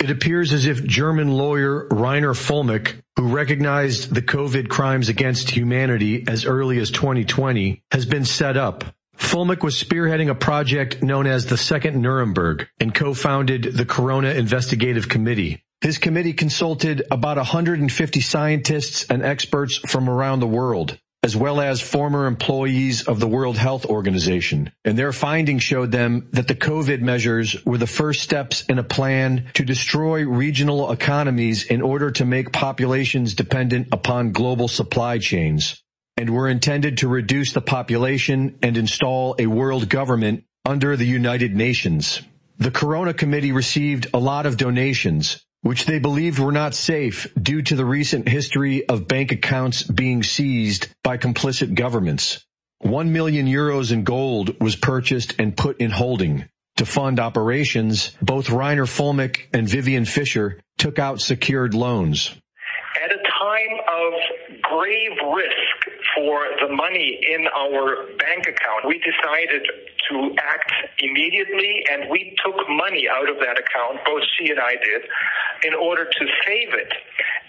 It appears as if German lawyer Reiner Fuellmich, who recognized the COVID crimes against humanity as early as 2020, has been set up. Fuellmich was spearheading a project known as the Second Nuremberg and co-founded the Corona Investigative Committee. His committee consulted about 150 scientists and experts from around the world, as well as former employees of the World Health Organization. And their findings showed them that the COVID measures were the first steps in a plan to destroy regional economies in order to make populations dependent upon global supply chains and were intended to reduce the population and install a world government under the United Nations. The Corona Committee received a lot of donations, which they believed were not safe due to the recent history of bank accounts being seized by complicit governments. One million euros in gold was purchased and put in holding. To fund operations, both Reiner Fuellmich and Vivian Fischer took out secured loans. At a time of grave risk for the money in our bank account, we decided to act immediately and we took money out of that account, both she and I did, in order to save it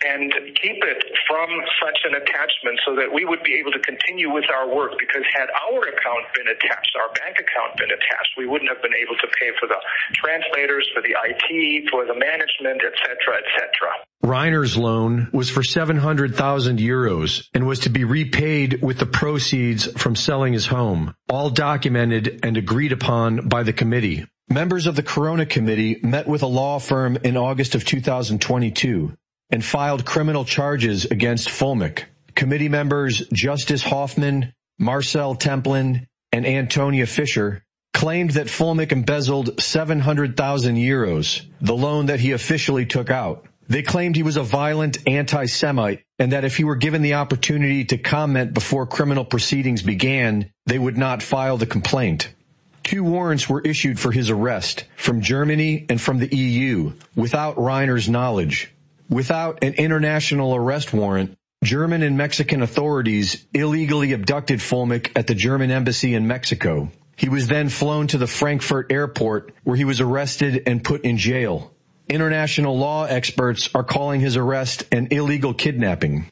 and keep it from such an attachment so that we would be able to continue with our work because had our account been attached, our bank account been attached, we wouldn't have been able to pay for the translators, for the IT, for the management, etc., etc. Reiner's loan was for 700,000 euros and was to be repaid with the proceeds from selling his home, all documented and agreed upon by the committee. Members of the Corona Committee met with a law firm in August of 2022 and filed criminal charges against Fuellmich. Committee members Justus Hoffmann, Marcel Templin, and Antonia Fischer claimed that Fuellmich embezzled 700,000 euros, the loan that he officially took out. They claimed he was a violent anti-Semite and that if he were given the opportunity to comment before criminal proceedings began, they would not file the complaint. Two warrants were issued for his arrest from Germany and from the EU without Reiner's knowledge. Without an international arrest warrant, German and Mexican authorities illegally abducted Fuellmich at the German embassy in Mexico. He was then flown to the Frankfurt airport where he was arrested and put in jail. International law experts are calling his arrest an illegal kidnapping.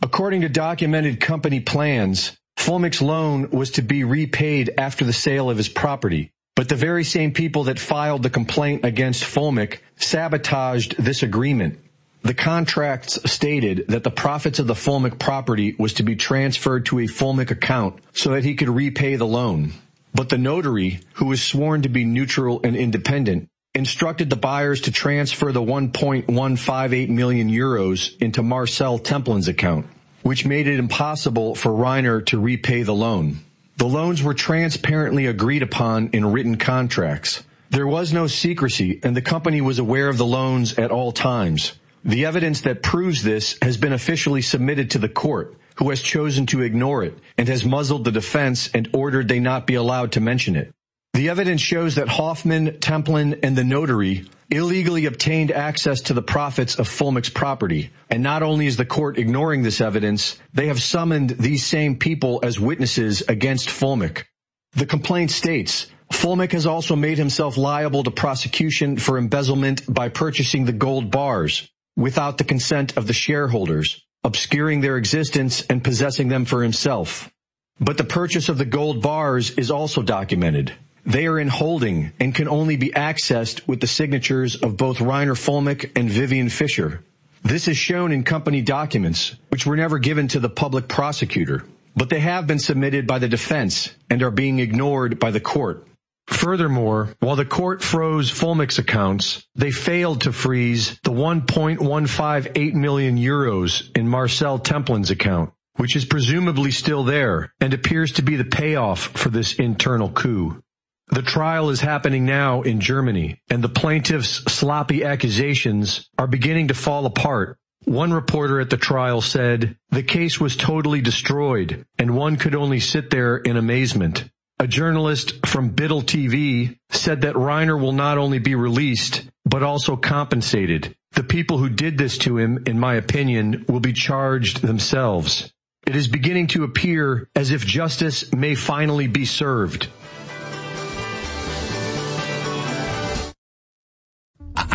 According to documented company plans, Fuellmich's loan was to be repaid after the sale of his property. But the very same people that filed the complaint against Fuellmich sabotaged this agreement. The contracts stated that the profits of the Fuellmich property was to be transferred to a Fuellmich account so that he could repay the loan. But the notary, who was sworn to be neutral and independent, instructed the buyers to transfer the 1.158 million euros into Marcel Templin's account, which made it impossible for Reiner to repay the loan. The loans were transparently agreed upon in written contracts. There was no secrecy and the company was aware of the loans at all times. The evidence that proves this has been officially submitted to the court, who has chosen to ignore it and has muzzled the defense and ordered they not be allowed to mention it. The evidence shows that Hoffmann, Templin, and the notary illegally obtained access to the profits of Fuellmich's property. And not only is the court ignoring this evidence, they have summoned these same people as witnesses against Fuellmich. The complaint states, Fuellmich has also made himself liable to prosecution for embezzlement by purchasing the gold bars without the consent of the shareholders, obscuring their existence and possessing them for himself. But the purchase of the gold bars is also documented. They are in holding and can only be accessed with the signatures of both Reiner Fuellmich and Vivian Fischer. This is shown in company documents, which were never given to the public prosecutor, but they have been submitted by the defense and are being ignored by the court. Furthermore, while the court froze Fuellmich's accounts, they failed to freeze the 1.158 million euros in Marcel Templin's account, which is presumably still there and appears to be the payoff for this internal coup. The trial is happening now in Germany, and the plaintiff's sloppy accusations are beginning to fall apart. One reporter at the trial said, the case was totally destroyed, and one could only sit there in amazement. A journalist from Bittel TV said that Reiner will not only be released, but also compensated. The people who did this to him, in my opinion, will be charged themselves. It is beginning to appear as if justice may finally be served.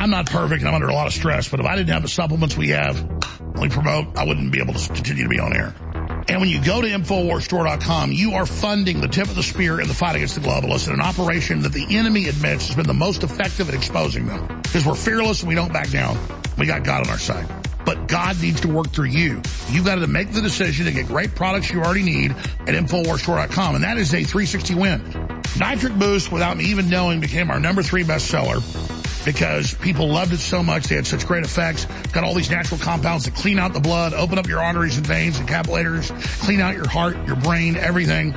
I'm not perfect and I'm under a lot of stress, but if I didn't have the supplements we have, we promote, I wouldn't be able to continue to be on air. And when you go to InfoWarsStore.com, you are funding the tip of the spear in the fight against the globalists in an operation that the enemy admits has been the most effective at exposing them. Because we're fearless and we don't back down. We got God on our side. But God needs to work through you. You've got to make the decision to get great products you already need at InfoWarsStore.com. And that is a 360 win. Nitric Boost, without me even knowing, became our number three bestseller because people loved it so much. They had such great effects. Got all these natural compounds that clean out the blood, open up your arteries and veins and capillaries, clean out your heart, your brain, everything.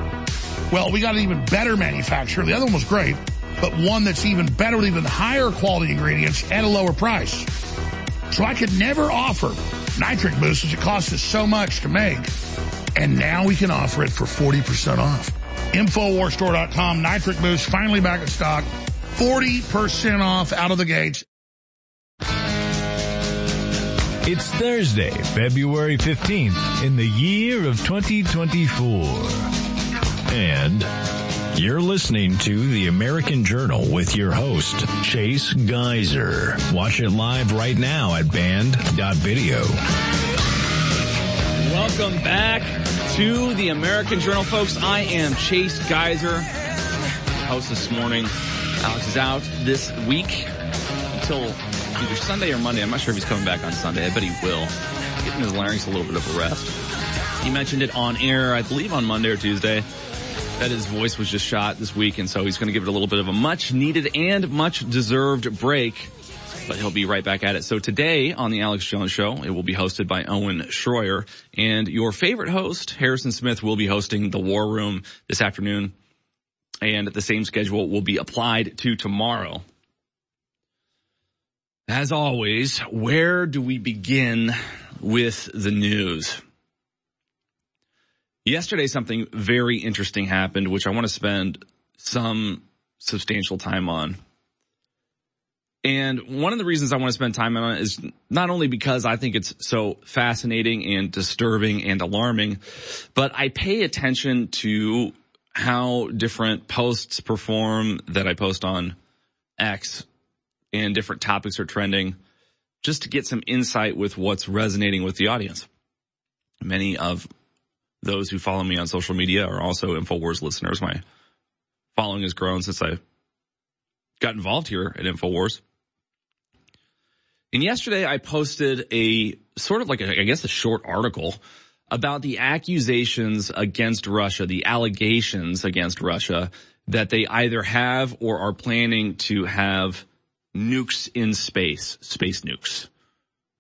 Well, we got an even better manufacturer. The other one was great, but one that's even better with even higher quality ingredients at a lower price. So I could never offer nitric boost as it costs us so much to make. And now we can offer it for 40% off. Infowarsstore.com, nitric boost, finally back in stock. 40% off out of the gates. It's Thursday, February 15th in the year of 2024. And you're listening to the American Journal with your host, Chase Geiser. Watch it live right now at band.video. Welcome back to the American Journal, folks. I am Chase Geiser, host this morning Alex is out this week until either Sunday or Monday. I'm not sure if he's coming back on Sunday. I bet he will. Getting his larynx a little bit of a rest. He mentioned it on air, I believe on Monday or Tuesday, that his voice was just shot this week, and so he's going to give it a little bit of a much needed and much deserved break. But he'll be right back at it. So today on the Alex Jones Show, it will be hosted by Owen Schroyer, and your favorite host, Harrison Smith, will be hosting the War Room this afternoon and the same schedule will be applied to tomorrow. As always, where do we begin with the news? Yesterday, something very interesting happened, which I want to spend some substantial time on. And one of the reasons I want to spend time on it is not only because I think it's so fascinating and disturbing and alarming, but I pay attention to how different posts perform that I post on X and different topics are trending just to get some insight with what's resonating with the audience. Many of those who follow me on social media are also InfoWars listeners. My following has grown since I got involved here at InfoWars. And yesterday I posted a sort of like a, I guess a short article about the accusations against Russia, the allegations against Russia that they either have or are planning to have nukes in space, space nukes,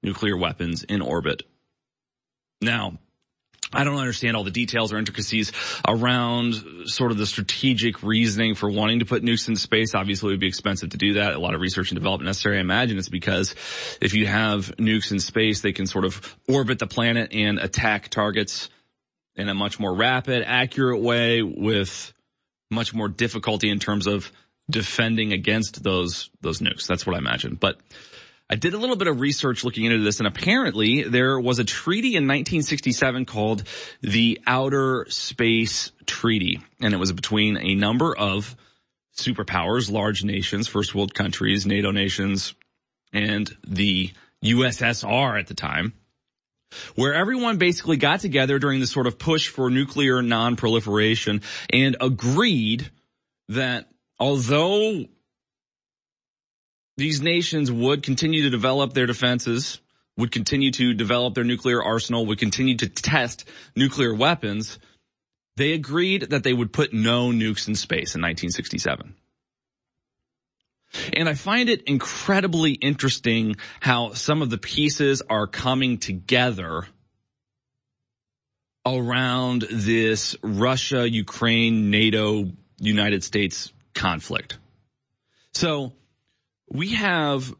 nuclear weapons in orbit. Now, I don't understand all the details or intricacies around sort of the strategic reasoning for wanting to put nukes in space. Obviously, it would be expensive to do that. A lot of research and development necessary. I imagine it's because if you have nukes in space, they can sort of orbit the planet and attack targets in a much more rapid, accurate way with much more difficulty in terms of defending against those, those nukes. That's what I imagine. But I did a little bit of research looking into this and apparently there was a treaty in 1967 called the Outer Space Treaty and it was between a number of superpowers, large nations, first world countries, NATO nations, and the USSR at the time where everyone basically got together during the sort of push for nuclear non-proliferation and agreed that although these nations would continue to develop their defenses, would continue to develop their nuclear arsenal, would continue to test nuclear weapons, they agreed that they would put no nukes in space in 1967. And I find it incredibly interesting how some of the pieces are coming together around this Russia, Ukraine, NATO, United States conflict. So we have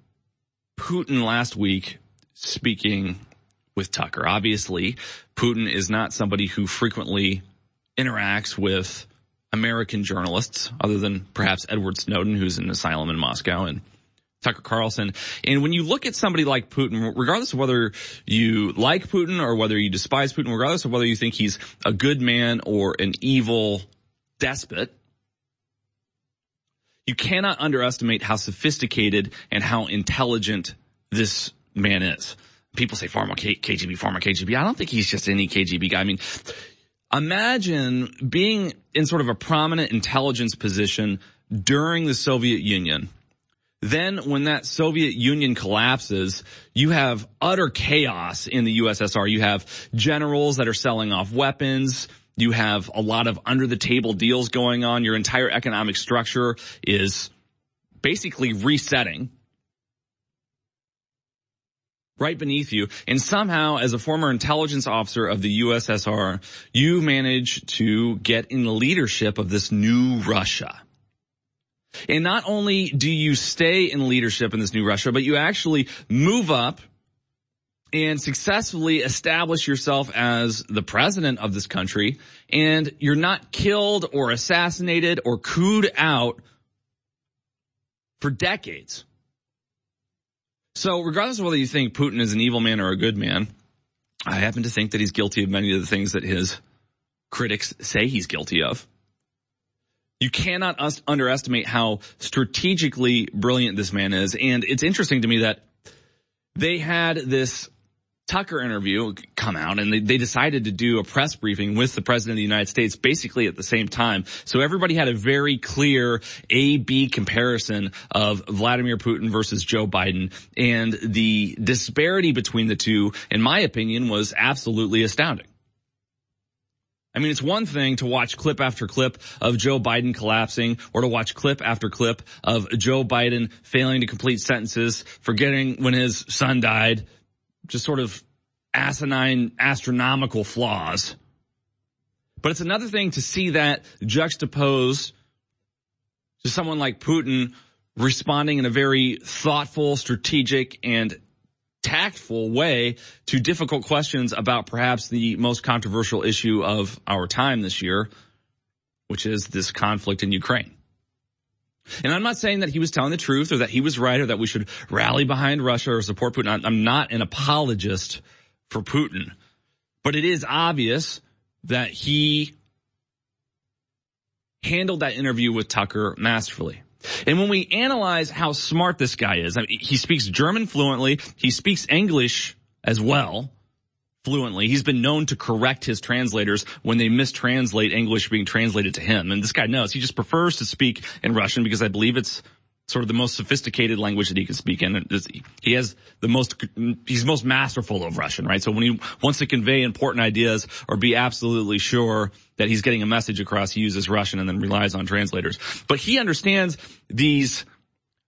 Putin last week speaking with Tucker. Obviously, Putin is not somebody who frequently interacts with American journalists other than perhaps Edward Snowden, who's in asylum in Moscow and Tucker Carlson. And when you look at somebody like Putin, regardless of whether you like Putin or whether you despise Putin, regardless of whether you think he's a good man or an evil despot, You cannot underestimate how sophisticated and how intelligent this man is. People say former KGB, former KGB. I don't think he's just any KGB guy. I mean, imagine being in sort of a prominent intelligence position during the Soviet Union. Then when that Soviet Union collapses, you have utter chaos in the USSR. You have generals that are selling off weapons. You have a lot of under the table deals going on. Your entire economic structure is basically resetting right beneath you. And somehow as a former intelligence officer of the USSR, you manage to get in the leadership of this new Russia. And not only do you stay in leadership in this new Russia, but you actually move up and successfully establish yourself as the president of this country and you're not killed or assassinated or cooed out for decades. So regardless of whether you think Putin is an evil man or a good man, I happen to think that he's guilty of many of the things that his critics say he's guilty of. You cannot underestimate how strategically brilliant this man is. And it's interesting to me that they had this Tucker interview come out and they, they, decided to do a press briefing with the president of the United States basically at the same time. So everybody had a very clear A-B comparison of Vladimir Putin versus Joe Biden and the disparity between the two, in my opinion, was absolutely astounding. I mean, it's one thing to watch clip after clip of Joe Biden collapsing or to watch clip after clip of Joe Biden failing to complete sentences, forgetting when his son died, just sort of asinine, astronomical flaws. But it's another thing to see that juxtaposed to someone like Putin responding in a very thoughtful, strategic, and tactful way to difficult questions about perhaps the most controversial issue of our time this year, which is this conflict in Ukraine. And I'm not saying that he was telling the truth or that he was right or that we should rally behind Russia or support Putin. I'm not an apologist for Putin, but it is obvious that he handled that interview with Tucker masterfully. And when we analyze how smart this guy is, I mean, he speaks German fluently. He speaks English as well fluently. He's been known to correct his translators when they mistranslate English being translated to him. And this guy knows. He just prefers to speak in Russian because I believe it's sort of the most sophisticated language that he can speak in. He has the most, he's most masterful of Russian, right? So when he wants to convey important ideas or be absolutely sure that he's getting a message across, he uses Russian and then relies on translators. But he understands these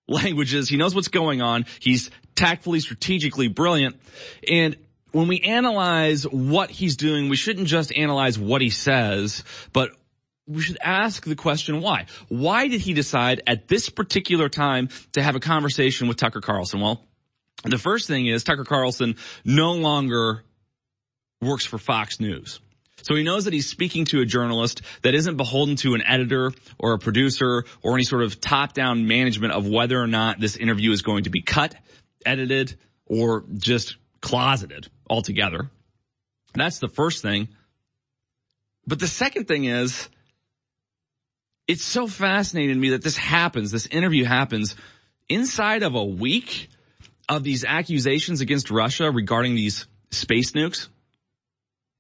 languages. He knows what's going on. He's tactfully, strategically brilliant. And when we analyze what he's doing, we shouldn't just analyze what he says, but we should ask the question why. Why did he decide at this particular time to have a conversation with Tucker Carlson? Well, the first thing is Tucker Carlson no longer works for Fox News. So he knows that he's speaking to a journalist that isn't beholden to an editor or a producer or any sort of top-down management of whether or not this interview is going to be cut, edited, or just closeted altogether. That's the first thing. But the second thing is, it's so fascinating to me that this happens, this interview happens inside of a week of these accusations against Russia regarding these space nukes.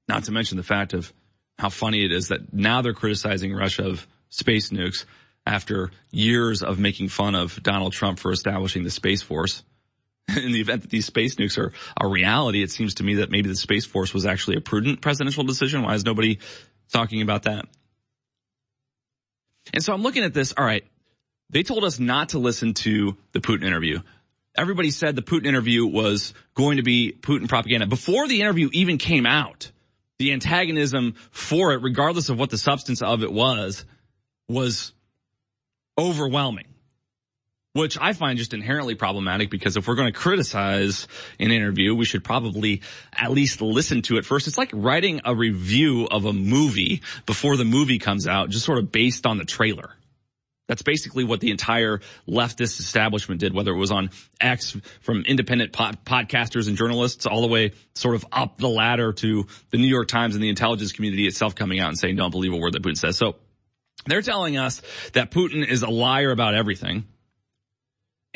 Not to mention the fact of how funny it is that now they're criticizing Russia of space nukes after years of making fun of Donald Trump for establishing the Space Force. In the event that these space nukes are a reality, it seems to me that maybe the Space Force was actually a prudent presidential decision. Why is nobody talking about that? And so I'm looking at this. All right. They told us not to listen to the Putin interview. Everybody said the Putin interview was going to be Putin propaganda. Before the interview even came out, the antagonism for it, regardless of what the substance of it was, was overwhelming. Which I find just inherently problematic because if we're going to criticize an interview, we should probably at least listen to it first. It's like writing a review of a movie before the movie comes out, just sort of based on the trailer. That's basically what the entire leftist establishment did, whether it was on X from independent pod- podcasters and journalists all the way sort of up the ladder to the New York Times and the intelligence community itself coming out and saying, don't believe a word that Putin says. So They're telling us that Putin is a liar about everything.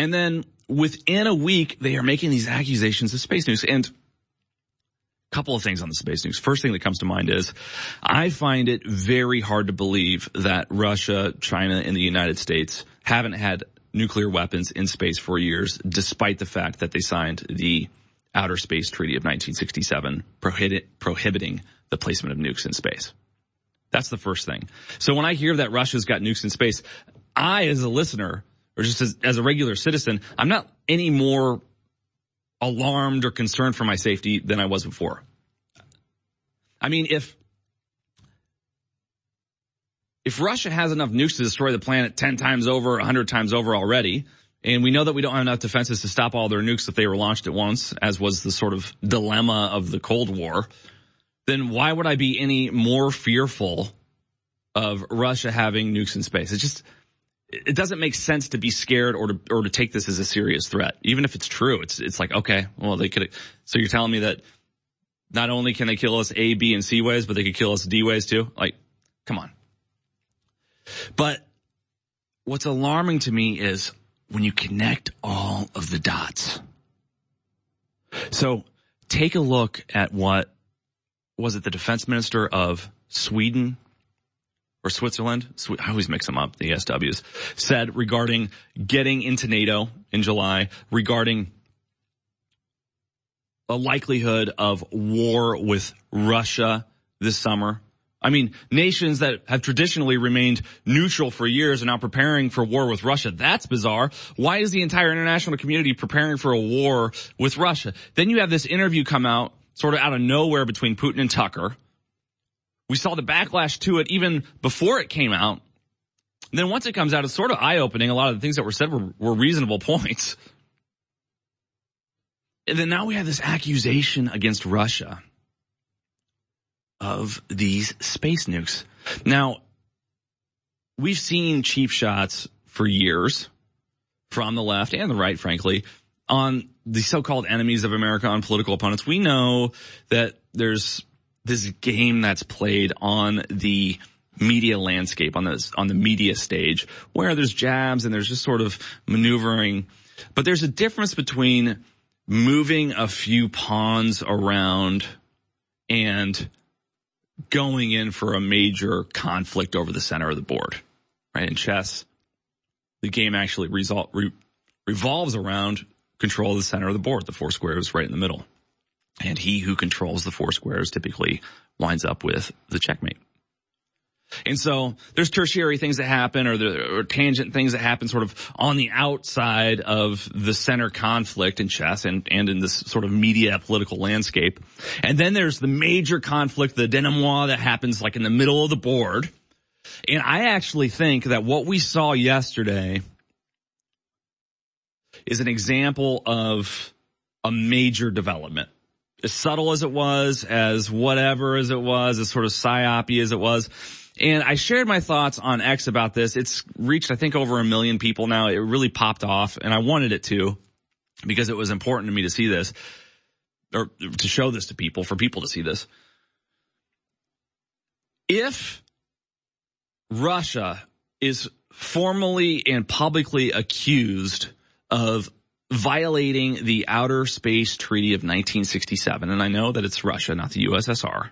And then within a week, they are making these accusations of space news. And a couple of things on the space news. First thing that comes to mind is I find it very hard to believe that Russia, China, and the United States haven't had nuclear weapons in space for years, despite the fact that they signed the Outer Space Treaty of 1967 prohibit, prohibiting the placement of nukes in space. That's the first thing. So when I hear that Russia's got nukes in space, I, as a listener, or just as, as a regular citizen, I'm not any more alarmed or concerned for my safety than I was before. I mean, if if Russia has enough nukes to destroy the planet 10 times over, 100 times over already, and we know that we don't have enough defenses to stop all their nukes if they were launched at once, as was the sort of dilemma of the Cold War, then why would I be any more fearful of Russia having nukes in space? It just, it doesn't make sense to be scared or to, or to take this as a serious threat. Even if it's true, it's, it's like, okay, well, they could, so you're telling me that not only can they kill us A, B, and C ways, but they could kill us D ways too? Like, come on. But what's alarming to me is when you connect all of the dots. So take a look at what was it the defense minister of Sweden or Switzerland? I always mix them up, the SWs, said regarding getting into NATO in July, regarding a likelihood of war with Russia this summer. I mean, nations that have traditionally remained neutral for years are now preparing for war with Russia. That's bizarre. Why is the entire international community preparing for a war with Russia? Then you have this interview come out sort of out of nowhere between Putin and Tucker. We saw the backlash to it even before it came out. And then once it comes out, it's sort of eye opening. A lot of the things that were said were, were reasonable points. And then now we have this accusation against Russia of these space nukes. Now, we've seen cheap shots for years from the left and the right, frankly, on the so-called enemies of America, on political opponents. We know that there's this game that's played on the media landscape, on the, on the media stage, where there's jabs and there's just sort of maneuvering. But there's a difference between moving a few pawns around and going in for a major conflict over the center of the board, right? In chess, the game actually result, re, revolves around control of the center of the board. The four squares right in the middle. And he who controls the four squares typically winds up with the checkmate. And so there's tertiary things that happen or, tangent things that happen sort of on the outside of the center conflict in chess and, and in this sort of media political landscape. And then there's the major conflict, the denouement that happens like in the middle of the board. And I actually think that what we saw yesterday is an example of a major development. As subtle as it was, as whatever as it was, as sort of psyopy as it was, and I shared my thoughts on X about this. It's reached, I think, over a million people now. It really popped off and I wanted it to because it was important to me to see this or to show this to people, for people to see this. If Russia is formally and publicly accused of violating the Outer Space Treaty of 1967, and I know that it's Russia, not the USSR,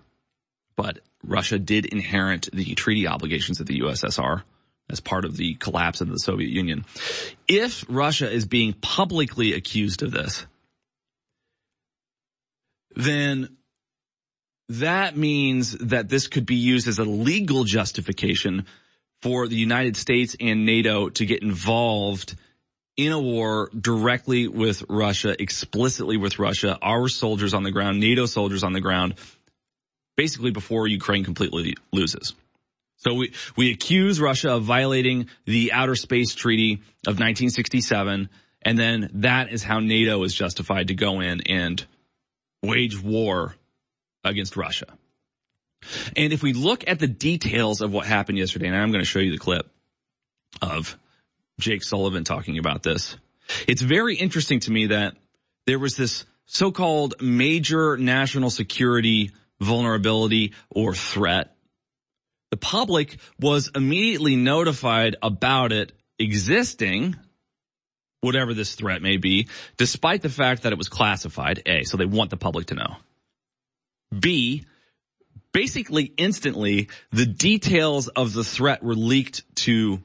but Russia did inherit the treaty obligations of the USSR as part of the collapse of the Soviet Union. If Russia is being publicly accused of this, then that means that this could be used as a legal justification for the United States and NATO to get involved in a war directly with Russia, explicitly with Russia, our soldiers on the ground, NATO soldiers on the ground, basically before Ukraine completely loses. So we, we accuse Russia of violating the Outer Space Treaty of 1967, and then that is how NATO is justified to go in and wage war against Russia. And if we look at the details of what happened yesterday, and I'm going to show you the clip of Jake Sullivan talking about this, it's very interesting to me that there was this so-called major national security vulnerability or threat The public was immediately notified about it existing, whatever this threat may be, despite the fact that it was classified, A, so they want the public to know. B, basically instantly, the details of the threat were leaked to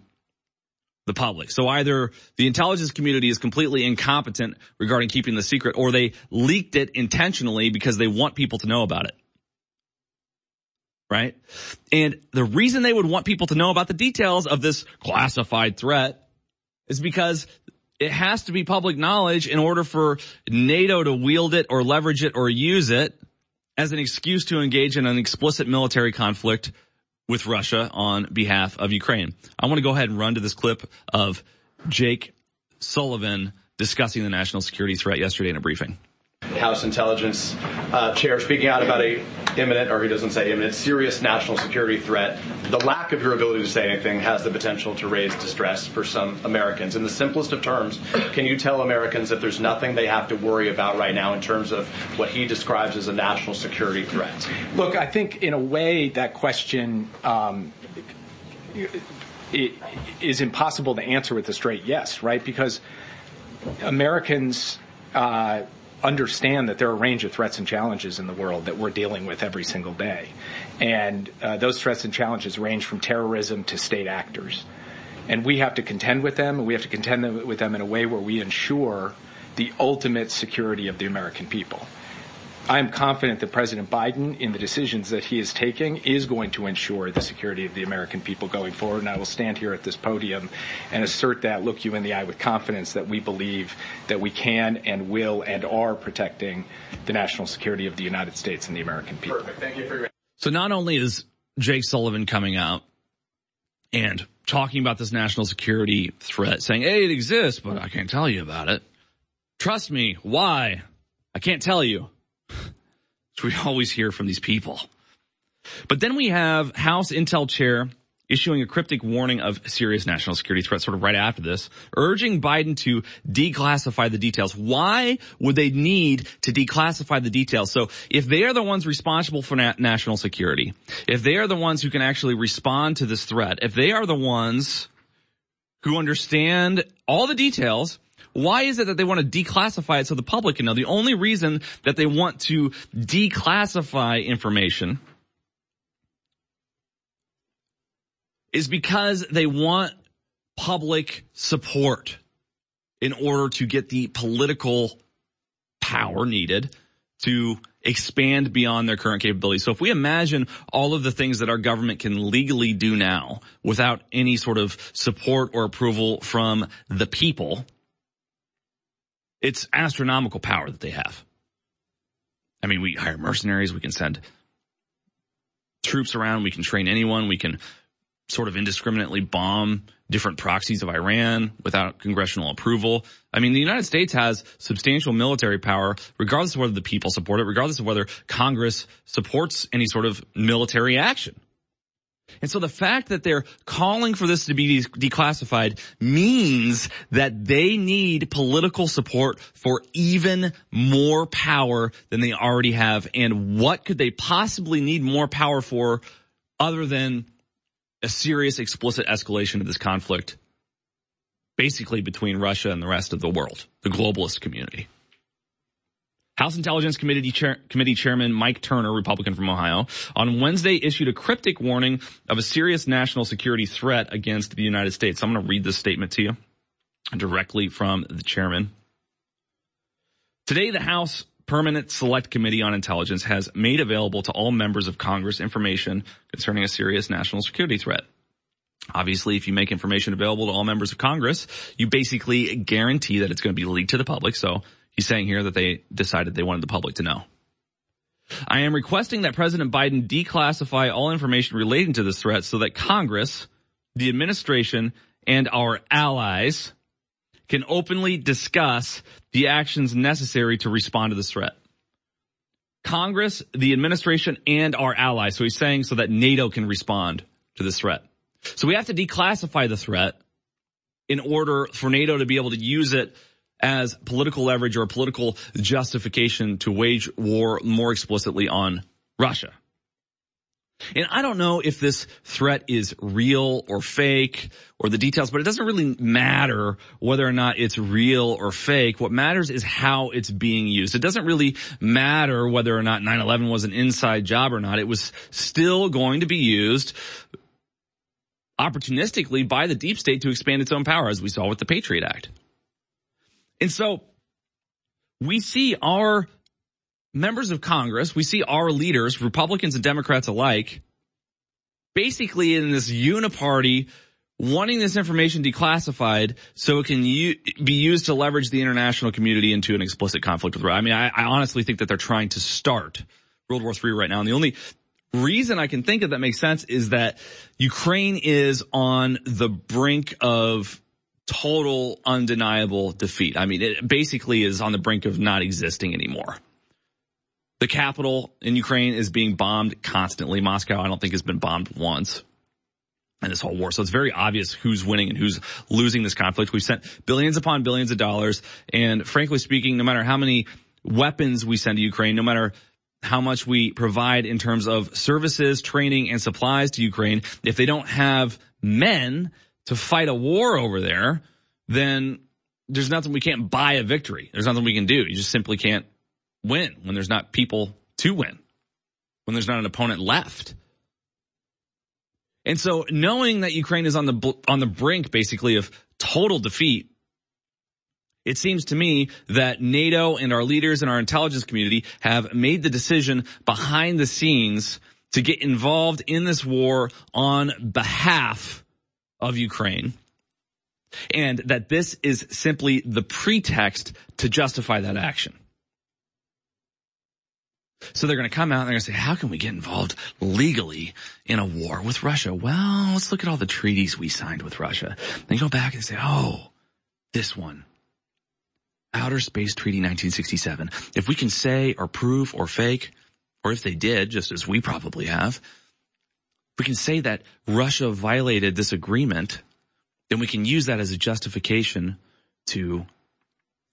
the public. So either the intelligence community is completely incompetent regarding keeping the secret or they leaked it intentionally because they want people to know about it. Right? And the reason they would want people to know about the details of this classified threat is because it has to be public knowledge in order for NATO to wield it or leverage it or use it as an excuse to engage in an explicit military conflict with Russia on behalf of Ukraine. I want to go ahead and run to this clip of Jake Sullivan discussing the national security threat yesterday in a briefing. House Intelligence uh, Chair speaking out about a imminent, or he doesn't say imminent, serious national security threat. The lack of your ability to say anything has the potential to raise distress for some Americans. In the simplest of terms, can you tell Americans that there's nothing they have to worry about right now in terms of what he describes as a national security threat? Look, I think in a way that question um, it is impossible to answer with a straight yes, right? Because Americans. Uh, understand that there are a range of threats and challenges in the world that we're dealing with every single day. And uh, those threats and challenges range from terrorism to state actors. And we have to contend with them, and we have to contend with them in a way where we ensure the ultimate security of the American people. I am confident that President Biden, in the decisions that he is taking, is going to ensure the security of the American people going forward. And I will stand here at this podium and assert that, look you in the eye with confidence that we believe that we can and will and are protecting the national security of the United States and the American people. Perfect. Thank you for your. So not only is Jake Sullivan coming out and talking about this national security threat, saying, hey, it exists, but I can't tell you about it. Trust me. Why? I can't tell you which we always hear from these people. But then we have House Intel Chair issuing a cryptic warning of serious national security threats sort of right after this, urging Biden to declassify the details. Why would they need to declassify the details? So if they are the ones responsible for na- national security, if they are the ones who can actually respond to this threat, if they are the ones who understand all the details, why is it that they want to declassify it so the public can know? The only reason that they want to declassify information is because they want public support in order to get the political power needed to expand beyond their current capabilities. So if we imagine all of the things that our government can legally do now without any sort of support or approval from the people, it's astronomical power that they have. I mean, we hire mercenaries, we can send troops around, we can train anyone, we can sort of indiscriminately bomb different proxies of Iran without congressional approval. I mean, the United States has substantial military power, regardless of whether the people support it, regardless of whether Congress supports any sort of military action. And so the fact that they're calling for this to be declassified means that they need political support for even more power than they already have. And what could they possibly need more power for other than a serious explicit escalation of this conflict basically between Russia and the rest of the world, the globalist community? House Intelligence Committee, Chair, Committee Chairman Mike Turner, Republican from Ohio, on Wednesday issued a cryptic warning of a serious national security threat against the United States. I'm going to read this statement to you directly from the chairman. Today, the House Permanent Select Committee on Intelligence has made available to all members of Congress information concerning a serious national security threat. Obviously, if you make information available to all members of Congress, you basically guarantee that it's going to be leaked to the public. So He's saying here that they decided they wanted the public to know. I am requesting that President Biden declassify all information relating to this threat so that Congress, the administration, and our allies can openly discuss the actions necessary to respond to this threat. Congress, the administration, and our allies. So he's saying so that NATO can respond to this threat. So we have to declassify the threat in order for NATO to be able to use it as political leverage or political justification to wage war more explicitly on Russia. And I don't know if this threat is real or fake or the details, but it doesn't really matter whether or not it's real or fake. What matters is how it's being used. It doesn't really matter whether or not 9-11 was an inside job or not. It was still going to be used opportunistically by the deep state to expand its own power, as we saw with the Patriot Act. And so we see our members of Congress, we see our leaders, Republicans and Democrats alike, basically in this uniparty wanting this information declassified so it can u- be used to leverage the international community into an explicit conflict with Russia. I mean, I, I honestly think that they're trying to start World War III right now. And the only reason I can think of that makes sense is that Ukraine is on the brink of total undeniable defeat. I mean, it basically is on the brink of not existing anymore. The capital in Ukraine is being bombed constantly. Moscow, I don't think has been bombed once in this whole war. So it's very obvious who's winning and who's losing this conflict. We've sent billions upon billions of dollars. And frankly speaking, no matter how many weapons we send to Ukraine, no matter how much we provide in terms of services, training, and supplies to Ukraine, if they don't have men to fight a war over there, then there's nothing we can't buy a victory. There's nothing we can do. You just simply can't win when there's not people to win, when there's not an opponent left. And so knowing that Ukraine is on the, on the brink basically of total defeat, it seems to me that NATO and our leaders and our intelligence community have made the decision behind the scenes to get involved in this war on behalf of Ukraine. And that this is simply the pretext to justify that action. So they're going to come out and they're going to say, how can we get involved legally in a war with Russia? Well, let's look at all the treaties we signed with Russia. Then go back and say, oh, this one. Outer Space Treaty 1967. If we can say or prove or fake, or if they did, just as we probably have, we can say that Russia violated this agreement, then we can use that as a justification to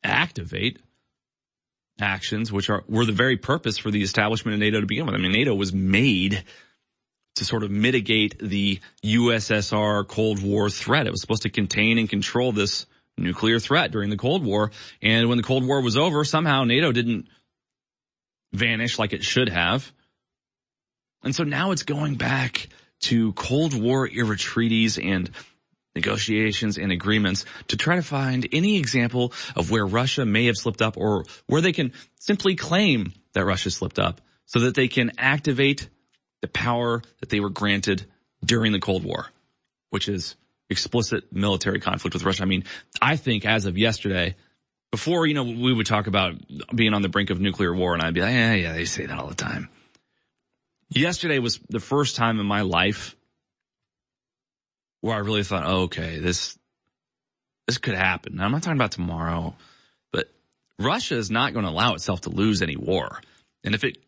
activate actions, which are were the very purpose for the establishment of NATO to begin with. I mean, NATO was made to sort of mitigate the USSR Cold War threat. It was supposed to contain and control this nuclear threat during the Cold War. And when the Cold War was over, somehow NATO didn't vanish like it should have. And so now it's going back to Cold War era treaties and negotiations and agreements to try to find any example of where Russia may have slipped up or where they can simply claim that Russia slipped up so that they can activate the power that they were granted during the Cold War, which is explicit military conflict with Russia. I mean, I think as of yesterday, before, you know, we would talk about being on the brink of nuclear war and I'd be like, yeah, yeah, they say that all the time. Yesterday was the first time in my life where I really thought, oh, okay, this, this could happen. Now, I'm not talking about tomorrow, but Russia is not going to allow itself to lose any war. And if it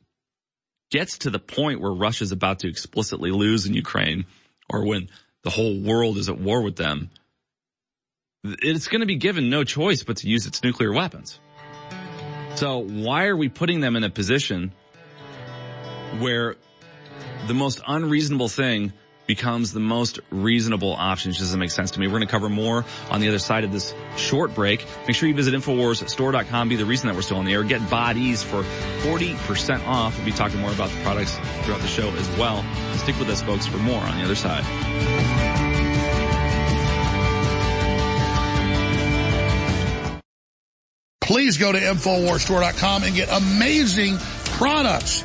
gets to the point where Russia is about to explicitly lose in Ukraine or when the whole world is at war with them, it's going to be given no choice but to use its nuclear weapons. So why are we putting them in a position where the most unreasonable thing becomes the most reasonable option. It doesn't make sense to me. We're going to cover more on the other side of this short break. Make sure you visit InfoWarsStore.com. Be the reason that we're still on the air. Get bodies for 40% off. We'll be talking more about the products throughout the show as well. Stick with us, folks, for more on the other side. Please go to InfoWarsStore.com and get amazing products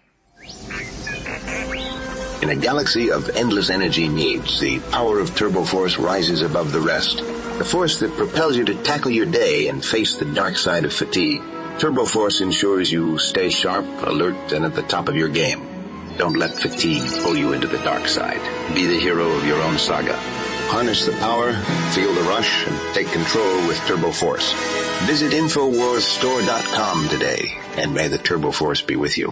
In a galaxy of endless energy needs, the power of Turbo Force rises above the rest. The force that propels you to tackle your day and face the dark side of fatigue. Turbo Force ensures you stay sharp, alert, and at the top of your game. Don't let fatigue pull you into the dark side. Be the hero of your own saga. Harness the power, feel the rush, and take control with Turbo Force. Visit InfoWarsStore.com today, and may the Turbo Force be with you.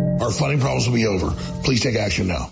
our funding problems will be over. Please take action now.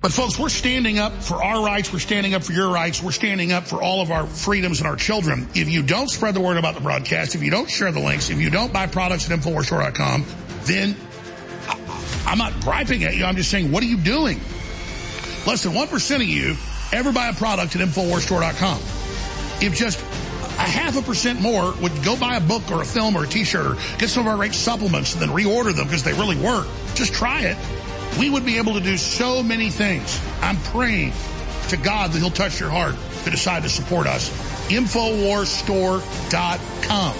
But folks, we're standing up for our rights. We're standing up for your rights. We're standing up for all of our freedoms and our children. If you don't spread the word about the broadcast, if you don't share the links, if you don't buy products at InfoWarsStore.com, then I'm not griping at you. I'm just saying, what are you doing? Less than 1% of you ever buy a product at InfoWarsStore.com. If just a half a percent more would go buy a book or a film or a t-shirt or get some of our great supplements and then reorder them because they really work, just try it we would be able to do so many things. I'm praying to God that he'll touch your heart to decide to support us. Infowarsstore.com.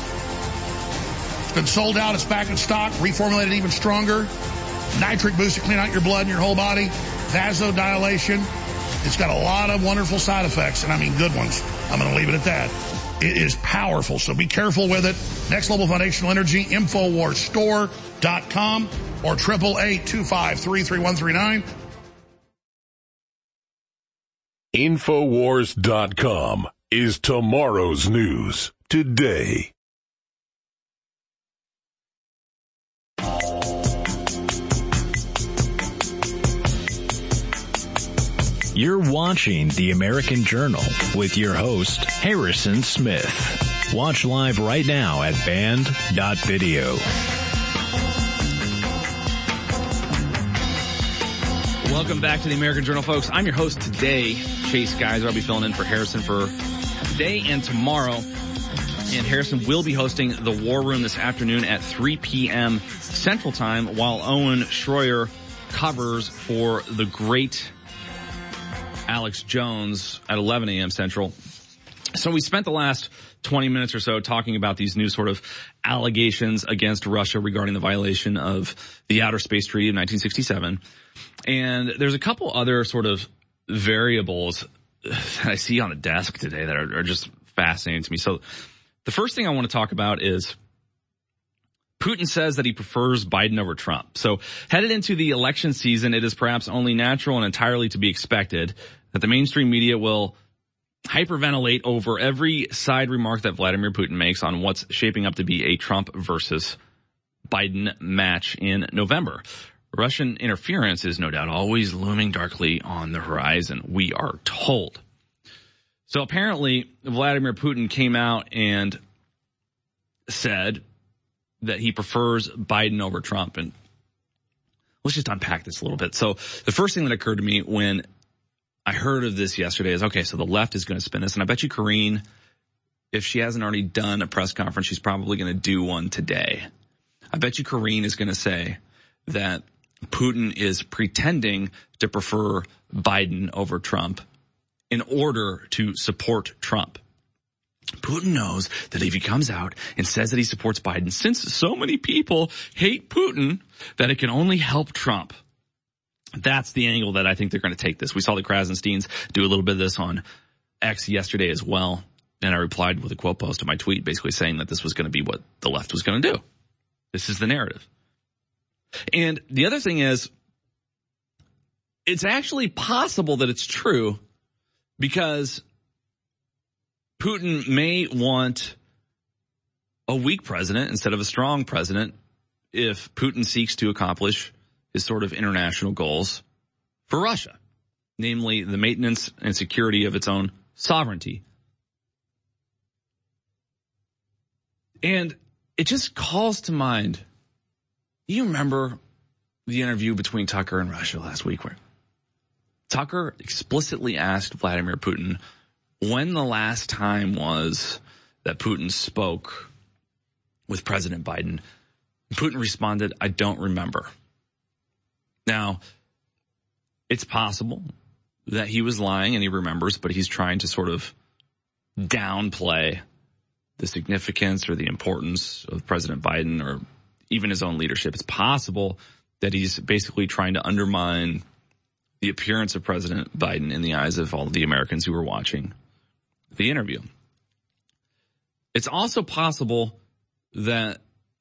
It's been sold out. It's back in stock. Reformulated even stronger. Nitric boost to clean out your blood and your whole body. Vasodilation. It's got a lot of wonderful side effects, and I mean good ones. I'm going to leave it at that. It is powerful, so be careful with it. Next Level Foundational Energy, Infowarsstore.com or triple eight two five three three one three nine. Infowars.com is tomorrow's news today. You're watching The American Journal with your host, Harrison Smith. Watch live right now at band.video. Welcome back to the American Journal, folks. I'm your host today, Chase Geiser. I'll be filling in for Harrison for today and tomorrow. And Harrison will be hosting the War Room this afternoon at 3 p.m. Central Time, while Owen Schroyer covers for the great Alex Jones at 11 a.m. Central. So we spent the last 20 minutes or so talking about these new sort of allegations against Russia regarding the violation of the Outer Space Treaty of 1967. And there's a couple other sort of variables that I see on the desk today that are, are just fascinating to me. So the first thing I want to talk about is Putin says that he prefers Biden over Trump. So headed into the election season, it is perhaps only natural and entirely to be expected that the mainstream media will hyperventilate over every side remark that Vladimir Putin makes on what's shaping up to be a Trump versus Biden match in November. Russian interference is no doubt always looming darkly on the horizon, we are told. So apparently Vladimir Putin came out and said that he prefers Biden over Trump. And let's just unpack this a little bit. So the first thing that occurred to me when I heard of this yesterday is okay, so the left is going to spin this. And I bet you Karine, if she hasn't already done a press conference, she's probably going to do one today. I bet you Karine is going to say that Putin is pretending to prefer Biden over Trump in order to support Trump. Putin knows that if he comes out and says that he supports Biden, since so many people hate Putin, that it can only help Trump. That's the angle that I think they're going to take this. We saw the Krassensteins do a little bit of this on X yesterday as well. And I replied with a quote post to my tweet basically saying that this was going to be what the left was going to do. This is the narrative. And the other thing is, it's actually possible that it's true because Putin may want a weak president instead of a strong president if Putin seeks to accomplish his sort of international goals for Russia, namely the maintenance and security of its own sovereignty. And it just calls to mind. You remember the interview between Tucker and Russia last week where Tucker explicitly asked Vladimir Putin when the last time was that Putin spoke with President Biden. Putin responded, I don't remember. Now, it's possible that he was lying and he remembers, but he's trying to sort of downplay the significance or the importance of President Biden or even his own leadership. It's possible that he's basically trying to undermine the appearance of President Biden in the eyes of all of the Americans who were watching the interview. It's also possible that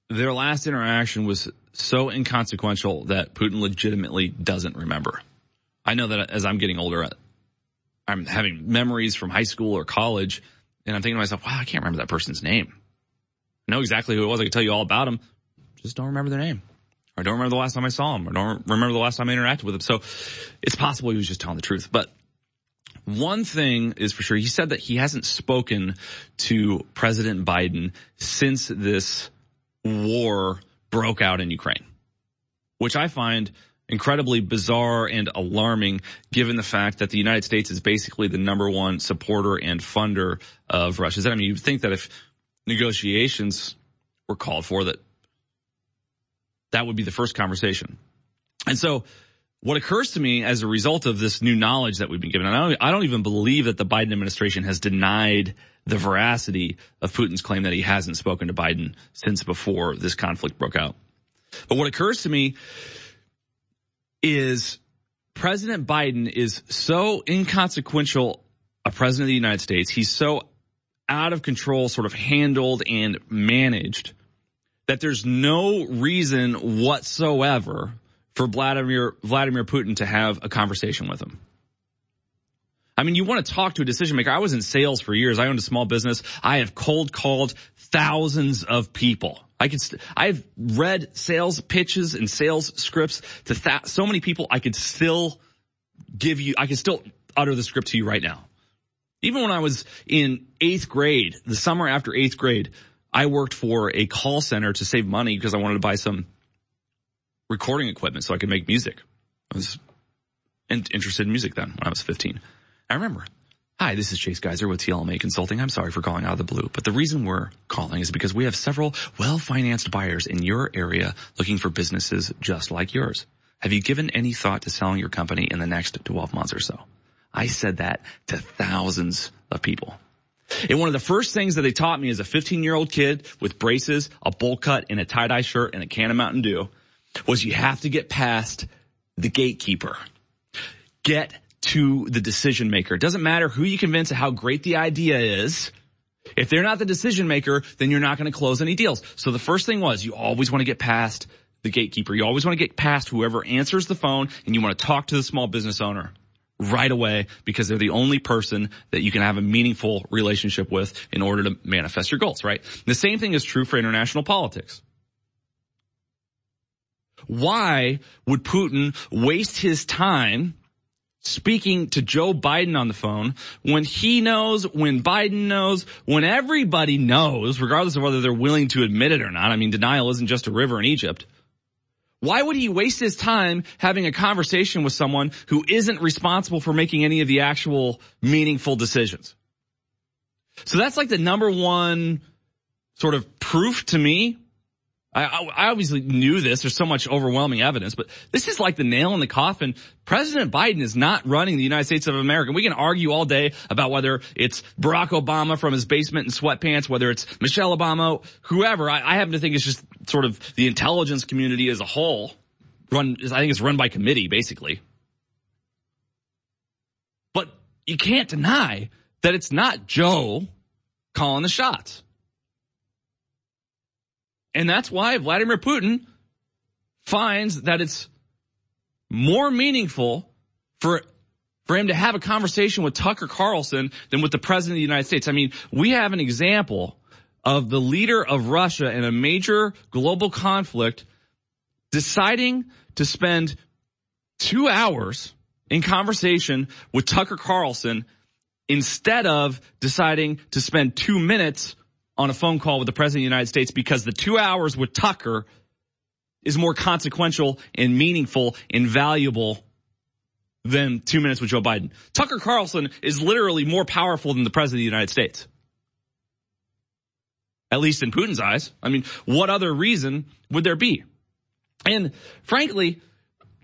their last interaction was so inconsequential that Putin legitimately doesn't remember. I know that as I'm getting older, I'm having memories from high school or college, and I'm thinking to myself, wow, I can't remember that person's name. I know exactly who it was. I can tell you all about them. Just don't remember their name. Or don't remember the last time I saw him. Or don't remember the last time I interacted with him. So it's possible he was just telling the truth. But one thing is for sure, he said that he hasn't spoken to President Biden since this war broke out in Ukraine, which I find incredibly bizarre and alarming given the fact that the United States is basically the number one supporter and funder of Russia. I mean, you'd think that if negotiations were called for that, that would be the first conversation. And so what occurs to me as a result of this new knowledge that we've been given, and I don't, I don't even believe that the Biden administration has denied the veracity of Putin's claim that he hasn't spoken to Biden since before this conflict broke out. But what occurs to me is President Biden is so inconsequential a president of the United States. He's so out of control, sort of handled and managed that there's no reason whatsoever for Vladimir, Vladimir Putin to have a conversation with him. I mean, you want to talk to a decision maker. I was in sales for years. I owned a small business. I have cold called thousands of people. I could, st- I've read sales pitches and sales scripts to th- so many people. I could still give you, I could still utter the script to you right now. Even when I was in eighth grade, the summer after eighth grade, I worked for a call center to save money because I wanted to buy some recording equipment so I could make music. I was in- interested in music then when I was 15. I remember. Hi, this is Chase Geiser with TLMA Consulting. I'm sorry for calling out of the blue, but the reason we're calling is because we have several well-financed buyers in your area looking for businesses just like yours. Have you given any thought to selling your company in the next 12 months or so? I said that to thousands of people. And one of the first things that they taught me as a 15 year old kid with braces, a bowl cut and a tie dye shirt and a can of Mountain Dew was you have to get past the gatekeeper. Get to the decision maker. It doesn't matter who you convince of how great the idea is. If they're not the decision maker, then you're not going to close any deals. So the first thing was you always want to get past the gatekeeper. You always want to get past whoever answers the phone and you want to talk to the small business owner right away because they're the only person that you can have a meaningful relationship with in order to manifest your goals, right? The same thing is true for international politics. Why would Putin waste his time speaking to Joe Biden on the phone when he knows, when Biden knows, when everybody knows, regardless of whether they're willing to admit it or not. I mean, denial isn't just a river in Egypt. Why would he waste his time having a conversation with someone who isn't responsible for making any of the actual meaningful decisions? So that's like the number one sort of proof to me. I, I, obviously knew this. There's so much overwhelming evidence, but this is like the nail in the coffin. President Biden is not running the United States of America. We can argue all day about whether it's Barack Obama from his basement in sweatpants, whether it's Michelle Obama, whoever. I, I happen to think it's just sort of the intelligence community as a whole. Run, I think it's run by committee, basically. But you can't deny that it's not Joe calling the shots. And that's why Vladimir Putin finds that it's more meaningful for for him to have a conversation with Tucker Carlson than with the president of the United States. I mean, we have an example of the leader of Russia in a major global conflict deciding to spend two hours in conversation with Tucker Carlson instead of deciding to spend two minutes on a phone call with the president of the United States because the two hours with Tucker is more consequential and meaningful and valuable than two minutes with Joe Biden. Tucker Carlson is literally more powerful than the president of the United States. At least in Putin's eyes. I mean, what other reason would there be? And frankly,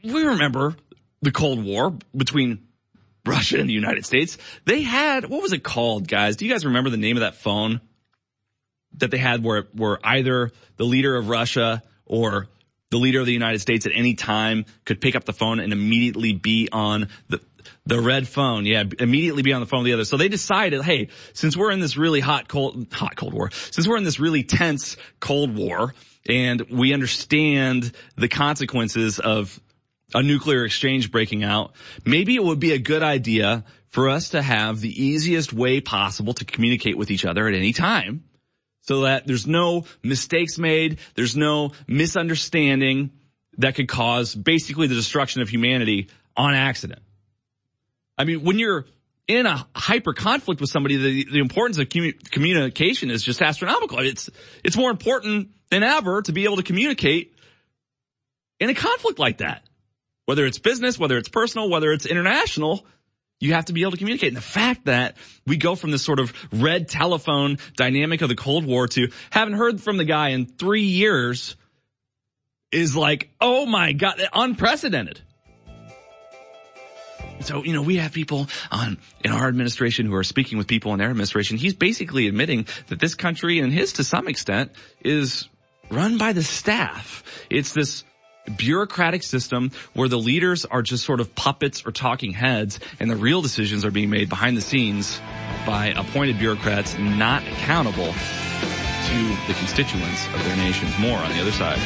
we remember the Cold War between Russia and the United States. They had, what was it called, guys? Do you guys remember the name of that phone that they had where, where either the leader of Russia or the leader of the United States at any time could pick up the phone and immediately be on the, the red phone. Yeah, immediately be on the phone with the other. So they decided, hey, since we're in this really hot, cold, hot, cold war, since we're in this really tense cold war and we understand the consequences of a nuclear exchange breaking out, maybe it would be a good idea for us to have the easiest way possible to communicate with each other at any time so that there's no mistakes made, there's no misunderstanding that could cause basically the destruction of humanity on accident. I mean, when you're in a hyper conflict with somebody, the, the importance of communication is just astronomical. It's, it's more important than ever to be able to communicate in a conflict like that. Whether it's business, whether it's personal, whether it's international, you have to be able to communicate. And the fact that we go from this sort of red telephone dynamic of the Cold War to haven't heard from the guy in three years is like, oh my God, unprecedented. So, you know, we have people on in our administration who are speaking with people in their administration. He's basically admitting that this country and his to some extent is run by the staff. It's this bureaucratic system where the leaders are just sort of puppets or talking heads and the real decisions are being made behind the scenes by appointed bureaucrats not accountable to the constituents of their nations. More on the other side.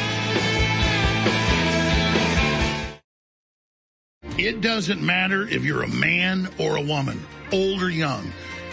It doesn't matter if you're a man or a woman, old or young.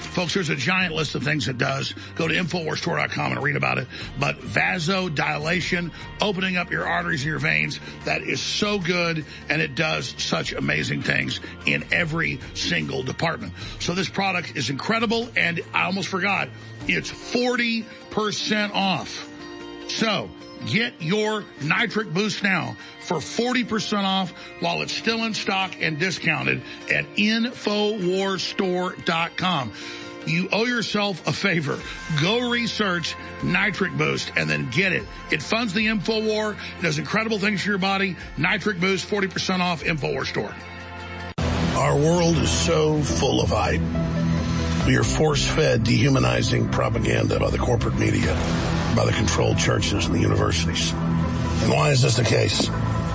Folks, there's a giant list of things it does. Go to InfoWarsStore.com and read about it. But vasodilation, opening up your arteries and your veins, that is so good and it does such amazing things in every single department. So this product is incredible and I almost forgot, it's 40% off. So get your nitric boost now for 40% off while it's still in stock and discounted at InfoWarsStore.com. You owe yourself a favor. Go research Nitric Boost and then get it. It funds the InfoWar. Does incredible things for your body. Nitric Boost, 40% off, InfoWar store. Our world is so full of hype. We are force-fed dehumanizing propaganda by the corporate media, by the controlled churches and the universities. And why is this the case?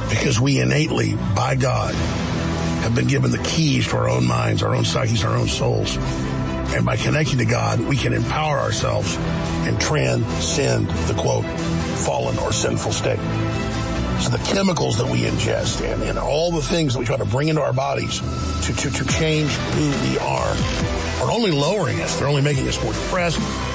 Because we innately, by God, have been given the keys to our own minds, our own psyches, our own souls. And by connecting to God, we can empower ourselves and transcend the quote, fallen or sinful state. So the chemicals that we ingest and, and all the things that we try to bring into our bodies to, to, to change who we are are only lowering us. They're only making us more depressed.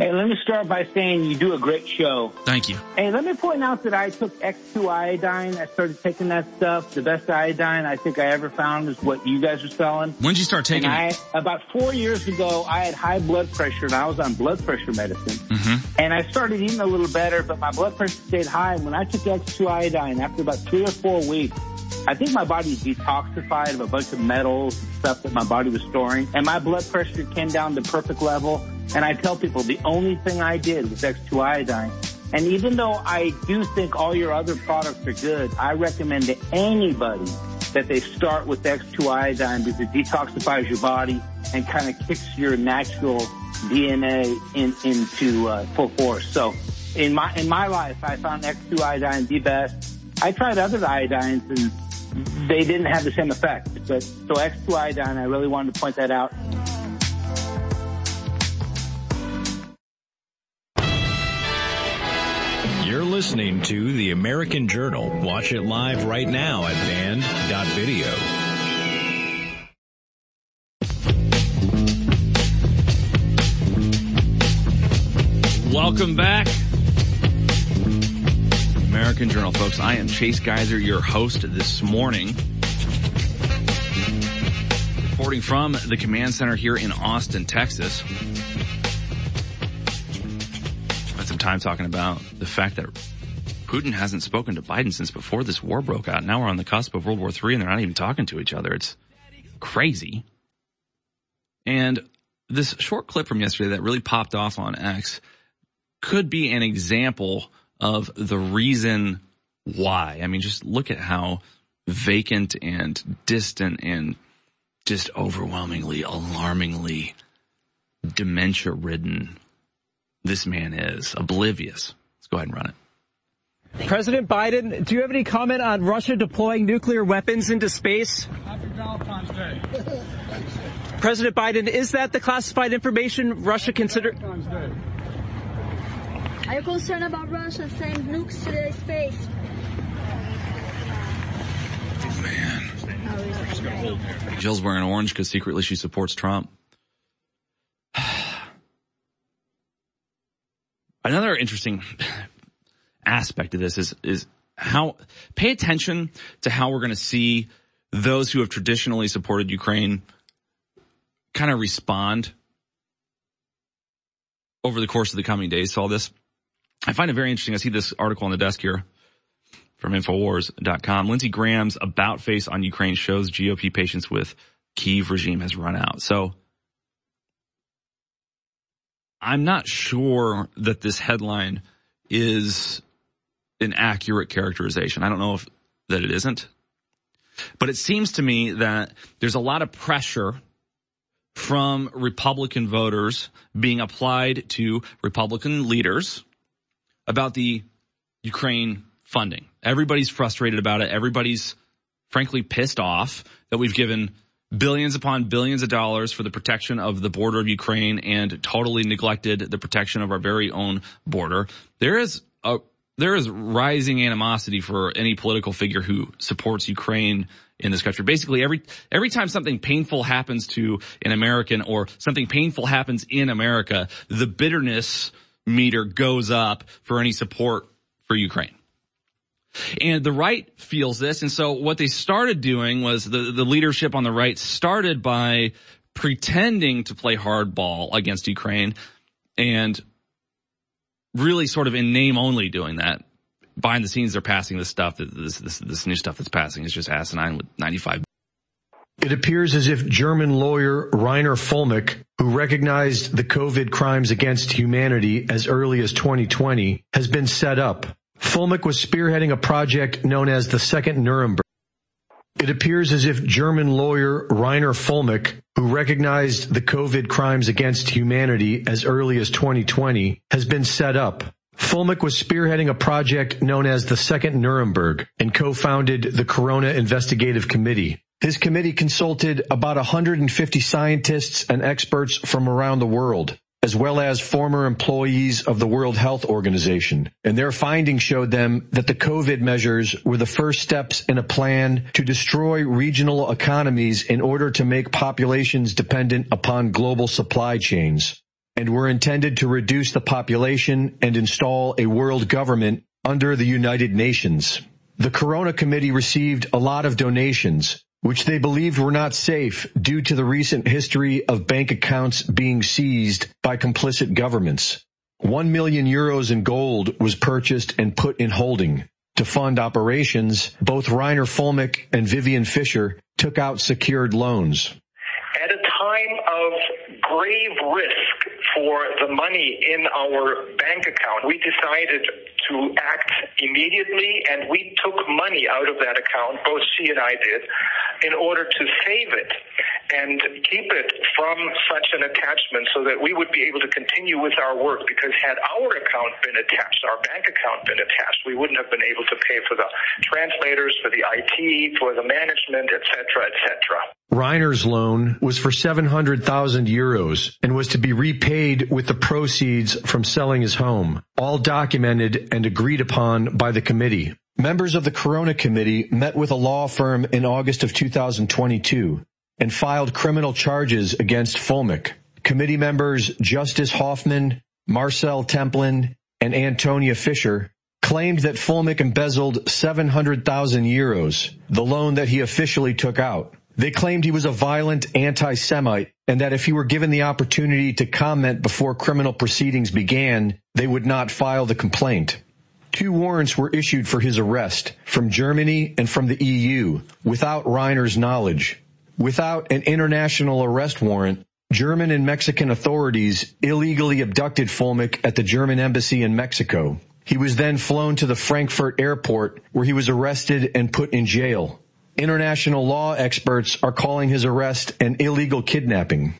Hey, let me start by saying you do a great show. Thank you. Hey, let me point out that I took X2 iodine. I started taking that stuff. The best iodine I think I ever found is what you guys are selling. When did you start taking and it? I, about four years ago, I had high blood pressure and I was on blood pressure medicine. Mm-hmm. And I started eating a little better, but my blood pressure stayed high. And when I took X2 iodine, after about three or four weeks, I think my body detoxified of a bunch of metals and stuff that my body was storing. And my blood pressure came down to perfect level. And I tell people the only thing I did was X2 iodine. And even though I do think all your other products are good, I recommend to anybody that they start with X2 iodine because it detoxifies your body and kind of kicks your natural DNA in, into uh, full force. So in my in my life, I found X2 iodine the best. I tried other iodines and they didn't have the same effect. But so X2 iodine, I really wanted to point that out. You're listening to The American Journal. Watch it live right now at band.video. Welcome back. American Journal, folks. I am Chase Geiser, your host this morning. Reporting from the command center here in Austin, Texas. Some time talking about the fact that Putin hasn't spoken to Biden since before this war broke out. Now we're on the cusp of World War III and they're not even talking to each other. It's crazy. And this short clip from yesterday that really popped off on X could be an example of the reason why. I mean, just look at how vacant and distant and just overwhelmingly, alarmingly dementia ridden this man is. Oblivious. Let's go ahead and run it. President Biden, do you have any comment on Russia deploying nuclear weapons into space? Happy Valentine's Day. President Biden, is that the classified information Russia considered? Are you concerned about Russia sending nukes to the space? Oh, Jill's wearing orange because secretly she supports Trump. Another interesting aspect of this is, is how, pay attention to how we're going to see those who have traditionally supported Ukraine kind of respond over the course of the coming days to all this. I find it very interesting. I see this article on the desk here from Infowars.com. Lindsey Graham's about face on Ukraine shows GOP patience with Kiev regime has run out. So I'm not sure that this headline is an accurate characterization. I don't know if that it isn't, but it seems to me that there's a lot of pressure from Republican voters being applied to Republican leaders about the Ukraine funding. Everybody's frustrated about it. Everybody's frankly pissed off that we've given billions upon billions of dollars for the protection of the border of Ukraine and totally neglected the protection of our very own border. There is a there is rising animosity for any political figure who supports Ukraine in this country. Basically every, every time something painful happens to an American or something painful happens in America, the bitterness meter goes up for any support for Ukraine. And the right feels this. And so what they started doing was the, the leadership on the right started by pretending to play hardball against Ukraine and really sort of in name only doing that. Behind the scenes, they're passing this stuff, this, this, this new stuff that's passing is just asinine with 95 it appears as if German lawyer Reiner Fuellmich, who recognized the COVID crimes against humanity as early as 2020, has been set up. Fuellmich was spearheading a project known as the Second Nuremberg. It appears as if German lawyer Reiner Fuellmich, who recognized the COVID crimes against humanity as early as 2020, has been set up. Fuellmich was spearheading a project known as the Second Nuremberg and co-founded the Corona Investigative Committee. His committee consulted about 150 scientists and experts from around the world as well as former employees of the World Health Organization. And their findings showed them that the COVID measures were the first steps in a plan to destroy regional economies in order to make populations dependent upon global supply chains and were intended to reduce the population and install a world government under the United Nations. The Corona Committee received a lot of donations which they believed were not safe due to the recent history of bank accounts being seized by complicit governments. One million euros in gold was purchased and put in holding. To fund operations, both Reiner Fuellmich and Vivian Fischer took out secured loans. At a time of grave risk for the money in our bank account, we decided to act immediately and we took money out of that account, both she and I did, in order to save it and keep it from such an attachment so that we would be able to continue with our work because had our account been attached, our bank account been attached, we wouldn't have been able to pay for the translators, for the IT, for the management, etc., etc. Reiner's loan was for 700,000 euros and was to be repaid with the proceeds from selling his home, all documented and agreed upon by the committee. Members of the Corona Committee met with a law firm in August of 2022 and filed criminal charges against Fuellmich. Committee members Justus Hoffmann, Marcel Templin, and Antonia Fischer claimed that Fuellmich embezzled 700,000 euros, the loan that he officially took out. They claimed he was a violent anti-Semite and that if he were given the opportunity to comment before criminal proceedings began, they would not file the complaint. Two warrants were issued for his arrest from Germany and from the EU without Reiner's knowledge. Without an international arrest warrant, German and Mexican authorities illegally abducted Fuellmich at the German embassy in Mexico. He was then flown to the Frankfurt airport where he was arrested and put in jail. International law experts are calling his arrest an illegal kidnapping.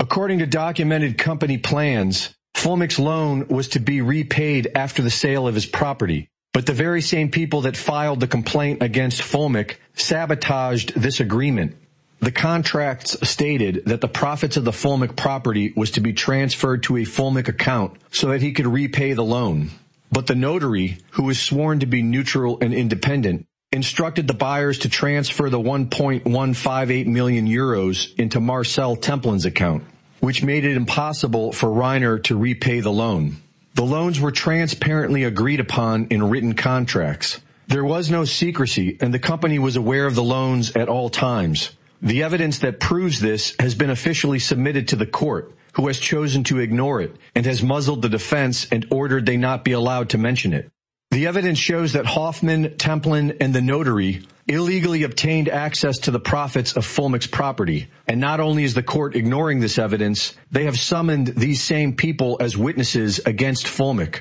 According to documented company plans, Fuellmich's loan was to be repaid after the sale of his property. But the very same people that filed the complaint against Fuellmich sabotaged this agreement. The contracts stated that the profits of the Fuellmich property was to be transferred to a Fuellmich account so that he could repay the loan. But the notary, who was sworn to be neutral and independent, instructed the buyers to transfer the 1.158 million euros into Marcel Templin's account which made it impossible for Reiner to repay the loan. The loans were transparently agreed upon in written contracts. There was no secrecy and the company was aware of the loans at all times. The evidence that proves this has been officially submitted to the court, who has chosen to ignore it and has muzzled the defense and ordered they not be allowed to mention it. The evidence shows that Hoffmann, Templin, and the notary illegally obtained access to the profits of Fuellmich's property. And not only is the court ignoring this evidence, they have summoned these same people as witnesses against Fuellmich.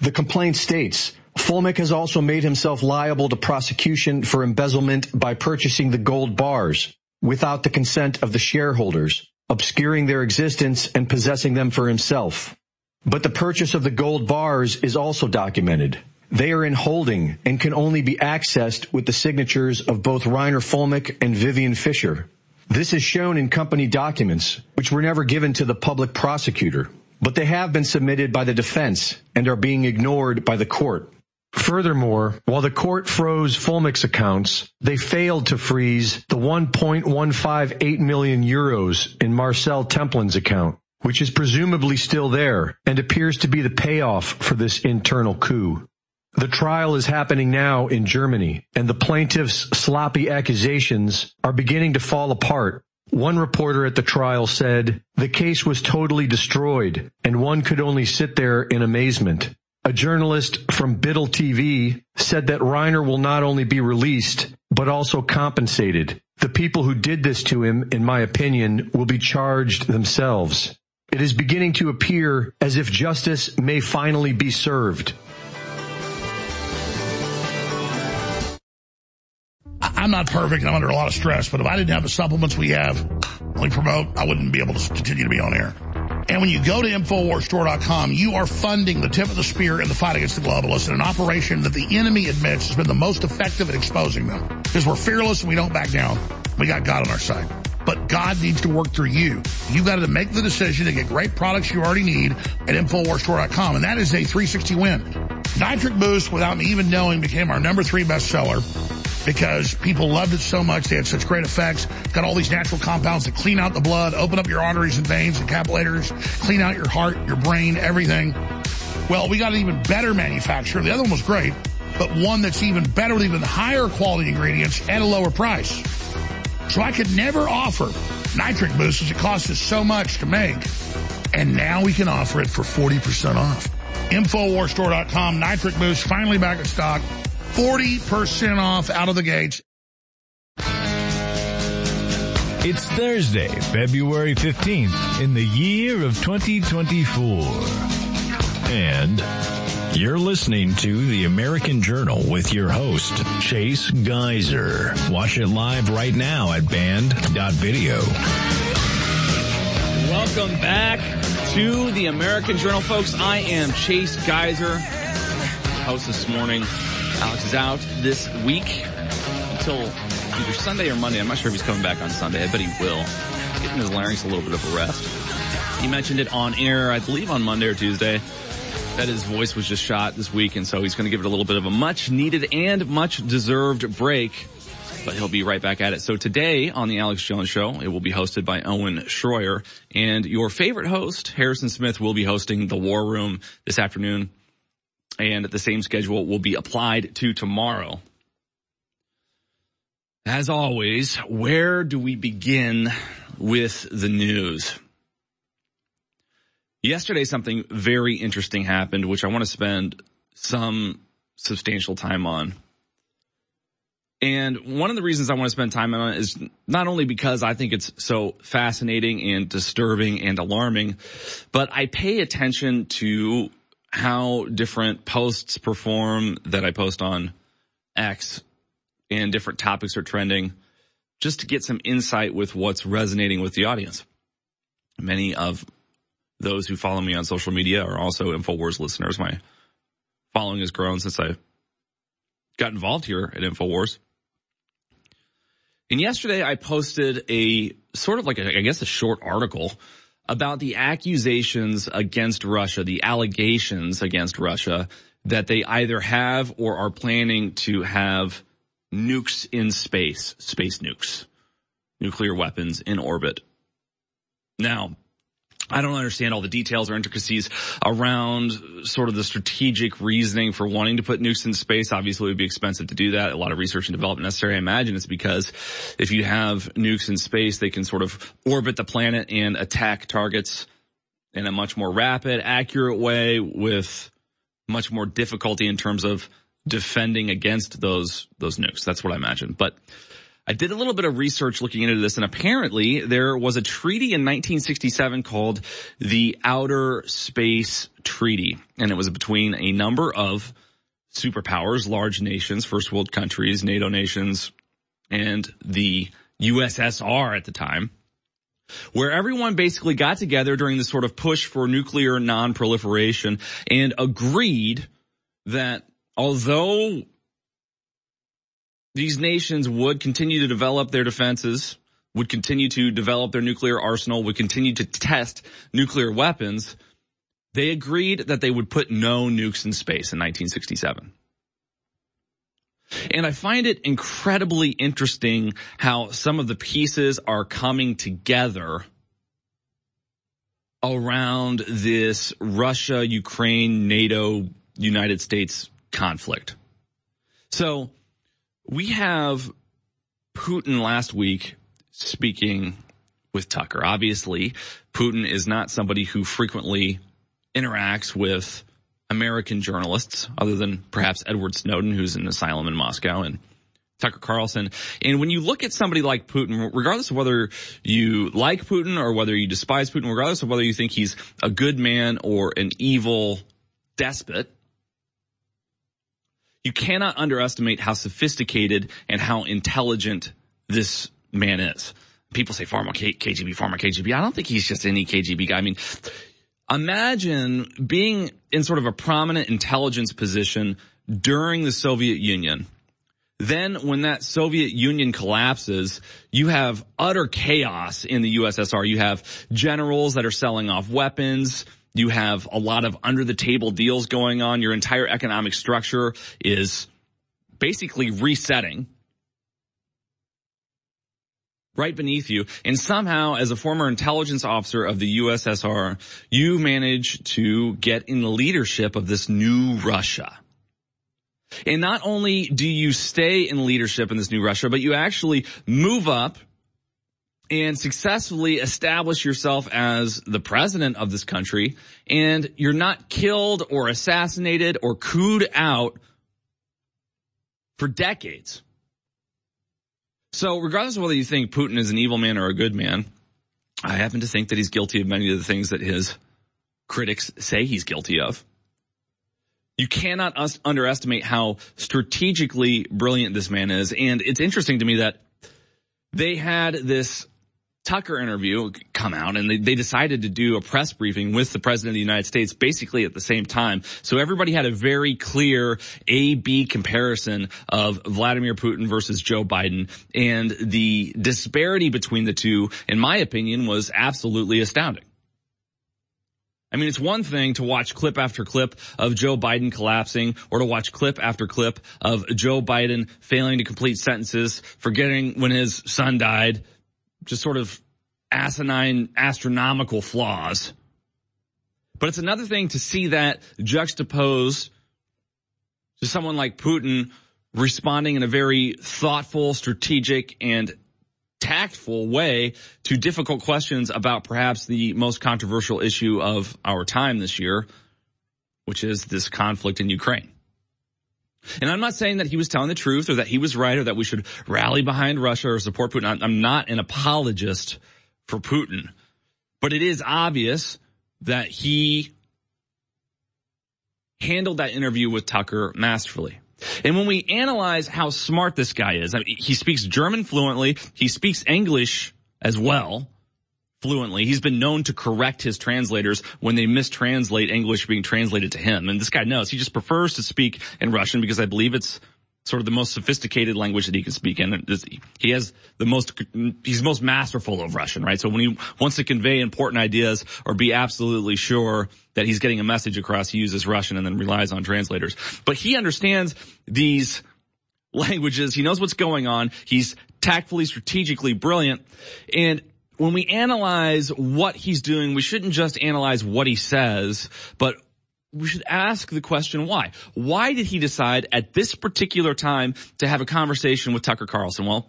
The complaint states, Fuellmich has also made himself liable to prosecution for embezzlement by purchasing the gold bars without the consent of the shareholders, obscuring their existence and possessing them for himself. But the purchase of the gold bars is also documented. They are in holding and can only be accessed with the signatures of both Reiner Fuellmich and Vivian Fischer. This is shown in company documents, which were never given to the public prosecutor, but they have been submitted by the defense and are being ignored by the court. Furthermore, while the court froze Fuellmich's accounts, they failed to freeze the 1.158 million euros in Marcel Templin's account, which is presumably still there and appears to be the payoff for this internal coup. The trial is happening now in Germany, and the plaintiff's sloppy accusations are beginning to fall apart. One reporter at the trial said, the case was totally destroyed, and one could only sit there in amazement. A journalist from Bittel TV said that Reiner will not only be released, but also compensated. The people who did this to him, in my opinion, will be charged themselves. It is beginning to appear as if justice may finally be served. I'm not perfect and I'm under a lot of stress, but if I didn't have the supplements we have, we promote, I wouldn't be able to continue to be on air. And when you go to InfoWarsStore.com, you are funding the tip of the spear in the fight against the globalists in an operation that the enemy admits has been the most effective at exposing them. Because we're fearless and we don't back down. We got God on our side. But God needs to work through you. You've got to make the decision to get great products you already need at InfoWarsStore.com. And that is a 360 win. Nitric Boost, without me even knowing, became our number three bestseller because people loved it so much. They had such great effects. Got all these natural compounds that clean out the blood, open up your arteries and veins and capillaries, clean out your heart, your brain, everything. Well, we got an even better manufacturer. The other one was great, but one that's even better with even higher quality ingredients at a lower price. So I could never offer nitric boost because it costs us so much to make. And now we can offer it for 40% off. Infowarsstore.com, nitric boost, finally back in stock. 40% off out of the gates. It's Thursday, February 15th in the year of 2024. And you're listening to the American Journal with your host, Chase Geiser. Watch it live right now at band.video. Welcome back to the American Journal, folks. I am Chase Geiser, host this morning. Alex is out this week until either Sunday or Monday. I'm not sure if he's coming back on Sunday. I bet he will. Getting his larynx a little bit of a rest. He mentioned it on air, I believe on Monday or Tuesday, that his voice was just shot this week, and so he's going to give it a little bit of a much needed and much deserved break. But he'll be right back at it. So today on the Alex Jones Show, it will be hosted by Owen Schroyer, and your favorite host, Harrison Smith, will be hosting the War Room this afternoon and the same schedule will be applied to tomorrow. As always, where do we begin with the news? Yesterday something very interesting happened, which I want to spend some substantial time on. And one of the reasons I want to spend time on it is not only because I think it's so fascinating and disturbing and alarming, but I pay attention to how different posts perform that I post on X and different topics are trending just to get some insight with what's resonating with the audience. Many of those who follow me on social media are also InfoWars listeners. My following has grown since I got involved here at InfoWars. And yesterday I posted a sort of like a, I guess a short article about the accusations against Russia, the allegations against Russia that they either have or are planning to have nukes in space, space nukes, nuclear weapons in orbit. Now, I don't understand all the details or intricacies around sort of the strategic reasoning for wanting to put nukes in space. Obviously it would be expensive to do that. A lot of research and development necessary. I imagine it's because if you have nukes in space, they can sort of orbit the planet and attack targets in a much more rapid, accurate way with much more difficulty in terms of defending against those, those nukes. That's what I imagine. But I did a little bit of research looking into this and apparently there was a treaty in 1967 called the Outer Space Treaty and it was between a number of superpowers, large nations, first world countries, NATO nations, and the USSR at the time where everyone basically got together during this sort of push for nuclear non-proliferation and agreed that although these nations would continue to develop their defenses, would continue to develop their nuclear arsenal, would continue to test nuclear weapons, they agreed that they would put no nukes in space in 1967. And I find it incredibly interesting how some of the pieces are coming together around this Russia, Ukraine, NATO, United States conflict. So we have Putin last week speaking with Tucker. Obviously, Putin is not somebody who frequently interacts with American journalists other than perhaps Edward Snowden, who's in asylum in Moscow and Tucker Carlson. And when you look at somebody like Putin, regardless of whether you like Putin or whether you despise Putin, regardless of whether you think he's a good man or an evil despot, you cannot underestimate how sophisticated and how intelligent this man is. People say former KGB, former KGB. I don't think he's just any KGB guy. I mean, imagine being in sort of a prominent intelligence position during the Soviet Union. Then when that Soviet Union collapses, you have utter chaos in the USSR. You have generals that are selling off weapons. You have a lot of under the table deals going on. Your entire economic structure is basically resetting right beneath you. And somehow, as a former intelligence officer of the USSR, you manage to get in the leadership of this new Russia. And not only do you stay in leadership in this new Russia, but you actually move up and successfully establish yourself as the president of this country and you're not killed or assassinated or cooed out for decades. So regardless of whether you think Putin is an evil man or a good man, I happen to think that he's guilty of many of the things that his critics say he's guilty of. You cannot underestimate how strategically brilliant this man is. And it's interesting to me that they had this Tucker interview come out and they, they, decided to do a press briefing with the president of the United States basically at the same time. So everybody had a very clear A-B comparison of Vladimir Putin versus Joe Biden and the disparity between the two, in my opinion, was absolutely astounding. I mean, it's one thing to watch clip after clip of Joe Biden collapsing or to watch clip after clip of Joe Biden failing to complete sentences, forgetting when his son died, just sort of asinine, astronomical flaws. But it's another thing to see that juxtaposed to someone like Putin responding in a very thoughtful, strategic, and tactful way to difficult questions about perhaps the most controversial issue of our time this year, which is this conflict in Ukraine. And I'm not saying that he was telling the truth or that he was right or that we should rally behind Russia or support Putin. I'm not an apologist for Putin, but it is obvious that he handled that interview with Tucker masterfully. And when we analyze how smart this guy is, I mean, he speaks German fluently. He speaks English as well fluently. He's been known to correct his translators when they mistranslate English being translated to him. And this guy knows. He just prefers to speak in Russian because I believe it's sort of the most sophisticated language that he can speak in. He has the most, he's most masterful of Russian, right? So when he wants to convey important ideas or be absolutely sure that he's getting a message across, he uses Russian and then relies on translators. But he understands these languages. He knows what's going on. He's tactfully, strategically brilliant. And when we analyze what he's doing, we shouldn't just analyze what he says, but we should ask the question why. Why did he decide at this particular time to have a conversation with Tucker Carlson? Well,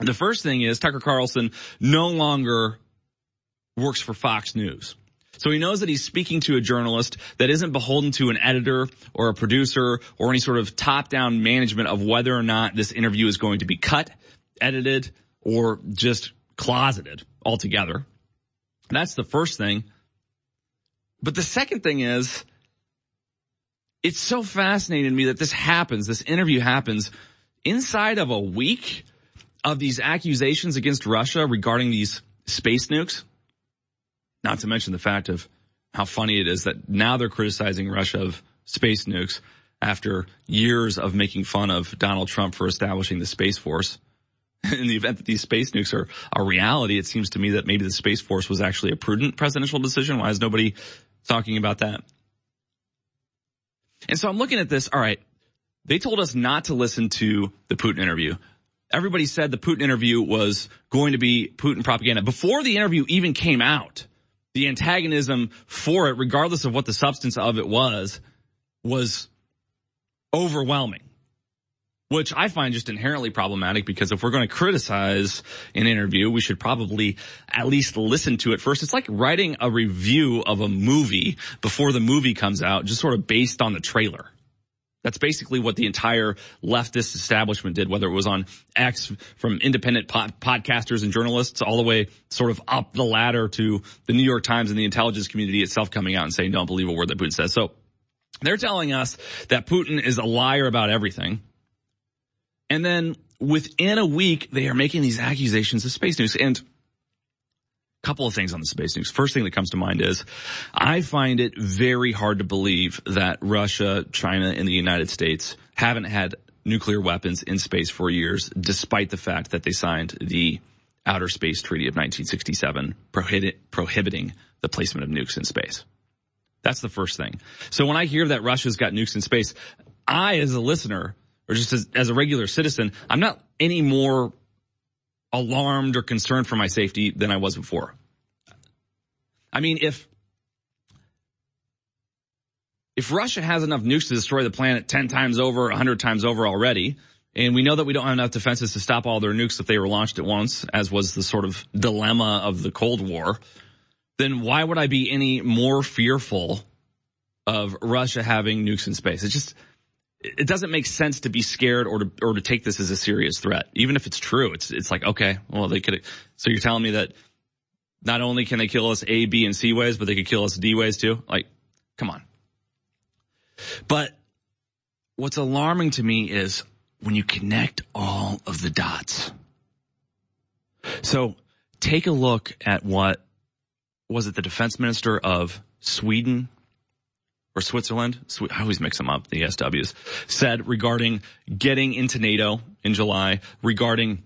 the first thing is Tucker Carlson no longer works for Fox News. So he knows that he's speaking to a journalist that isn't beholden to an editor or a producer or any sort of top-down management of whether or not this interview is going to be cut, edited, or just closeted altogether. That's the first thing. But the second thing is, it's so fascinating to me that this happens, this interview happens inside of a week of these accusations against Russia regarding these space nukes. Not to mention the fact of how funny it is that now they're criticizing Russia of space nukes after years of making fun of Donald Trump for establishing the Space Force. In the event that these space nukes are a reality, it seems to me that maybe the Space Force was actually a prudent presidential decision. Why is nobody talking about that? And so I'm looking at this. All right. They told us not to listen to the Putin interview. Everybody said the Putin interview was going to be Putin propaganda. Before the interview even came out, the antagonism for it, regardless of what the substance of it was, was overwhelming. Which I find just inherently problematic because if we're going to criticize an interview, we should probably at least listen to it first. It's like writing a review of a movie before the movie comes out, just sort of based on the trailer. That's basically what the entire leftist establishment did, whether it was on X from independent pod- podcasters and journalists all the way sort of up the ladder to the New York Times and the intelligence community itself coming out and saying, don't believe a word that Putin says. So they're telling us that Putin is a liar about everything. And then within a week, they are making these accusations of space news. And a couple of things on the space news. First thing that comes to mind is I find it very hard to believe that Russia, China, and the United States haven't had nuclear weapons in space for years, despite the fact that they signed the Outer Space Treaty of 1967 prohibit, prohibiting the placement of nukes in space. That's the first thing. So when I hear that Russia's got nukes in space, I, as a listener, or just as, as a regular citizen, I'm not any more alarmed or concerned for my safety than I was before. I mean, if if Russia has enough nukes to destroy the planet 10 times over, 100 times over already, and we know that we don't have enough defenses to stop all their nukes if they were launched at once, as was the sort of dilemma of the Cold War, then why would I be any more fearful of Russia having nukes in space? It just, it doesn't make sense to be scared or to or to take this as a serious threat. Even if it's true, it's it's like okay, well they could. So you're telling me that not only can they kill us A, B, and C ways, but they could kill us D ways too. Like, come on. But what's alarming to me is when you connect all of the dots. So take a look at what was it the defense minister of Sweden or Switzerland, I always mix them up, the SWs, said regarding getting into NATO in July, regarding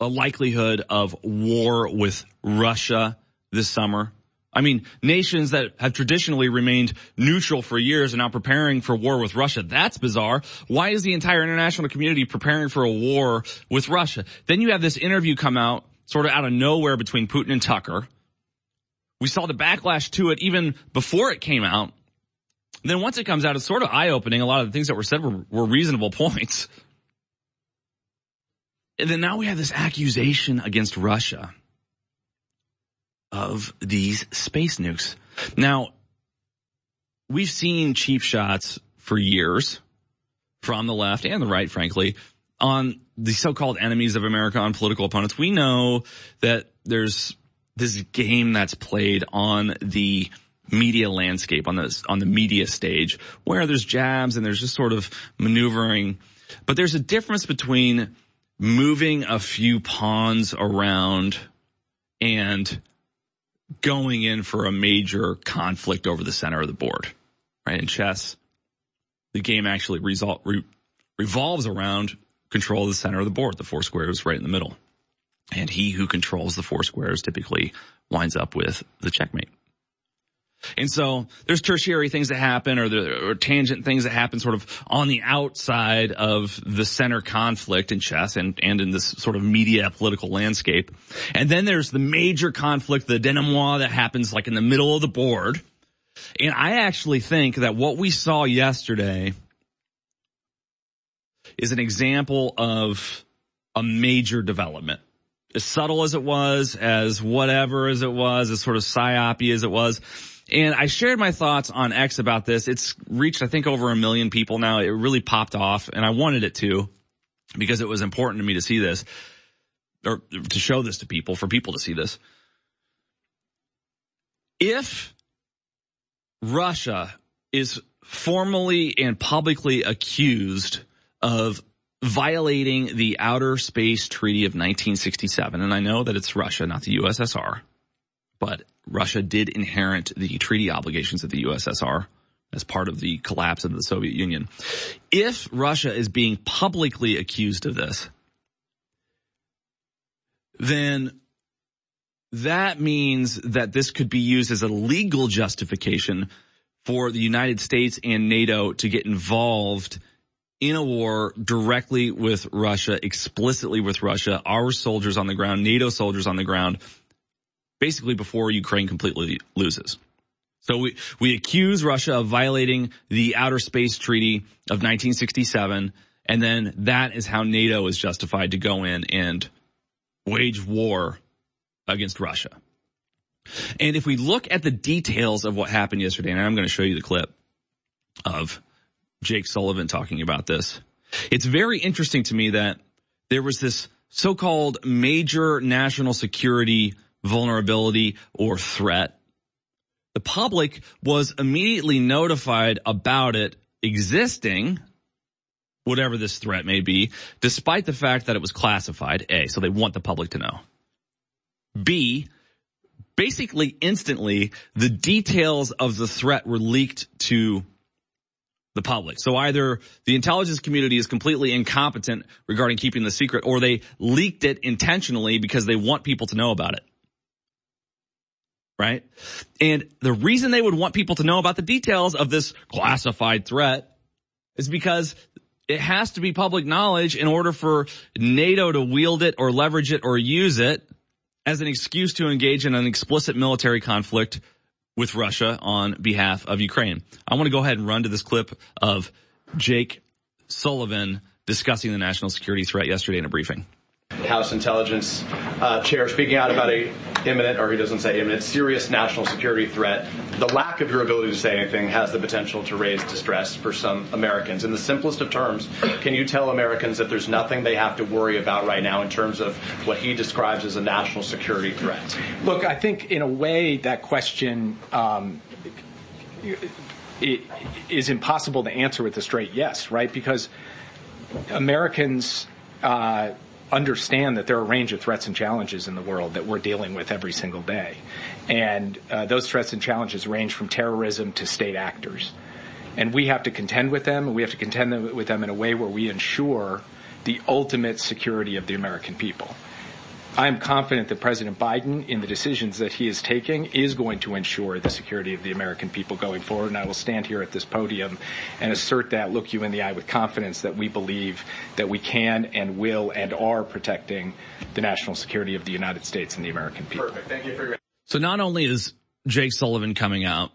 a likelihood of war with Russia this summer. I mean, nations that have traditionally remained neutral for years are now preparing for war with Russia. That's bizarre. Why is the entire international community preparing for a war with Russia? Then you have this interview come out sort of out of nowhere between Putin and Tucker we saw the backlash to it even before it came out. then once it comes out, it's sort of eye opening. A lot of the things that were said were, were reasonable points. And then now we have this accusation against Russia of these space nukes. Now, we've seen cheap shots for years from the left and the right, frankly, on the so-called enemies of America, on political opponents. We know that there's this game that's played on the media landscape on the on the media stage where there's jabs and there's just sort of maneuvering. But there's a difference between moving a few pawns around and going in for a major conflict over the center of the board right? In chess the game actually result, re, revolves around control of the center of the board. The four squares right in the middle and he who controls the four squares typically winds up with the checkmate. And so there's tertiary things that happen or, tangent things that happen sort of on the outside of the center conflict in chess and, and in this sort of media political landscape. And then there's the major conflict, the denouement that happens like in the middle of the board. And I actually think that what we saw yesterday is an example of a major development as subtle as it was, as whatever as it was, as sort of psyopy as it was. And I shared my thoughts on X about this. It's reached, I think, over a million people now. It really popped off and I wanted it to because it was important to me to see this or to show this to people, for people to see this. If Russia is formally and publicly accused of violating the Outer Space Treaty of 1967. And I know that it's Russia, not the USSR, but Russia did inherit the treaty obligations of the USSR as part of the collapse of the Soviet Union. If Russia is being publicly accused of this, then that means that this could be used as a legal justification for the United States and NATO to get involved in a war directly with Russia, explicitly with Russia, our soldiers on the ground, NATO soldiers on the ground, basically before Ukraine completely loses. So we, we accuse Russia of violating the Outer Space Treaty of 1967, and then that is how NATO is justified to go in and wage war against Russia. And if we look at the details of what happened yesterday, and I'm going to show you the clip of Jake Sullivan talking about this, it's very interesting to me that there was this so-called major national security vulnerability or threat. The public was immediately notified about it existing, whatever this threat may be, despite the fact that it was classified, A, so they want the public to know. B, basically instantly, the details of the threat were leaked to the public. So either the intelligence community is completely incompetent regarding keeping the secret or they leaked it intentionally because they want people to know about it. Right? And the reason they would want people to know about the details of this classified threat is because it has to be public knowledge in order for NATO to wield it or leverage it or use it as an excuse to engage in an explicit military conflict with Russia on behalf of Ukraine. I want to go ahead and run to this clip of Jake Sullivan discussing the national security threat yesterday in a briefing. House Intelligence uh, Chair speaking out about a imminent, or he doesn't say imminent, serious national security threat. The lack of your ability to say anything has the potential to raise distress for some Americans. In the simplest of terms, can you tell Americans that there's nothing they have to worry about right now in terms of what he describes as a national security threat? Look, I think in a way that question um, it is impossible to answer with a straight yes, right? Because Americans. Uh, understand that there are a range of threats and challenges in the world that we're dealing with every single day. And uh, those threats and challenges range from terrorism to state actors. And we have to contend with them, and we have to contend with them in a way where we ensure the ultimate security of the American people. I am confident that President Biden, in the decisions that he is taking, is going to ensure the security of the American people going forward. And I will stand here at this podium and assert that, look you in the eye with confidence that we believe that we can and will and are protecting the national security of the United States and the American people. Perfect. Thank you for your. So not only is Jake Sullivan coming out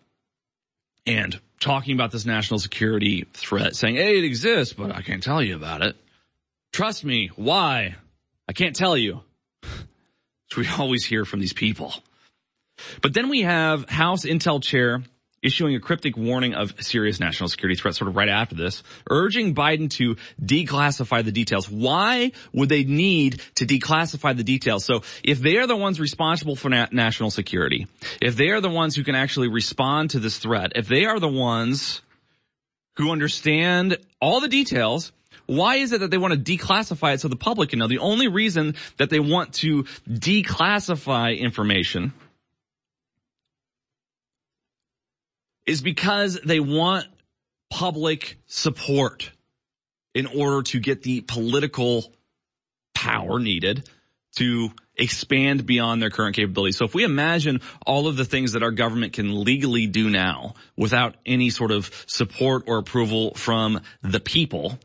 and talking about this national security threat, saying, hey, it exists, but I can't tell you about it. Trust me. Why? I can't tell you we always hear from these people. But then we have House Intel Chair issuing a cryptic warning of serious national security threats sort of right after this, urging Biden to declassify the details. Why would they need to declassify the details? So if they are the ones responsible for na- national security, if they are the ones who can actually respond to this threat, if they are the ones who understand all the details, why is it that they want to declassify it so the public can know? The only reason that they want to declassify information is because they want public support in order to get the political power needed to expand beyond their current capabilities. So if we imagine all of the things that our government can legally do now without any sort of support or approval from the people,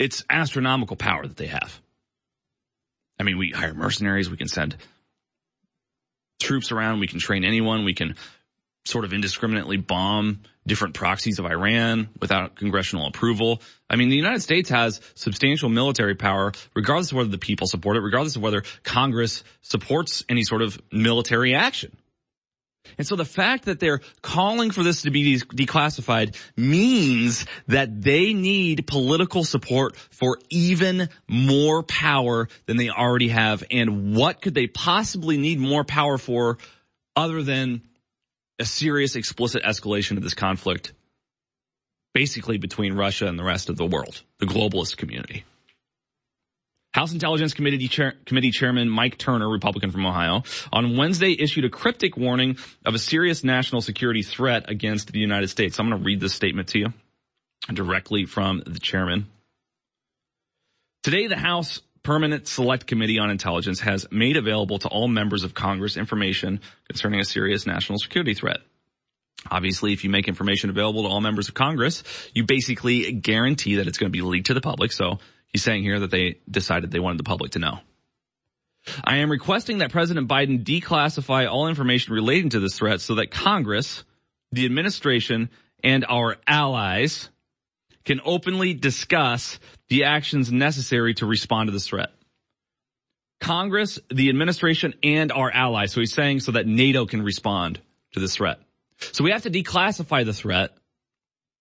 it's astronomical power that they have. I mean, we hire mercenaries, we can send troops around, we can train anyone, we can sort of indiscriminately bomb different proxies of Iran without congressional approval. I mean, the United States has substantial military power, regardless of whether the people support it, regardless of whether Congress supports any sort of military action. And so the fact that they're calling for this to be declassified means that they need political support for even more power than they already have. And what could they possibly need more power for other than a serious explicit escalation of this conflict basically between Russia and the rest of the world, the globalist community? House Intelligence Committee, Chair, Committee Chairman Mike Turner, Republican from Ohio, on Wednesday issued a cryptic warning of a serious national security threat against the United States. I'm going to read this statement to you directly from the chairman. Today, the House Permanent Select Committee on Intelligence has made available to all members of Congress information concerning a serious national security threat. Obviously, if you make information available to all members of Congress, you basically guarantee that it's going to be leaked to the public. So he's saying here that they decided they wanted the public to know. I am requesting that President Biden declassify all information relating to this threat so that Congress, the administration, and our allies can openly discuss the actions necessary to respond to this threat. Congress, the administration, and our allies. So he's saying so that NATO can respond to this threat. So we have to declassify the threat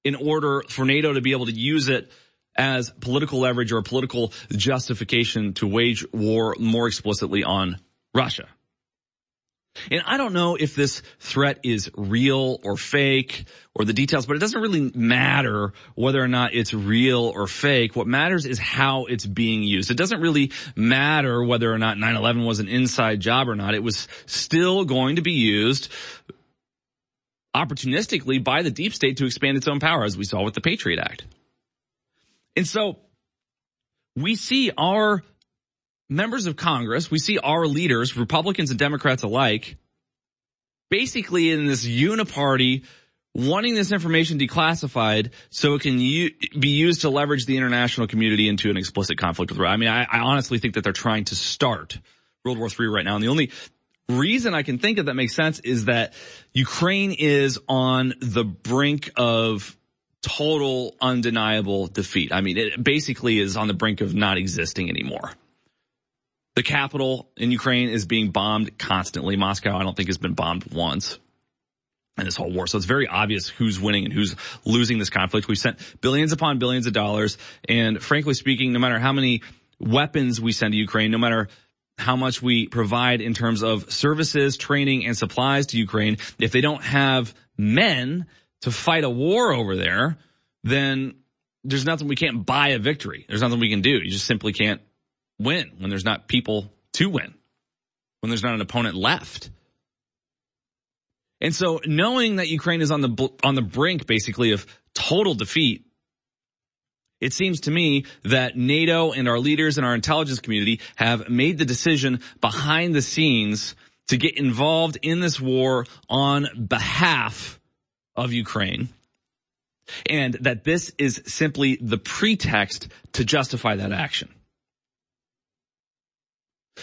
in order for NATO to be able to use it as political leverage or political justification to wage war more explicitly on Russia. And I don't know if this threat is real or fake or the details, but it doesn't really matter whether or not it's real or fake. What matters is how it's being used. It doesn't really matter whether or not 9-11 was an inside job or not. It was still going to be used opportunistically by the deep state to expand its own power, as we saw with the Patriot Act. And so we see our members of Congress, we see our leaders, Republicans and Democrats alike, basically in this uniparty wanting this information declassified so it can u- be used to leverage the international community into an explicit conflict with Russia. I mean, I, I honestly think that they're trying to start World War III right now. And the only reason I can think of that makes sense is that Ukraine is on the brink of total undeniable defeat. I mean, it basically is on the brink of not existing anymore. The capital in Ukraine is being bombed constantly. Moscow, I don't think has been bombed once in this whole war. So it's very obvious who's winning and who's losing this conflict. We've sent billions upon billions of dollars. And frankly speaking, no matter how many weapons we send to Ukraine, no matter how much we provide in terms of services, training, and supplies to Ukraine, if they don't have men to fight a war over there, then there's nothing we can't buy a victory. There's nothing we can do. You just simply can't win when there's not people to win, when there's not an opponent left. And so knowing that Ukraine is on the, on the brink basically of total defeat, it seems to me that NATO and our leaders and our intelligence community have made the decision behind the scenes to get involved in this war on behalf of Ukraine. And that this is simply the pretext to justify that action.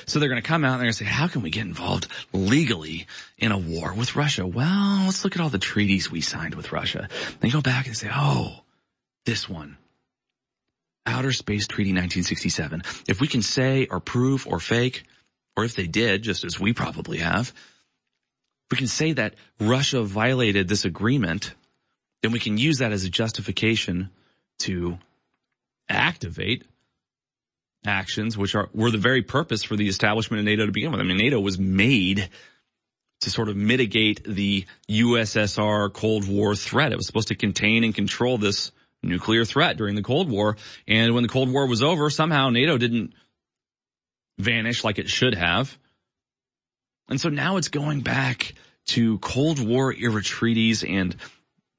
So they're going to come out and they're going to say, how can we get involved legally in a war with Russia? Well, let's look at all the treaties we signed with Russia. They go back and say, oh, this one. Outer Space Treaty 1967. If we can say or prove or fake, or if they did, just as we probably have, we can say that Russia violated this agreement, then we can use that as a justification to activate actions, which are were the very purpose for the establishment of NATO to begin with. I mean, NATO was made to sort of mitigate the USSR Cold War threat. It was supposed to contain and control this nuclear threat during the Cold War. And when the Cold War was over, somehow NATO didn't vanish like it should have. And so now it's going back to Cold War era treaties and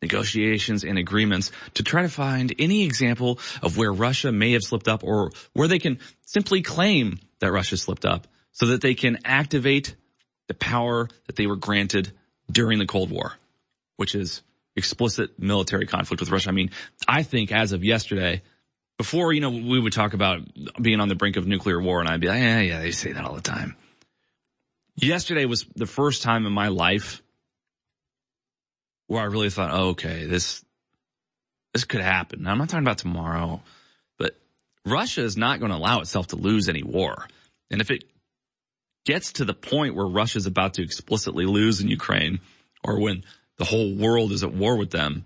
negotiations and agreements to try to find any example of where Russia may have slipped up or where they can simply claim that Russia slipped up so that they can activate the power that they were granted during the Cold War, which is explicit military conflict with Russia. I mean, I think as of yesterday, before, you know, we would talk about being on the brink of nuclear war and I'd be like, yeah, yeah, they say that all the time. Yesterday was the first time in my life where I really thought, oh, okay, this, this could happen. Now, I'm not talking about tomorrow, but Russia is not going to allow itself to lose any war. And if it gets to the point where Russia is about to explicitly lose in Ukraine or when the whole world is at war with them,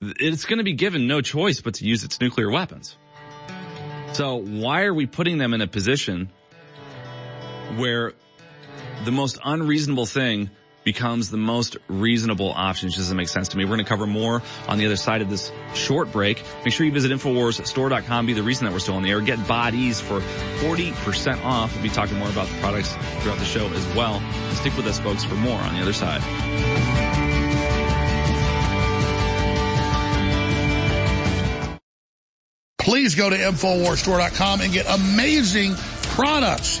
it's going to be given no choice but to use its nuclear weapons. So why are we putting them in a position where the most unreasonable thing becomes the most reasonable option. It doesn't make sense to me. We're going to cover more on the other side of this short break. Make sure you visit InfoWarsStore.com. Be the reason that we're still on the air. Get bodies for 40% off. We'll be talking more about the products throughout the show as well. Stick with us folks for more on the other side. Please go to InfoWarsStore.com and get amazing products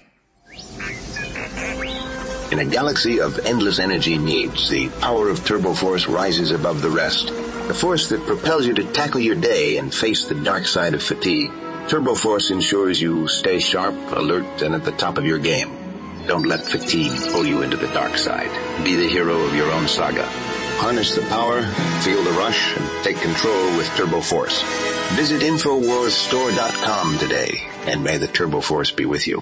In a galaxy of endless energy needs, the power of Turbo Force rises above the rest. The force that propels you to tackle your day and face the dark side of fatigue. Turbo Force ensures you stay sharp, alert, and at the top of your game. Don't let fatigue pull you into the dark side. Be the hero of your own saga. Harness the power, feel the rush, and take control with Turbo Force. Visit InfoWarsStore.com today, and may the Turbo Force be with you.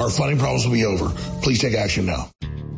our funding problems will be over. Please take action now.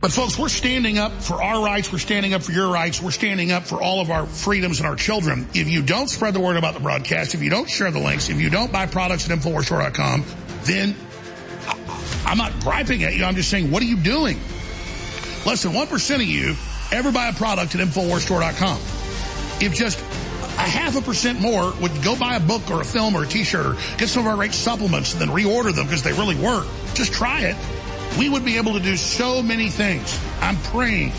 But folks, we're standing up for our rights. We're standing up for your rights. We're standing up for all of our freedoms and our children. If you don't spread the word about the broadcast, if you don't share the links, if you don't buy products at InfoWarsStore.com, then I'm not griping at you. I'm just saying, what are you doing? Less than 1% of you ever buy a product at InfoWarsStore.com. If just a half a percent more would go buy a book or a film or a t-shirt or get some of our great supplements and then reorder them because they really work, just try it we would be able to do so many things. I'm praying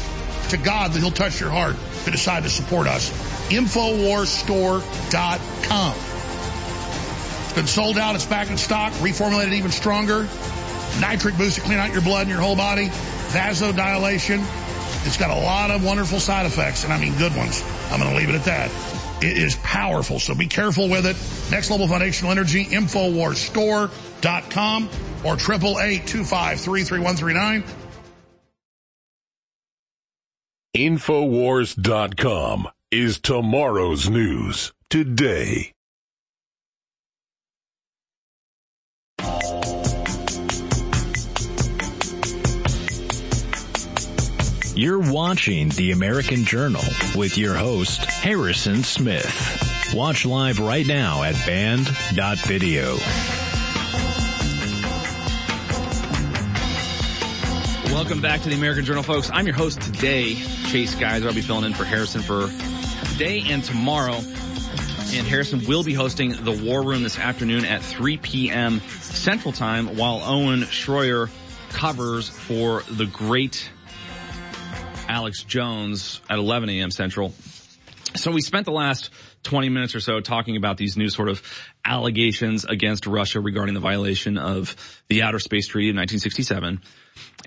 to God that he'll touch your heart to decide to support us. Infowarsstore.com. It's been sold out. It's back in stock. Reformulated even stronger. Nitric boost to clean out your blood and your whole body. Vasodilation. It's got a lot of wonderful side effects, and I mean good ones. I'm going to leave it at that. It is powerful, so be careful with it. Next Level Foundational Energy, Infowarsstore.com or 888-253-3139. Infowars.com is tomorrow's news today. You're watching The American Journal with your host, Harrison Smith. Watch live right now at band.video. Welcome back to the American Journal, folks. I'm your host today, Chase Geiser. I'll be filling in for Harrison for today and tomorrow. And Harrison will be hosting the War Room this afternoon at 3 p.m. Central Time, while Owen Schroyer covers for the great Alex Jones at 11 a.m. Central. So we spent the last 20 minutes or so talking about these new sort of allegations against Russia regarding the violation of the Outer Space Treaty of 1967.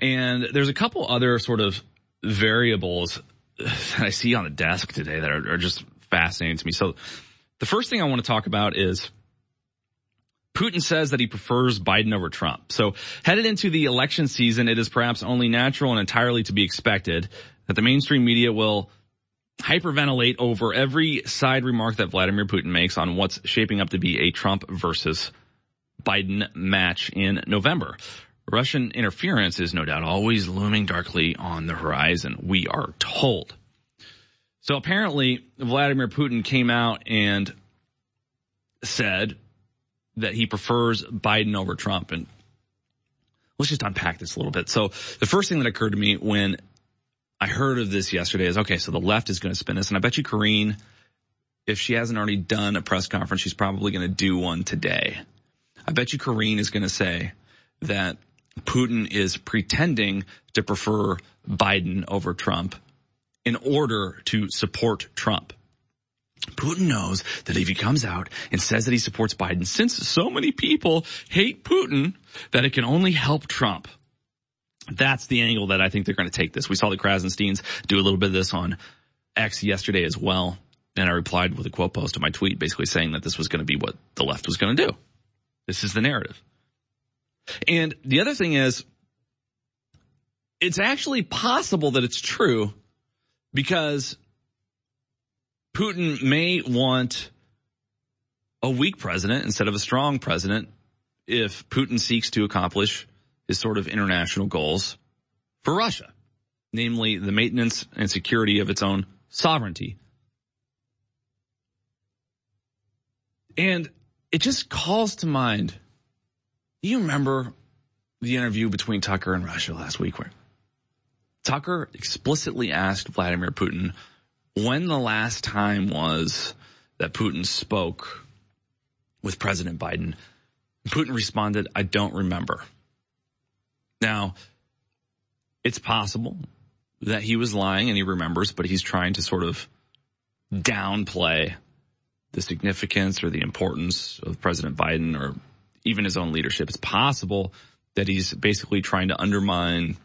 And there's a couple other sort of variables that I see on the desk today that are, are just fascinating to me. So the first thing I want to talk about is Putin says that he prefers Biden over Trump. So headed into the election season, it is perhaps only natural and entirely to be expected that the mainstream media will hyperventilate over every side remark that Vladimir Putin makes on what's shaping up to be a Trump versus Biden match in November. Russian interference is no doubt always looming darkly on the horizon, we are told. So apparently Vladimir Putin came out and said that he prefers Biden over Trump. And let's just unpack this a little bit. So the first thing that occurred to me when I heard of this yesterday is, okay, so the left is going to spin this. And I bet you Karine, if she hasn't already done a press conference, she's probably going to do one today. I bet you Karine is going to say that Putin is pretending to prefer Biden over Trump in order to support Trump. Putin knows that if he comes out and says that he supports Biden, since so many people hate Putin, that it can only help Trump. That's the angle that I think they're going to take this. We saw the Krassensteins do a little bit of this on X yesterday as well. And I replied with a quote post to my tweet basically saying that this was going to be what the left was going to do. This is the narrative. And the other thing is, it's actually possible that it's true because Putin may want a weak president instead of a strong president if Putin seeks to accomplish his sort of international goals for Russia, namely the maintenance and security of its own sovereignty. And it just calls to mind. Do you remember the interview between Tucker and Russia last week where Tucker explicitly asked Vladimir Putin when the last time was that Putin spoke with President Biden. Putin responded, I don't remember. Now, it's possible that he was lying and he remembers, but he's trying to sort of downplay the significance or the importance of President Biden or even his own leadership. It's possible that he's basically trying to undermine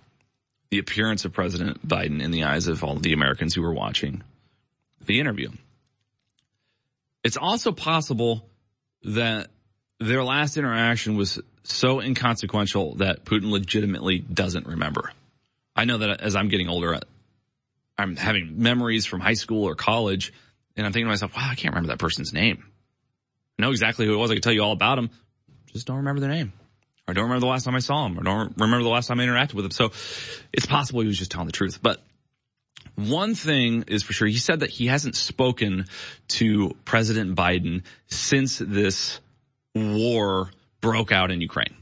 the appearance of President Biden in the eyes of all the Americans who were watching the interview. It's also possible that their last interaction was so inconsequential that Putin legitimately doesn't remember. I know that as I'm getting older, I'm having memories from high school or college, and I'm thinking to myself, wow, I can't remember that person's name. I know exactly who it was. I can tell you all about him. Just don't remember their name. Or don't remember the last time I saw him. Or don't remember the last time I interacted with him. So it's possible he was just telling the truth. But one thing is for sure, he said that he hasn't spoken to President Biden since this war broke out in Ukraine,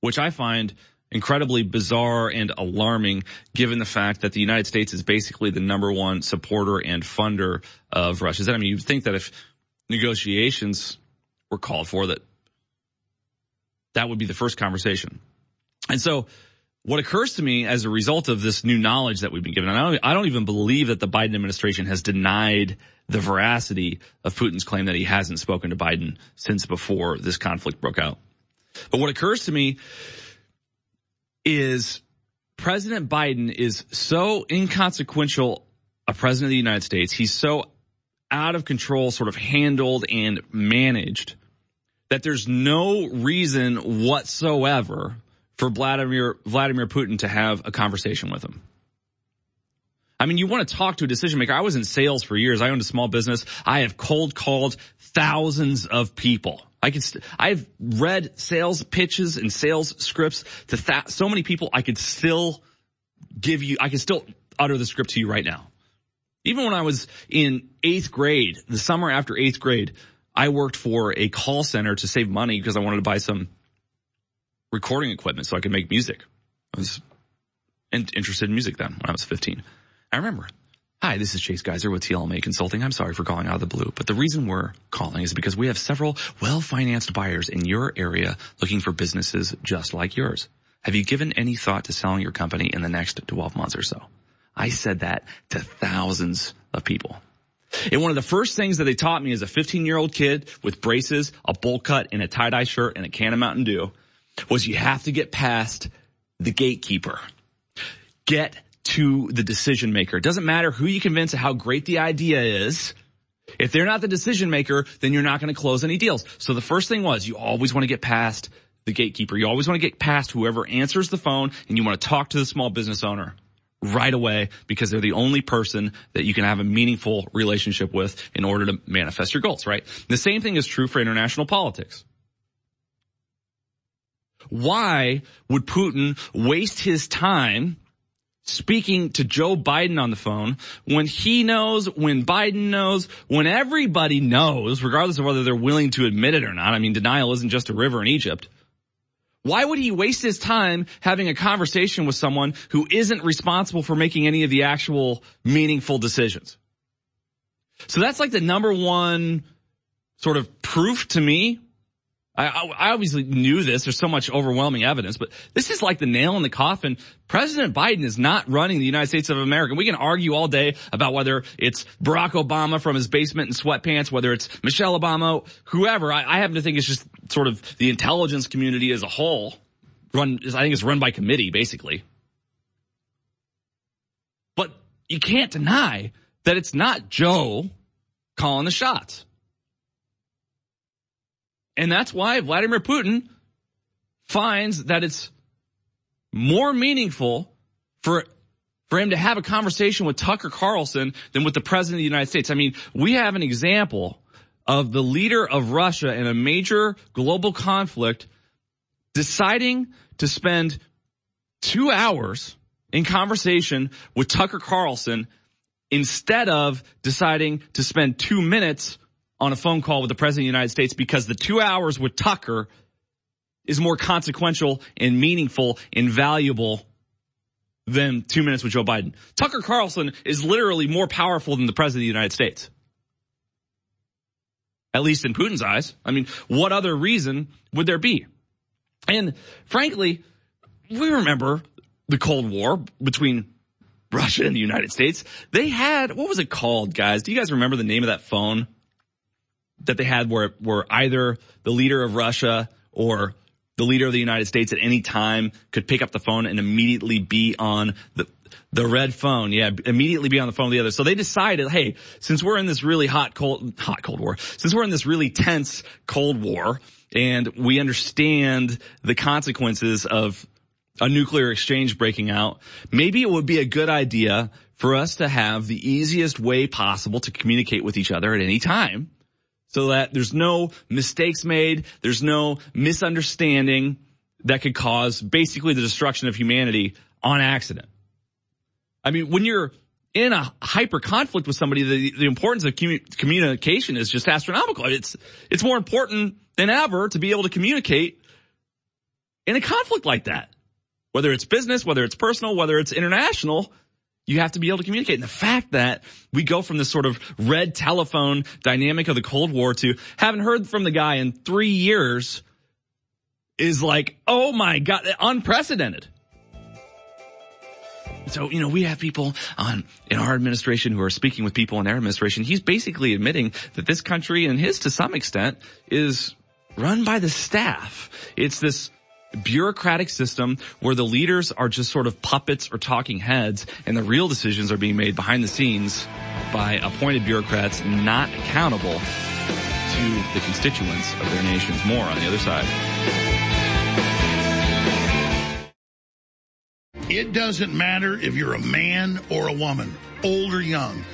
which I find incredibly bizarre and alarming given the fact that the United States is basically the number one supporter and funder of Russia. I mean, you'd think that if negotiations were called for that, that would be the first conversation. And so what occurs to me as a result of this new knowledge that we've been given, and I don't, I don't even believe that the Biden administration has denied the veracity of Putin's claim that he hasn't spoken to Biden since before this conflict broke out. But what occurs to me is President Biden is so inconsequential a president of the United States. He's so out of control, sort of handled and managed that there's no reason whatsoever for Vladimir, Vladimir Putin to have a conversation with him. I mean, you want to talk to a decision maker. I was in sales for years. I owned a small business. I have cold called thousands of people. I could, st- I've read sales pitches and sales scripts to th- so many people. I could still give you, I could still utter the script to you right now. Even when I was in eighth grade, the summer after eighth grade, I worked for a call center to save money because I wanted to buy some recording equipment so I could make music. I was in- interested in music then when I was 15. I remember. Hi, this is Chase Geiser with TLMA Consulting. I'm sorry for calling out of the blue, but the reason we're calling is because we have several well-financed buyers in your area looking for businesses just like yours. Have you given any thought to selling your company in the next 12 months or so? I said that to thousands of people. And one of the first things that they taught me as a 15 year old kid with braces, a bowl cut and a tie dye shirt and a can of Mountain Dew was you have to get past the gatekeeper. Get to the decision maker. It doesn't matter who you convince of how great the idea is. If they're not the decision maker, then you're not going to close any deals. So the first thing was you always want to get past the gatekeeper. You always want to get past whoever answers the phone and you want to talk to the small business owner right away because they're the only person that you can have a meaningful relationship with in order to manifest your goals, right? The same thing is true for international politics. Why would Putin waste his time speaking to Joe Biden on the phone when he knows, when Biden knows, when everybody knows, regardless of whether they're willing to admit it or not. I mean, denial isn't just a river in Egypt. Why would he waste his time having a conversation with someone who isn't responsible for making any of the actual meaningful decisions? So that's like the number one sort of proof to me I, I, obviously knew this. There's so much overwhelming evidence, but this is like the nail in the coffin. President Biden is not running the United States of America. We can argue all day about whether it's Barack Obama from his basement in sweatpants, whether it's Michelle Obama, whoever. I, I happen to think it's just sort of the intelligence community as a whole. Run, I think it's run by committee, basically. But you can't deny that it's not Joe calling the shots. And that's why Vladimir Putin finds that it's more meaningful for for him to have a conversation with Tucker Carlson than with the president of the United States. I mean, we have an example of the leader of Russia in a major global conflict deciding to spend two hours in conversation with Tucker Carlson instead of deciding to spend two minutes on a phone call with the president of the United States because the two hours with Tucker is more consequential and meaningful and valuable than two minutes with Joe Biden. Tucker Carlson is literally more powerful than the president of the United States. At least in Putin's eyes. I mean, what other reason would there be? And frankly, we remember the Cold War between Russia and the United States. They had, what was it called, guys? Do you guys remember the name of that phone? That they had were, were either the leader of Russia or the leader of the United States at any time could pick up the phone and immediately be on the, the red phone. Yeah, immediately be on the phone with the other. So they decided, hey, since we're in this really hot, cold, hot cold war, since we're in this really tense cold war and we understand the consequences of a nuclear exchange breaking out, maybe it would be a good idea for us to have the easiest way possible to communicate with each other at any time so that there's no mistakes made, there's no misunderstanding that could cause basically the destruction of humanity on accident. I mean, when you're in a hyper conflict with somebody, the, the importance of communication is just astronomical. It's, it's more important than ever to be able to communicate in a conflict like that. Whether it's business, whether it's personal, whether it's international, you have to be able to communicate. And the fact that we go from this sort of red telephone dynamic of the Cold War to haven't heard from the guy in three years is like, oh my God, unprecedented. So, you know, we have people on in our administration who are speaking with people in their administration. He's basically admitting that this country and his to some extent is run by the staff. It's this bureaucratic system where the leaders are just sort of puppets or talking heads and the real decisions are being made behind the scenes by appointed bureaucrats not accountable to the constituents of their nations. More on the other side. It doesn't matter if you're a man or a woman, old or young.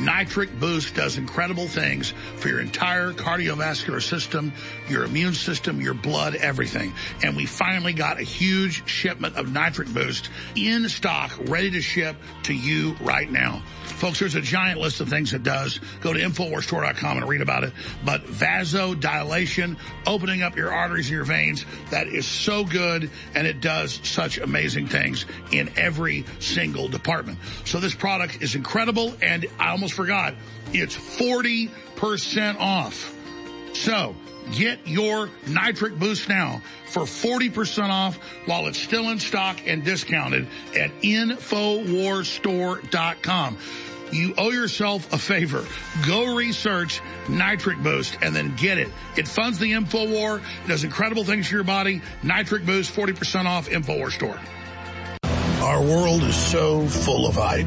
Nitric Boost does incredible things for your entire cardiovascular system, your immune system, your blood, everything. And we finally got a huge shipment of Nitric Boost in stock, ready to ship to you right now. Folks, there's a giant list of things it does. Go to InfoWarsStore.com and read about it. But vasodilation, opening up your arteries and your veins, that is so good and it does such amazing things in every single department. So this product is incredible and I almost forgot, it's 40% off. So get your nitric boost now for 40% off while it's still in stock and discounted at InfoWarsStore.com. You owe yourself a favor. Go research Nitric Boost and then get it. It funds the InfoWar. It does incredible things for your body. Nitric Boost, 40% off InfoWars Store. Our world is so full of hype.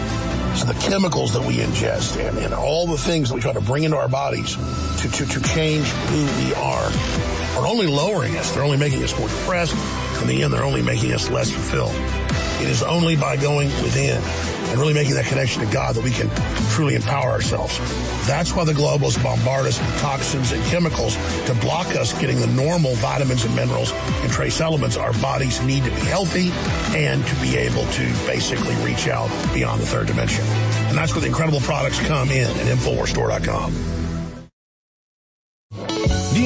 So the chemicals that we ingest and, and all the things that we try to bring into our bodies to, to, to change who we are are only lowering us. They're only making us more depressed. In the end, they're only making us less fulfilled. It is only by going within and really making that connection to God that we can truly empower ourselves. That's why the globalists bombard us with toxins and chemicals to block us getting the normal vitamins and minerals and trace elements our bodies need to be healthy and to be able to basically reach out beyond the third dimension. And that's where the incredible products come in at InfoWarsStore.com. The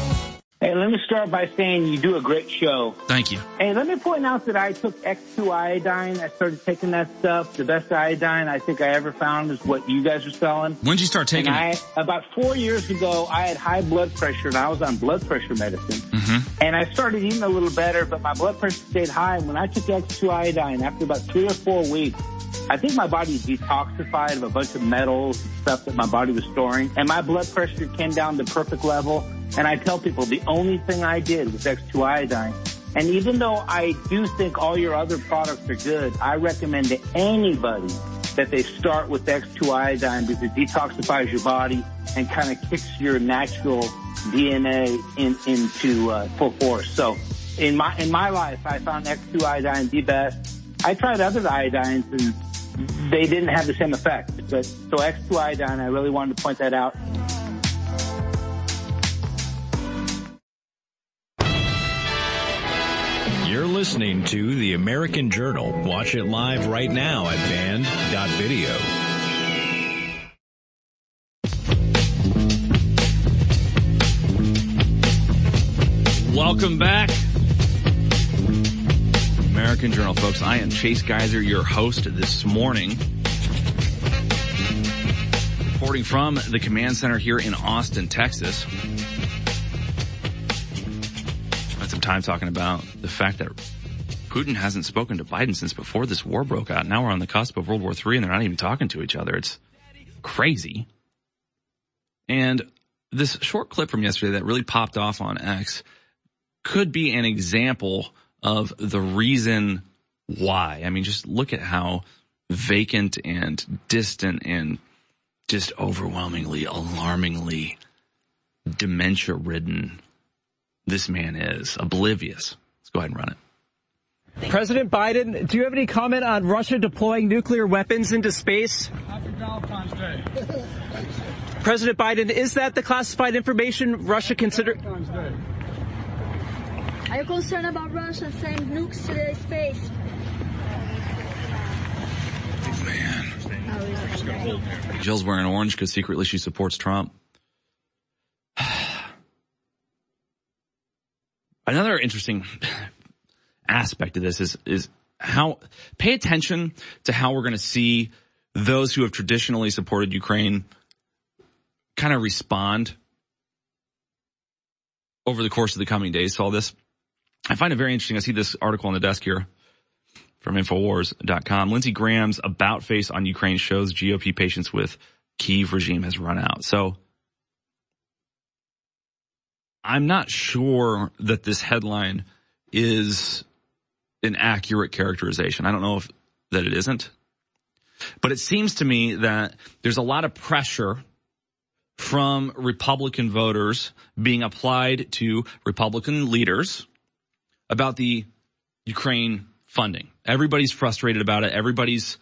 Hey, let me start by saying you do a great show. Thank you. Hey, let me point out that I took X2 iodine. I started taking that stuff. The best iodine I think I ever found is what you guys are selling. When did you start taking and it? I, about four years ago, I had high blood pressure and I was on blood pressure medicine. Mm-hmm. And I started eating a little better, but my blood pressure stayed high. And when I took X2 iodine, after about three or four weeks, I think my body detoxified of a bunch of metals and stuff that my body was storing. And my blood pressure came down to perfect level. And I tell people the only thing I did was X2 iodine. And even though I do think all your other products are good, I recommend to anybody that they start with X2 iodine because it detoxifies your body and kind of kicks your natural DNA in, into uh, full force. So in my in my life, I found X2 iodine the best. I tried other iodines and they didn't have the same effect. But so X2 iodine, I really wanted to point that out. You're listening to the American Journal. Watch it live right now at band.video. Welcome back. American Journal, folks. I am Chase Geiser, your host this morning. Reporting from the command center here in Austin, Texas. Some time talking about the fact that Putin hasn't spoken to Biden since before this war broke out. Now we're on the cusp of World War III and they're not even talking to each other. It's crazy. And this short clip from yesterday that really popped off on X could be an example of the reason why. I mean, just look at how vacant and distant and just overwhelmingly, alarmingly dementia ridden this man is. Oblivious. Let's go ahead and run it. President Biden, do you have any comment on Russia deploying nuclear weapons into space? Happy Valentine's Day. President Biden, is that the classified information Russia consider? Are you concerned about Russia sending nukes to the space? Oh, Jill's wearing orange because secretly she supports Trump. Another interesting aspect of this is, is how, pay attention to how we're going to see those who have traditionally supported Ukraine kind of respond over the course of the coming days to all this. I find it very interesting. I see this article on the desk here from Infowars.com. Lindsey Graham's about face on Ukraine shows GOP patience with Kiev regime has run out. So I'm not sure that this headline is an accurate characterization. I don't know if that it isn't, but it seems to me that there's a lot of pressure from Republican voters being applied to Republican leaders about the Ukraine funding. Everybody's frustrated about it. Everybody's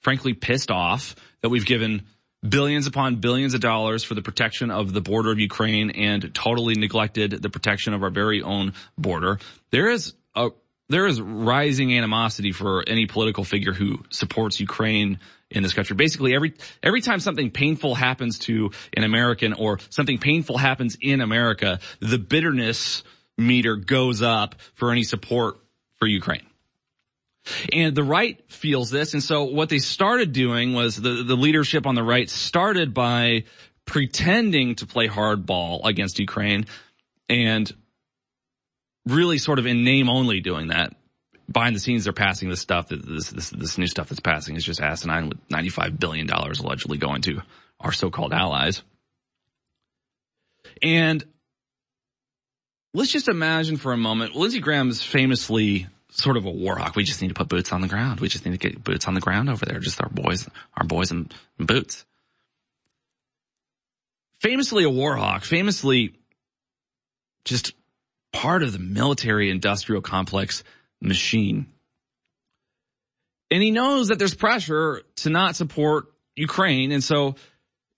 frankly pissed off that we've given billions upon billions of dollars for the protection of the border of Ukraine and totally neglected the protection of our very own border. There is a there is rising animosity for any political figure who supports Ukraine in this country. Basically, every every time something painful happens to an American or something painful happens in America, the bitterness meter goes up for any support for Ukraine. And the right feels this. And so what they started doing was the, the leadership on the right started by pretending to play hardball against Ukraine and really sort of in name only doing that. Behind the scenes, they're passing this stuff. This, this, this new stuff that's passing is just asinine with $95 billion allegedly going to our so-called allies. And let's just imagine for a moment, Lindsey Graham is famously sort of a war hawk. We just need to put boots on the ground. We just need to get boots on the ground over there. Just our boys, our boys in, boots. Famously a war hawk, famously just part of the military industrial complex machine. And he knows that there's pressure to not support Ukraine. And so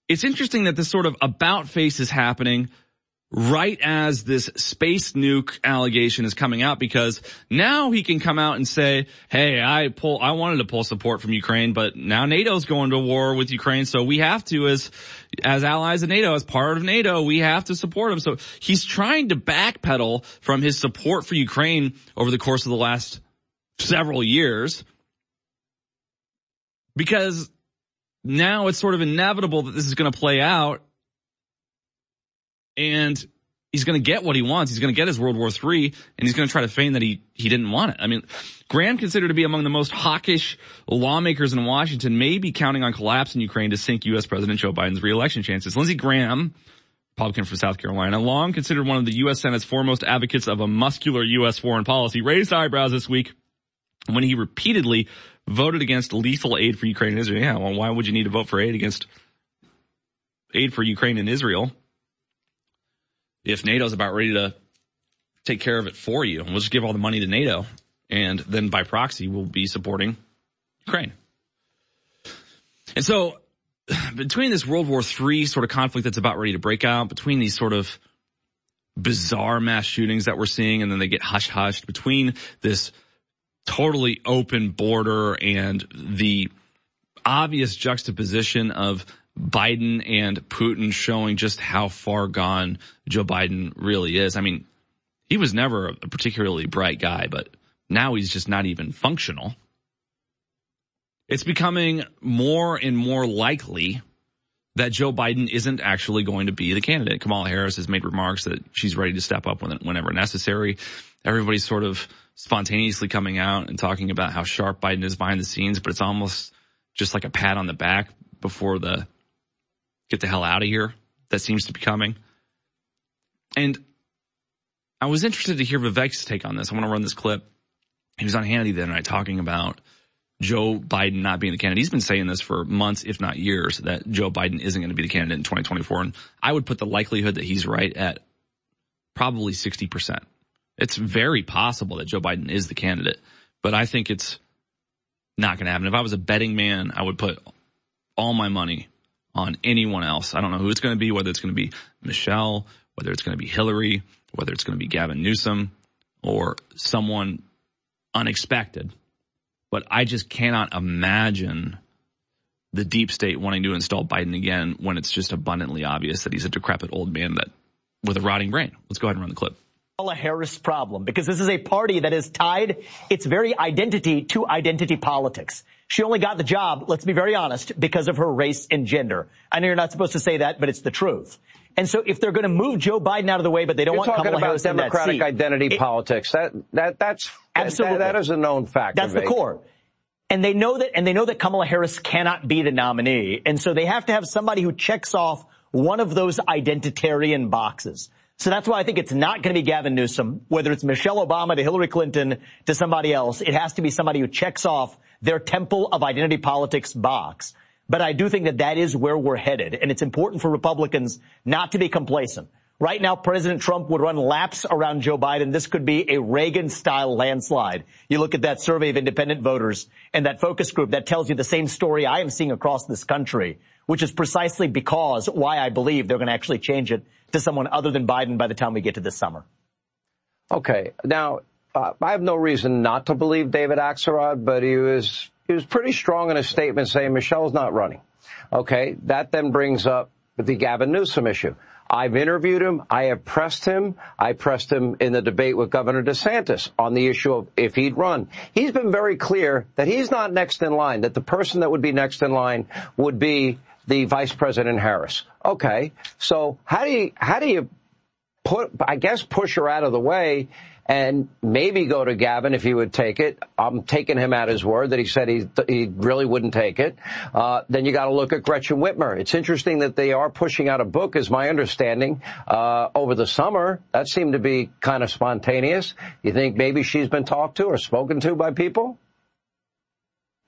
it's interesting that this sort of about face is happening right as this space nuke allegation is coming out because now he can come out and say, Hey, I pull, I wanted to pull support from Ukraine, but now NATO's going to war with Ukraine. So we have to as, as allies of NATO, as part of NATO, we have to support him. So he's trying to backpedal from his support for Ukraine over the course of the last several years because now it's sort of inevitable that this is going to play out and he's going to get what he wants. He's going to get his World War III, and he's going to try to feign that he he didn't want it. I mean, Graham considered to be among the most hawkish lawmakers in Washington, may be counting on collapse in Ukraine to sink U.S. President Joe Biden's reelection chances. Lindsey Graham. Republican from South Carolina, long considered one of the U.S. Senate's foremost advocates of a muscular U.S. foreign policy, raised eyebrows this week when he repeatedly voted against lethal aid for Ukraine and Israel. Yeah, well, why would you need to vote for aid against aid for Ukraine and Israel? If NATO's about ready to take care of it for you, we'll just give all the money to NATO and then by proxy we'll be supporting Ukraine. And so between this World War III sort of conflict that's about ready to break out, between these sort of bizarre mass shootings that we're seeing and then they get hush hushed, between this totally open border and the obvious juxtaposition of Biden and Putin showing just how far gone Joe Biden really is. I mean, he was never a particularly bright guy, but now he's just not even functional. It's becoming more and more likely that Joe Biden isn't actually going to be the candidate. Kamala Harris has made remarks that she's ready to step up whenever necessary. Everybody's sort of spontaneously coming out and talking about how sharp Biden is behind the scenes, but it's almost just like a pat on the back before the get the hell out of here that seems to be coming. And I was interested to hear Vivek's take on this. I want to run this clip. He was on Hannity the other night talking about Joe Biden not being the candidate. He's been saying this for months, if not years, that Joe Biden isn't going to be the candidate in 2024. And I would put the likelihood that he's right at probably 60%. It's very possible that Joe Biden is the candidate, but I think it's not going to happen. If I was a betting man, I would put all my money on anyone else. I don't know who it's going to be, whether it's going to be Michelle, whether it's going to be Hillary, whether it's going to be Gavin Newsom or someone unexpected. But I just cannot imagine the deep state wanting to install Biden again when it's just abundantly obvious that he's a decrepit old man that with a rotting brain. Let's go ahead and run the clip. Kamala Harris problem because this is a party that has tied its very identity to identity politics. She only got the job, let's be very honest, because of her race and gender. I know you're not supposed to say that, but it's the truth. And so if they're going to move Joe Biden out of the way, but they don't You're want talking Kamala about Harris Democratic in that seat, identity it, politics. That that that's absolutely that, that is a known fact. That's the core. And they know that, and they know that Kamala Harris cannot be the nominee. And so they have to have somebody who checks off one of those identitarian boxes. So that's why I think it's not going to be Gavin Newsom, whether it's Michelle Obama to Hillary Clinton to somebody else. It has to be somebody who checks off their temple of identity politics box. But I do think that that is where we're headed. And it's important for Republicans not to be complacent. Right now, President Trump would run laps around Joe Biden. This could be a Reagan style landslide. You look at that survey of independent voters and that focus group that tells you the same story I am seeing across this country, which is precisely because why I believe they're going to actually change it to someone other than Biden by the time we get to this summer. Okay. Now, I have no reason not to believe David Axelrod, but he was, he was pretty strong in his statement saying Michelle's not running. Okay. That then brings up the Gavin Newsom issue. I've interviewed him. I have pressed him. I pressed him in the debate with Governor DeSantis on the issue of if he'd run. He's been very clear that he's not next in line, that the person that would be next in line would be the Vice President Harris. Okay. So how do you, how do you put, I guess, push her out of the way and maybe go to Gavin if he would take it. I'm taking him at his word that he said he he really wouldn't take it. Uh, then you got to look at Gretchen Whitmer. It's interesting that they are pushing out a book, is my understanding, uh, over the summer. That seemed to be kind of spontaneous. You think maybe she's been talked to or spoken to by people?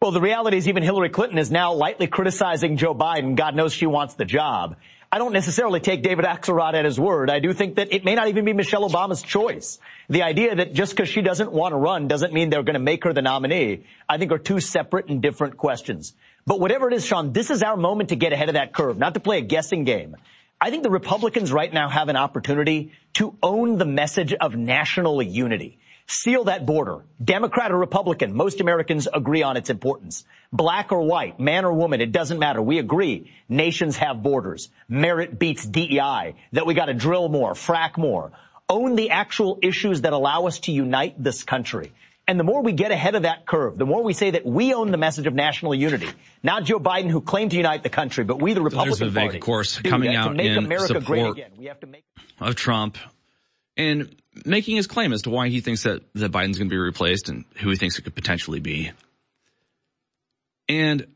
Well, the reality is even Hillary Clinton is now lightly criticizing Joe Biden. God knows she wants the job. I don't necessarily take David Axelrod at his word. I do think that it may not even be Michelle Obama's choice. The idea that just because she doesn't want to run doesn't mean they're going to make her the nominee, I think are two separate and different questions. But whatever it is, Sean, this is our moment to get ahead of that curve, not to play a guessing game. I think the Republicans right now have an opportunity to own the message of national unity. Seal that border. Democrat or Republican, most Americans agree on its importance. Black or white, man or woman, it doesn't matter. We agree. Nations have borders. Merit beats DEI. That we gotta drill more, frack more. Own the actual issues that allow us to unite this country. And the more we get ahead of that curve, the more we say that we own the message of national unity. Not Joe Biden who claimed to unite the country, but we the Republican so Vivek, Party. of course, coming out to make in America great again. We have to make of Trump and making his claim as to why he thinks that, that Biden's going to be replaced and who he thinks it could potentially be. And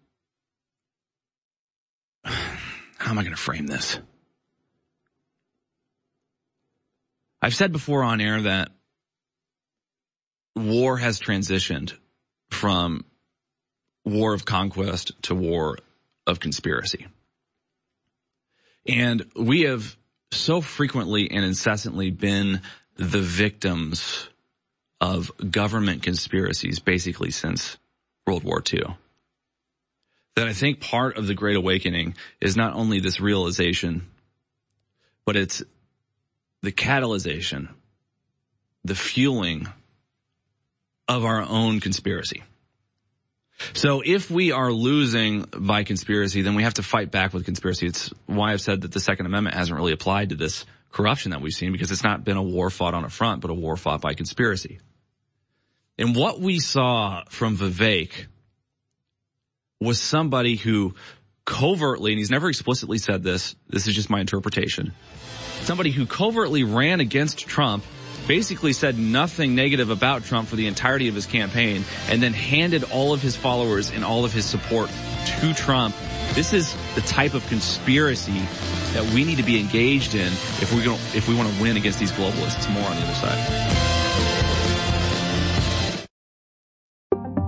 how am I going to frame this? I've said before on air that war has transitioned from war of conquest to war of conspiracy. And we have so frequently and incessantly been the victims of government conspiracies basically since World War II. That I think part of the Great Awakening is not only this realization, but it's the catalyzation, the fueling of our own conspiracy. So if we are losing by conspiracy, then we have to fight back with conspiracy. It's why I've said that the Second Amendment hasn't really applied to this corruption that we've seen because it's not been a war fought on a front, but a war fought by conspiracy. And what we saw from Vivek was somebody who covertly, and he's never explicitly said this, this is just my interpretation, somebody who covertly ran against Trump basically said nothing negative about Trump for the entirety of his campaign and then handed all of his followers and all of his support to Trump. This is the type of conspiracy that we need to be engaged in if we're going if we want to win against these globalists. More on the other side.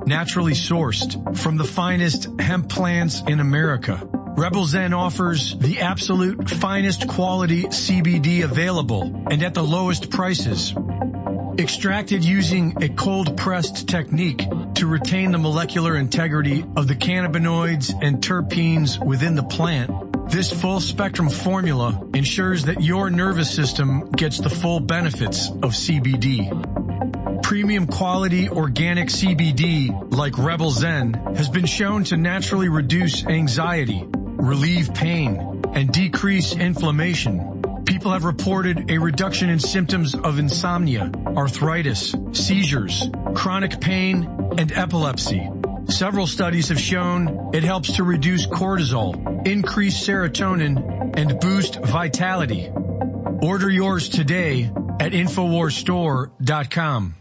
Naturally sourced from the finest hemp plants in America. Rebel Zen offers the absolute finest quality CBD available and at the lowest prices. Extracted using a cold pressed technique to retain the molecular integrity of the cannabinoids and terpenes within the plant. This full spectrum formula ensures that your nervous system gets the full benefits of CBD. Premium quality organic CBD like Rebel Zen has been shown to naturally reduce anxiety, relieve pain, and decrease inflammation. People have reported a reduction in symptoms of insomnia, arthritis, seizures, chronic pain, and epilepsy. Several studies have shown it helps to reduce cortisol, increase serotonin, and boost vitality. Order yours today at InfoWarsStore.com.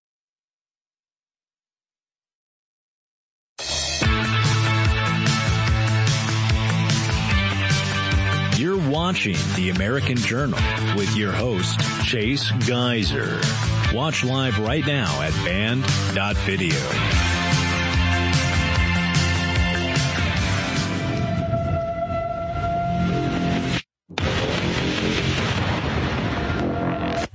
You're watching The American Journal with your host, Chase Geiser. Watch live right now at band.video.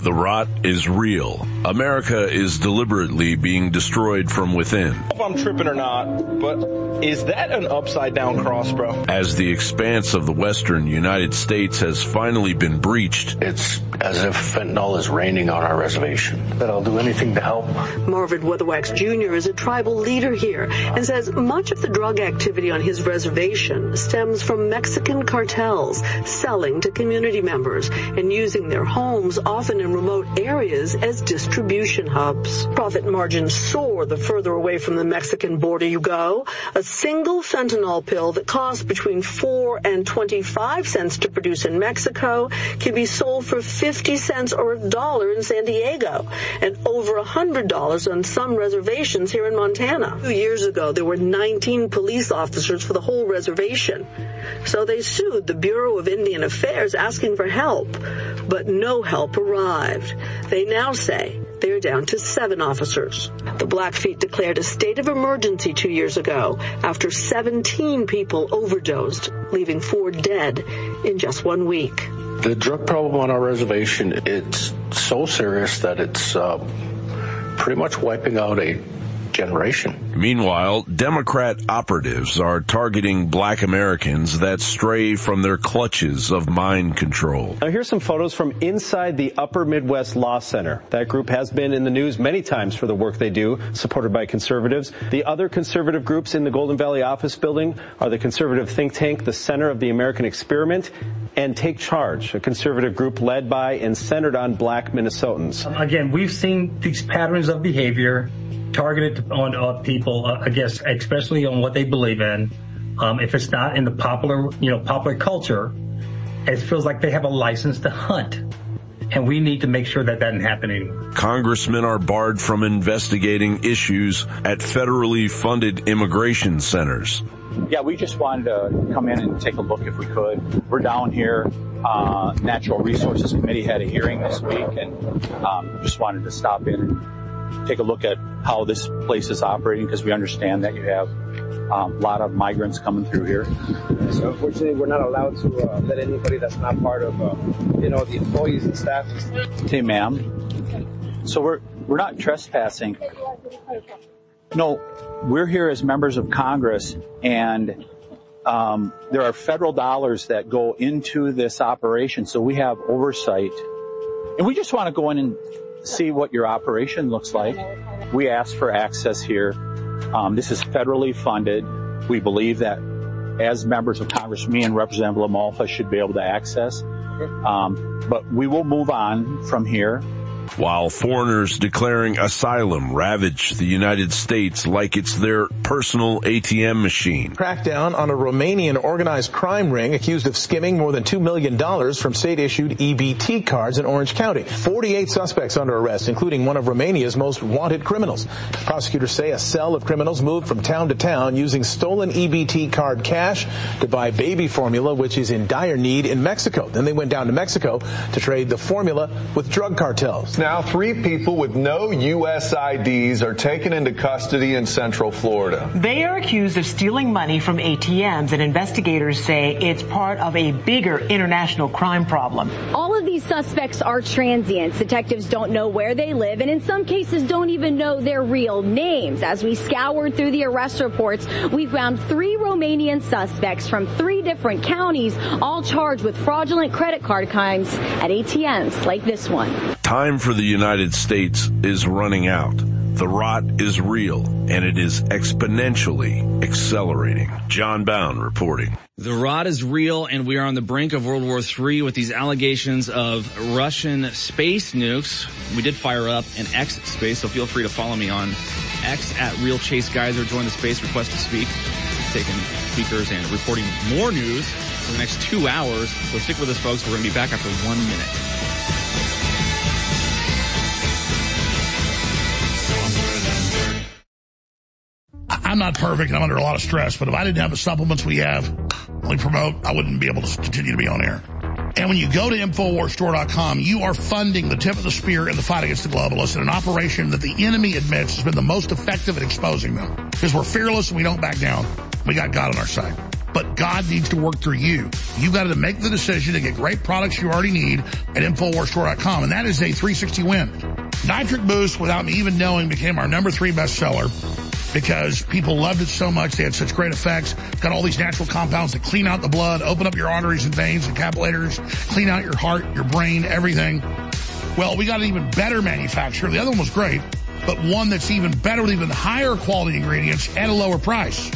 The rot is real. America is deliberately being destroyed from within. if I'm tripping or not, but is that an upside down cross, bro? As the expanse of the western United States has finally been breached, It's as if fentanyl is raining on our reservation. That I'll do anything to help. Marvin Weatherwax Jr. is a tribal leader here and says much of the drug activity on his reservation stems from Mexican cartels selling to community members and using their homes, often in remote areas, as distribution hubs. Profit margins soar the further away from the Mexican border you go. A single fentanyl pill that costs between 4 and 25 cents to produce in Mexico can be sold for 50 cents or a dollar in San Diego and over a $100 on some reservations here in Montana. Two years ago, there were 19 police officers for the whole reservation. So they sued the Bureau of Indian Affairs asking for help, but no help arrived. They now say they're down to seven officers. The Blackfeet declared a state of emergency two years ago after 17 people overdosed, leaving four dead in just one week. The drug problem on our reservation, it's so serious that it's uh, pretty much wiping out a generation. Meanwhile, Democrat operatives are targeting black Americans that stray from their clutches of mind control. Now here's some photos from inside the Upper Midwest Law Center. That group has been in the news many times for the work they do, supported by conservatives. The other conservative groups in the Golden Valley office building are the conservative think tank, the Center of the American Experiment, and Take Charge, a conservative group led by and centered on black Minnesotans. Again, we've seen these patterns of behavior targeted on uh, people, uh, I guess, especially on what they believe in. Um, if it's not in the popular, you know, popular culture, it feels like they have a license to hunt. And we need to make sure that that doesn't happen anymore. Congressmen are barred from investigating issues at federally funded immigration centers. Yeah, we just wanted to come in and take a look if we could. We're down here. Uh, Natural Resources Committee had a hearing this week and um, just wanted to stop in and take a look at how this place is operating because we understand that you have um, a lot of migrants coming through here. So unfortunately, we're not allowed to uh, let anybody that's not part of, uh, you know, the employees and staff. Hey, ma'am. So we're we're not trespassing. No, we're here as members of Congress, and um, there are federal dollars that go into this operation, so we have oversight, and we just want to go in and see what your operation looks like. We ask for access here. Um, this is federally funded. We believe that as members of Congress, me and Representative LaMalfa should be able to access. Um, but we will move on from here. While foreigners declaring asylum ravage the United States like it's their personal ATM machine. Crackdown on a Romanian organized crime ring accused of skimming more than $2 million from state-issued EBT cards in Orange County. 48 suspects under arrest, including one of Romania's most wanted criminals. Prosecutors say a cell of criminals moved from town to town using stolen EBT card cash to buy baby formula, which is in dire need in Mexico. Then they went down to Mexico to trade the formula with drug cartels. Now, three people with no U.S. IDs are taken into custody in Central Florida. They are accused of stealing money from ATMs, and investigators say it's part of a bigger international crime problem. All of these suspects are transients. Detectives don't know where they live, and in some cases don't even know their real names. As we scoured through the arrest reports, we found three Romanian suspects from three different counties, all charged with fraudulent credit card crimes at ATMs like this one. Time for the United States is running out. The rot is real and it is exponentially accelerating. John Bowne reporting. The rot is real and we are on the brink of World War III with these allegations of Russian space nukes. We did fire up an X space, so feel free to follow me on X at Real Chase Geiser. Join the space, request to speak. Taking speakers and reporting more news for the next two hours. So stick with us folks. We're going to be back after one minute. I'm not perfect. And I'm under a lot of stress, but if I didn't have the supplements we have, we promote, I wouldn't be able to continue to be on air. And when you go to InfoWarsStore.com, you are funding the tip of the spear in the fight against the globalists in an operation that the enemy admits has been the most effective at exposing them. Because we're fearless and we don't back down. We got God on our side. But God needs to work through you. You've got to make the decision to get great products you already need at InfoWarsStore.com. And that is a 360 win. Nitric Boost, without me even knowing, became our number three bestseller because people loved it so much. They had such great effects. Got all these natural compounds that clean out the blood, open up your arteries and veins and capillaries, clean out your heart, your brain, everything. Well, we got an even better manufacturer. The other one was great, but one that's even better with even higher quality ingredients at a lower price.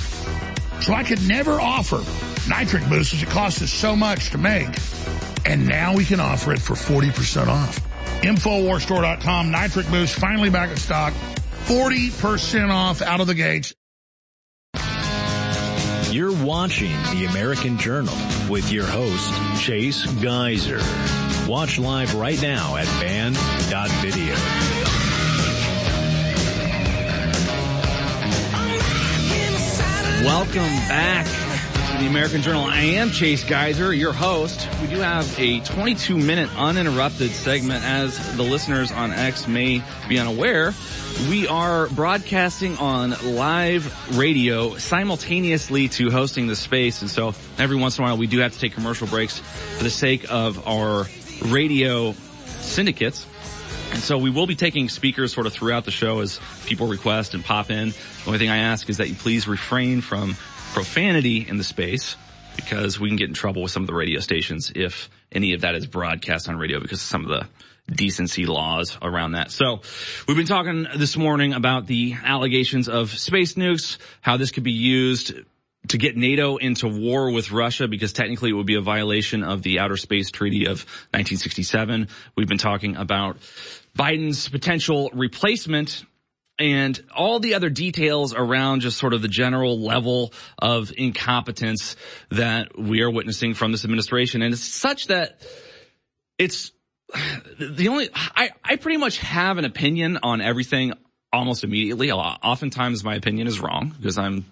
So I could never offer Nitric Boost as it cost us so much to make. And now we can offer it for 40% off. Infowarsstore.com, Nitric Boost, finally back in stock. 40% off out of the gates. You're watching the American Journal with your host, Chase Geiser. Watch live right now at band.video. Welcome back to the American Journal. I am Chase Geiser, your host. We do have a 22 minute uninterrupted segment as the listeners on X may be unaware. We are broadcasting on live radio simultaneously to hosting the space. And so every once in a while we do have to take commercial breaks for the sake of our radio syndicates. And so we will be taking speakers sort of throughout the show as people request and pop in. The only thing I ask is that you please refrain from profanity in the space because we can get in trouble with some of the radio stations if any of that is broadcast on radio because of some of the decency laws around that. So we've been talking this morning about the allegations of space nukes, how this could be used to get NATO into war with Russia because technically it would be a violation of the Outer Space Treaty of 1967. We've been talking about Biden's potential replacement and all the other details around just sort of the general level of incompetence that we are witnessing from this administration. And it's such that it's the only, I, I pretty much have an opinion on everything almost immediately. Oftentimes my opinion is wrong because I'm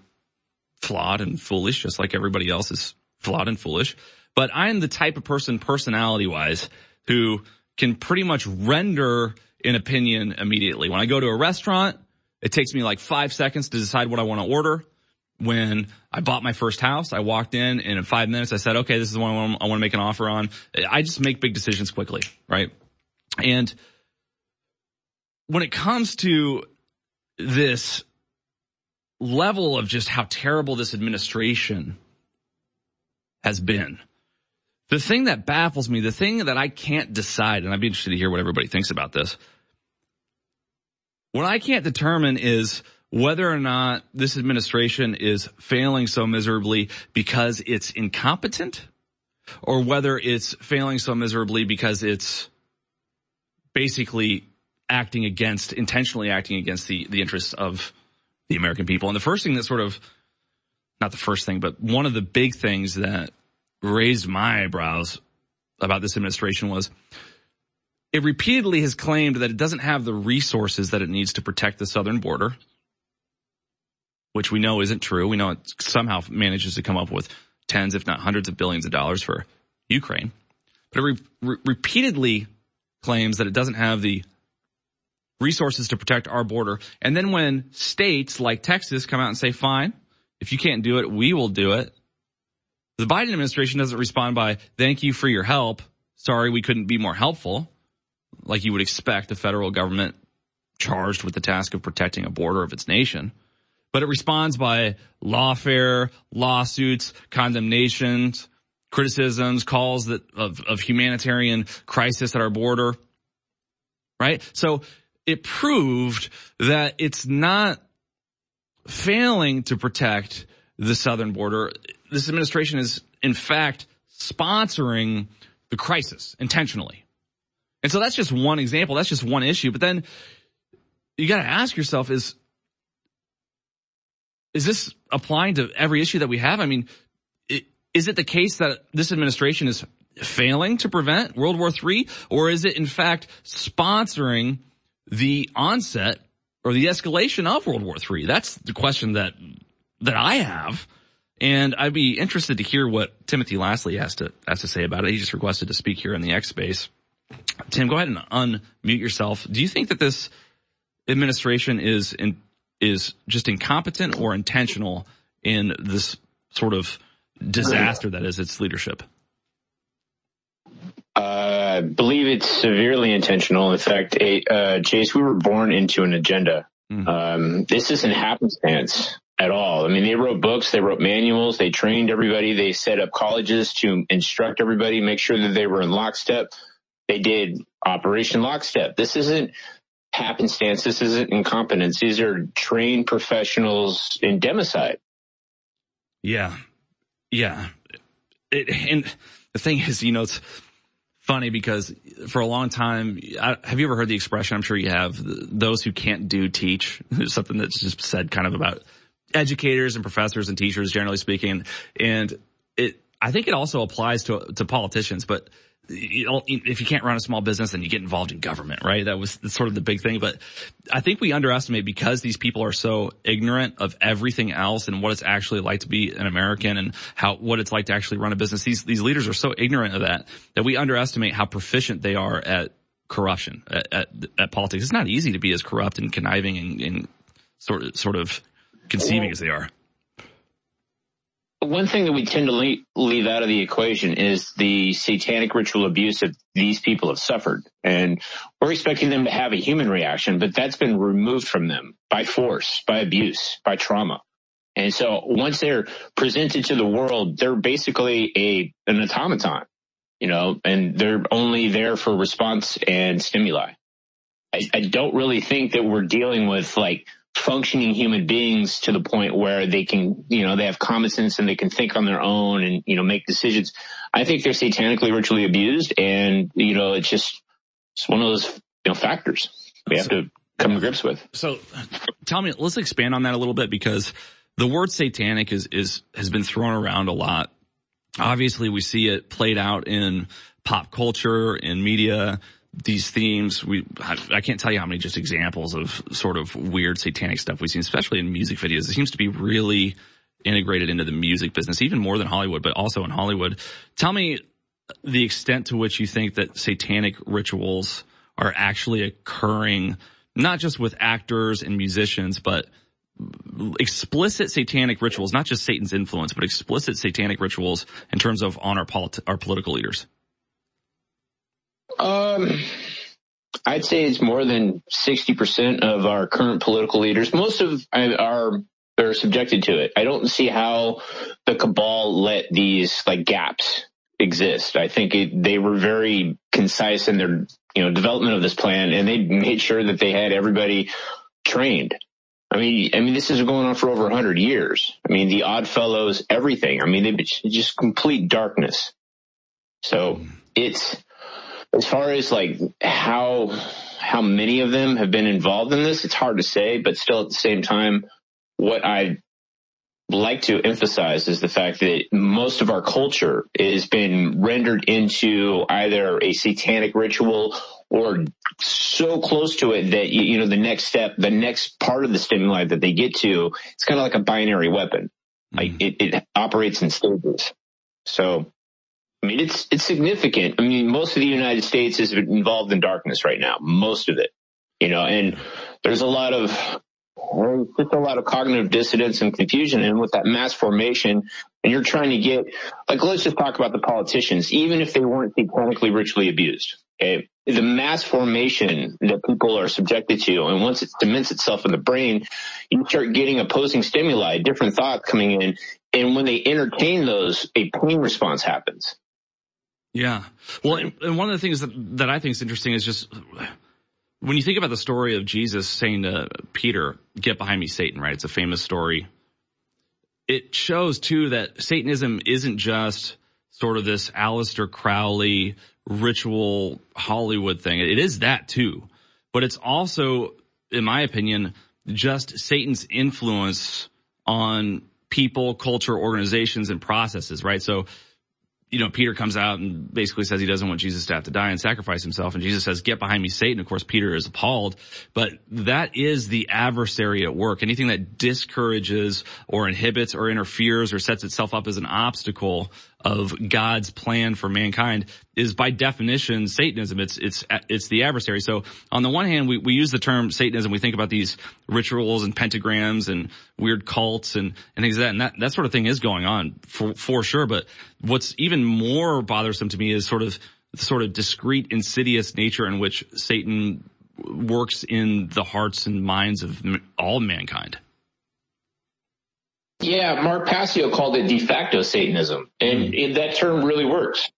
flawed and foolish, just like everybody else is flawed and foolish. But I'm the type of person personality wise who can pretty much render an opinion immediately. When I go to a restaurant, it takes me like five seconds to decide what I want to order. When I bought my first house, I walked in and in five minutes I said, okay, this is the one I want to make an offer on. I just make big decisions quickly, right? And when it comes to this level of just how terrible this administration has been, the thing that baffles me, the thing that I can't decide, and I'd be interested to hear what everybody thinks about this. What I can't determine is whether or not this administration is failing so miserably because it's incompetent or whether it's failing so miserably because it's basically acting against, intentionally acting against the, the interests of the American people. And the first thing that sort of, not the first thing, but one of the big things that raised my eyebrows about this administration was it repeatedly has claimed that it doesn't have the resources that it needs to protect the southern border, which we know isn't true. We know it somehow manages to come up with tens, if not hundreds of billions of dollars for Ukraine, but it re- re- repeatedly claims that it doesn't have the resources to protect our border. And then when states like Texas come out and say, fine, if you can't do it, we will do it. The Biden administration doesn't respond by, thank you for your help. Sorry, we couldn't be more helpful. Like you would expect the federal government charged with the task of protecting a border of its nation. But it responds by lawfare, lawsuits, condemnations, criticisms, calls that of, of humanitarian crisis at our border. Right? So it proved that it's not failing to protect the southern border. This administration is in fact sponsoring the crisis intentionally. And so that's just one example. That's just one issue. But then you got to ask yourself is, is this applying to every issue that we have? I mean, is it the case that this administration is failing to prevent World War III or is it in fact sponsoring the onset or the escalation of World War III? That's the question that, that I have. And I'd be interested to hear what Timothy Lastly has to, has to say about it. He just requested to speak here in the X space. Tim, go ahead and unmute yourself. Do you think that this administration is in, is just incompetent or intentional in this sort of disaster that is its leadership? I believe it's severely intentional. In fact, a, uh, Chase, we were born into an agenda. Mm-hmm. Um, this isn't happenstance at all. I mean, they wrote books, they wrote manuals, they trained everybody, they set up colleges to instruct everybody, make sure that they were in lockstep. They did Operation Lockstep. This isn't happenstance. This isn't incompetence. These are trained professionals in democide. Yeah. Yeah. It, and the thing is, you know, it's, funny because for a long time, I, have you ever heard the expression? I'm sure you have. Those who can't do teach. There's something that's just said kind of about educators and professors and teachers, generally speaking. And it, I think it also applies to to politicians, but you if you can't run a small business, then you get involved in government, right? That was sort of the big thing. But I think we underestimate because these people are so ignorant of everything else and what it's actually like to be an American and how, what it's like to actually run a business. These, these leaders are so ignorant of that, that we underestimate how proficient they are at corruption, at, at, at politics. It's not easy to be as corrupt and conniving and, and sort of, sort of conceiving as they are one thing that we tend to leave, out of the equation is the satanic ritual abuse that these people have suffered. And we're expecting them to have a human reaction, but that's been removed from them by force, by abuse, by trauma. And so once they're presented to the world, they're basically a, an automaton, you know, and they're only there for response and stimuli. I, I don't really think that we're dealing with like functioning human beings to the point where they can, you know, they have common sense and they can think on their own and, you know, make decisions. I think they're satanically ritually abused and, you know, it's just, it's one of those, you know, factors we have to come to grips with. So tell me, let's expand on that a little bit because the word satanic is, is, has been thrown around a lot. Obviously we see it played out in pop culture, in media, these themes. We, I can't tell you how many just examples of sort of weird satanic stuff we've seen, especially in music videos. It seems to be really integrated into the music business, even more than Hollywood, but also in Hollywood. Tell me the extent to which you think that satanic rituals are actually occurring, not just with actors and musicians, but explicit satanic rituals, not just Satan's influence, but explicit satanic rituals in terms of on our, polit- our political leaders. Um, I'd say it's more than 60% of our current political leaders. Most of are are subjected to it. I don't see how the cabal let these like gaps exist. I think it, they were very concise in their, you know, development of this plan and they made sure that they had everybody trained. I mean, I mean, this is going on for over a hundred years. I mean, the Odd Fellows, everything. I mean, they just complete darkness. So it's, as far as like how how many of them have been involved in this, it's hard to say, but still at the same time, what I like to emphasize is the fact that most of our culture has been rendered into either a satanic ritual or so close to it that you know the next step, the next part of the stimuli that they get to, it's kind of like a binary weapon. Like mm-hmm. it, it operates in stages. So, mean, it's it's significant. I mean, most of the United States is involved in darkness right now. Most of it, you know, and there's a lot of there's just a lot of cognitive dissonance and confusion. And with that mass formation, and you're trying to get like let's just talk about the politicians, even if they weren't satanically ritually abused. Okay, the mass formation that people are subjected to, and once it cements itself in the brain, you start getting opposing stimuli, different thoughts coming in, and when they entertain those, a pain response happens. Yeah. Well, and one of the things that, that I think is interesting is just when you think about the story of Jesus saying to Peter, get behind me, Satan, right? It's a famous story. It shows too that Satanism isn't just sort of this Aleister Crowley ritual Hollywood thing. It is that too, but it's also, in my opinion, just Satan's influence on people, culture, organizations, and processes, right? So you know, Peter comes out and basically says he doesn't want Jesus to have to die and sacrifice himself. And Jesus says, get behind me, Satan. Of course, Peter is appalled, but that is the adversary at work. Anything that discourages or inhibits or interferes or sets itself up as an obstacle of God's plan for mankind is by definition Satanism. It's, it's, it's the adversary. So on the one hand, we, we use the term Satanism. We think about these rituals and pentagrams and weird cults and, and things like that. And that, that sort of thing is going on for, for sure. But what's even more bothersome to me is sort of sort of discreet, insidious nature in which Satan works in the hearts and minds of all mankind. Yeah, Mark Passio called it de facto Satanism, and mm. that term really works.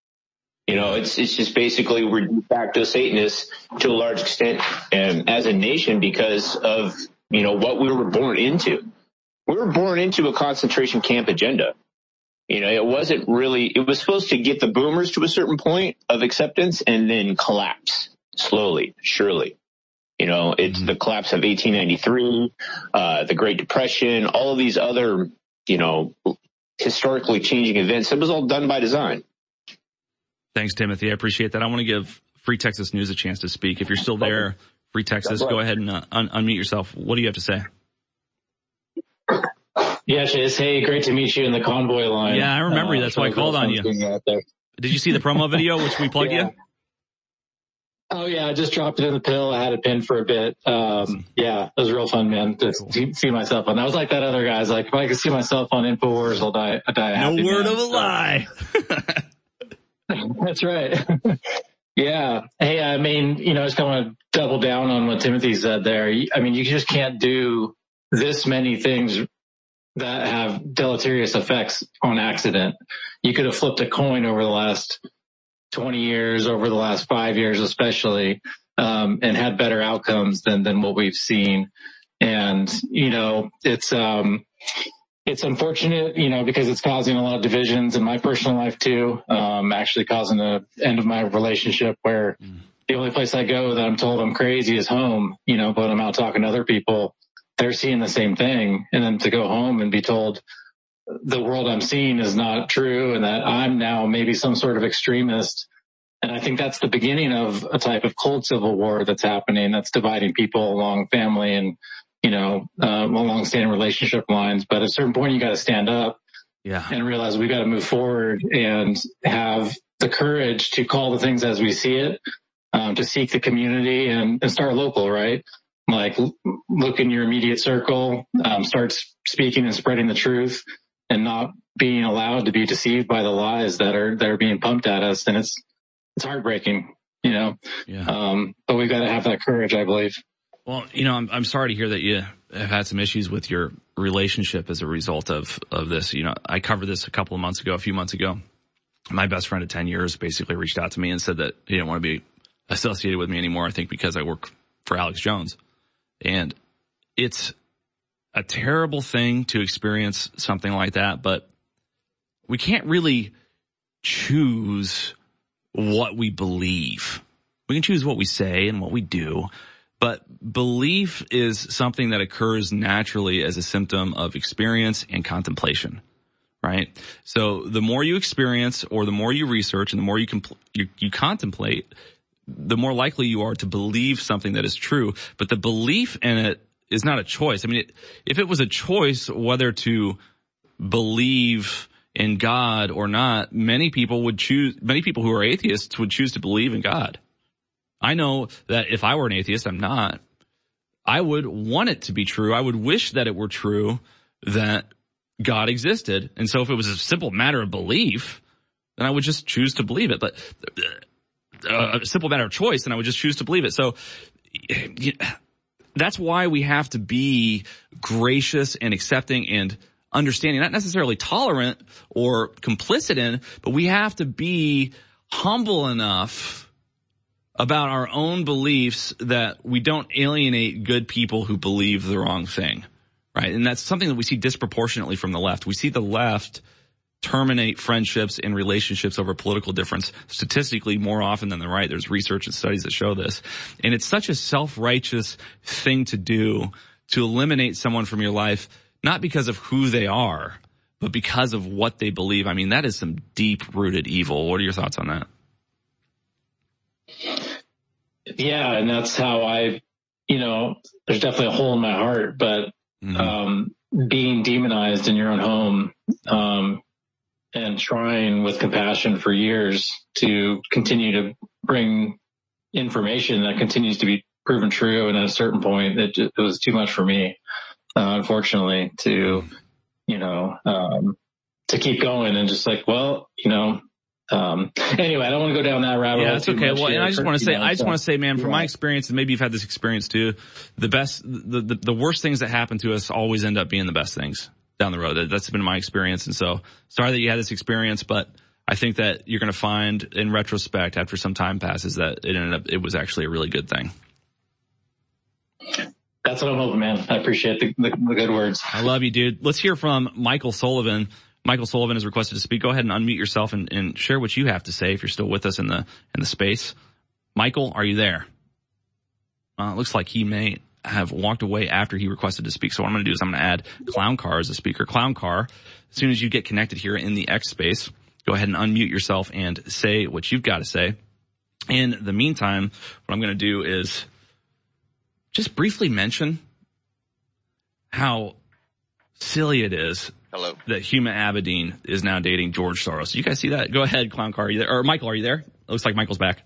You know, it's it's just basically we're de facto Satanists to a large extent, and as a nation because of you know what we were born into. We were born into a concentration camp agenda. You know, it wasn't really. It was supposed to get the boomers to a certain point of acceptance and then collapse slowly, surely. You know, it's mm-hmm. the collapse of 1893, uh, the Great Depression, all of these other, you know, historically changing events. It was all done by design. Thanks, Timothy. I appreciate that. I want to give Free Texas News a chance to speak. If you're still there, Free Texas, go ahead and uh, un- unmute yourself. What do you have to say? Yeah, Chase. Hey, great to meet you in the convoy line. Yeah, I remember you. That's uh, why I called on you. Did you see the promo video, which we plugged yeah. you? Oh yeah, I just dropped it in the pill. I had it pinned for a bit. Um, yeah, it was real fun, man, to cool. see myself on. I was like that other guy. I was like, if I could see myself on Infowars, I'll die. I'll die. No word man. of a lie. that's right. yeah. Hey, I mean, you know, I just want to double down on what Timothy said there. I mean, you just can't do this many things that have deleterious effects on accident. You could have flipped a coin over the last 20 years, over the last five years, especially, um, and had better outcomes than, than what we've seen. And, you know, it's, um, it's unfortunate, you know, because it's causing a lot of divisions in my personal life too. Um, actually causing the end of my relationship where mm. the only place I go that I'm told I'm crazy is home, you know, but I'm out talking to other people. They're seeing the same thing. And then to go home and be told, the world I'm seeing is not true and that I'm now maybe some sort of extremist. And I think that's the beginning of a type of cold civil war that's happening that's dividing people along family and, you know, uh, along standing relationship lines. But at a certain point, you got to stand up yeah. and realize we got to move forward and have the courage to call the things as we see it, um, to seek the community and, and start local, right? Like look in your immediate circle, um, start speaking and spreading the truth and not being allowed to be deceived by the lies that are that are being pumped at us. And it's it's heartbreaking, you know. Yeah. Um, but we've got to have that courage, I believe. Well, you know, I'm I'm sorry to hear that you have had some issues with your relationship as a result of of this. You know, I covered this a couple of months ago, a few months ago. My best friend of 10 years basically reached out to me and said that he didn't want to be associated with me anymore. I think because I work for Alex Jones. And it's a terrible thing to experience something like that, but we can't really choose what we believe. We can choose what we say and what we do, but belief is something that occurs naturally as a symptom of experience and contemplation, right? So the more you experience or the more you research and the more you, compl- you, you contemplate, the more likely you are to believe something that is true, but the belief in it is not a choice. I mean, it, if it was a choice whether to believe in God or not, many people would choose, many people who are atheists would choose to believe in God. I know that if I were an atheist, I'm not. I would want it to be true. I would wish that it were true that God existed. And so if it was a simple matter of belief, then I would just choose to believe it. But uh, a simple matter of choice, then I would just choose to believe it. So that's why we have to be gracious and accepting and understanding, not necessarily tolerant or complicit in, but we have to be humble enough about our own beliefs that we don't alienate good people who believe the wrong thing. Right. And that's something that we see disproportionately from the left. We see the left terminate friendships and relationships over political difference statistically more often than the right. There's research and studies that show this. And it's such a self-righteous thing to do to eliminate someone from your life not because of who they are, but because of what they believe. I mean, that is some deep rooted evil. What are your thoughts on that? Yeah. And that's how I, you know, there's definitely a hole in my heart, but, mm-hmm. um, being demonized in your own home, um, and trying with compassion for years to continue to bring information that continues to be proven true. And at a certain point, it, it was too much for me uh, unfortunately, to, you know, um, to keep going and just like, well, you know, um, anyway, I don't want to go down that rabbit hole. Yeah, that's okay. Well, and I just want to say, I just want to say, man, from my experience, and maybe you've had this experience too, the best, the, the, the worst things that happen to us always end up being the best things down the road. That's been my experience. And so sorry that you had this experience, but I think that you're going to find in retrospect after some time passes that it ended up, it was actually a really good thing. That's what I'm hoping, man. I appreciate the, the, the, good words. I love you, dude. Let's hear from Michael Sullivan. Michael Sullivan has requested to speak. Go ahead and unmute yourself and, and share what you have to say if you're still with us in the in the space. Michael, are you there? Uh, looks like he may have walked away after he requested to speak. So what I'm going to do is I'm going to add Clown Car as a speaker. Clown Car, as soon as you get connected here in the X space, go ahead and unmute yourself and say what you've got to say. In the meantime, what I'm going to do is just briefly mention how silly it is Hello. that Huma Abedin is now dating George Soros. You guys see that? Go ahead, Clown Car. Are you there? Or Michael, are you there? looks like Michael's back.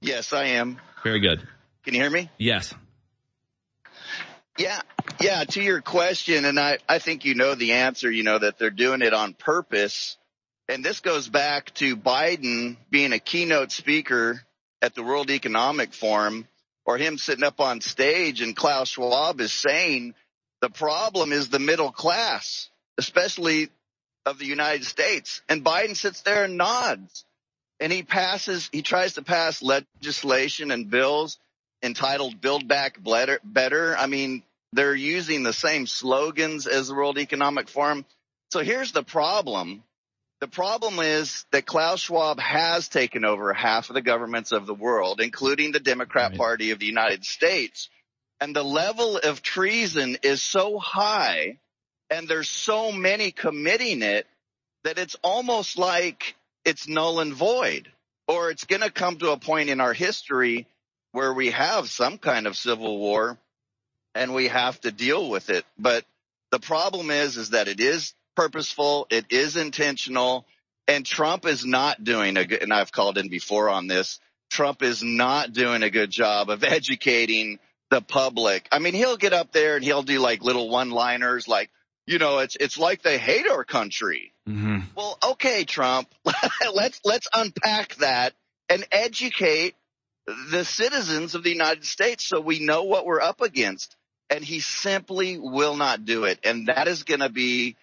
Yes, I am. Very good. Can you hear me? Yes. Yeah, yeah, to your question, and I, I think you know the answer, you know, that they're doing it on purpose. And this goes back to Biden being a keynote speaker at the World Economic Forum or him sitting up on stage and Klaus Schwab is saying the problem is the middle class, especially of the United States. And Biden sits there and nods and he passes, he tries to pass legislation and bills entitled Build Back Better. I mean, they're using the same slogans as the World Economic Forum. So here's the problem. The problem is that Klaus Schwab has taken over half of the governments of the world, including the Democrat right. Party of the United States. And the level of treason is so high and there's so many committing it that it's almost like it's null and void or it's going to come to a point in our history where we have some kind of civil war and we have to deal with it. But the problem is, is that it is purposeful. It is intentional. And Trump is not doing a good, and I've called in before on this. Trump is not doing a good job of educating the public. I mean, he'll get up there and he'll do like little one liners like, you know, it's, it's like they hate our country. Mm-hmm. Well, okay, Trump, let's, let's unpack that and educate the citizens of the United States so we know what we're up against. And he simply will not do it. And that is going to be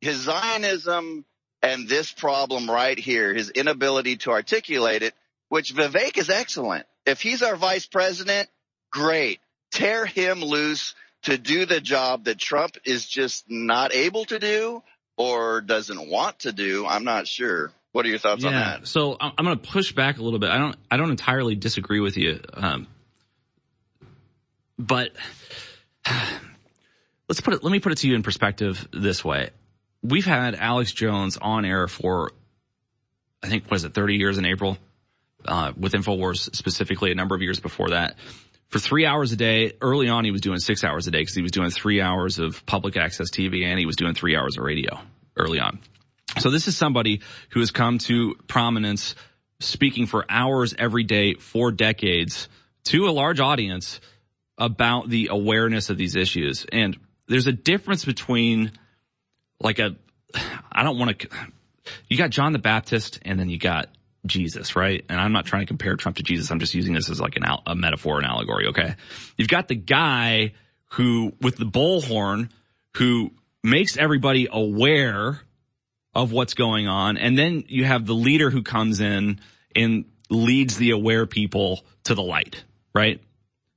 his Zionism and this problem right here, his inability to articulate it, which Vivek is excellent. If he's our vice president, great. Tear him loose to do the job that Trump is just not able to do or doesn't want to do. I'm not sure. What are your thoughts yeah, on that? So I'm, I'm going to push back a little bit. I don't, I don't entirely disagree with you. Um, but let's put it, let me put it to you in perspective this way. We've had Alex Jones on air for, I think, was it 30 years in April, uh, with InfoWars specifically a number of years before that for three hours a day. Early on, he was doing six hours a day because he was doing three hours of public access TV and he was doing three hours of radio early on. So this is somebody who has come to prominence speaking for hours every day for decades to a large audience about the awareness of these issues. And there's a difference between like a, I don't want to, you got John the Baptist and then you got Jesus, right? And I'm not trying to compare Trump to Jesus. I'm just using this as like an, a metaphor, an allegory. Okay. You've got the guy who with the bullhorn who makes everybody aware of what's going on. And then you have the leader who comes in and leads the aware people to the light, right?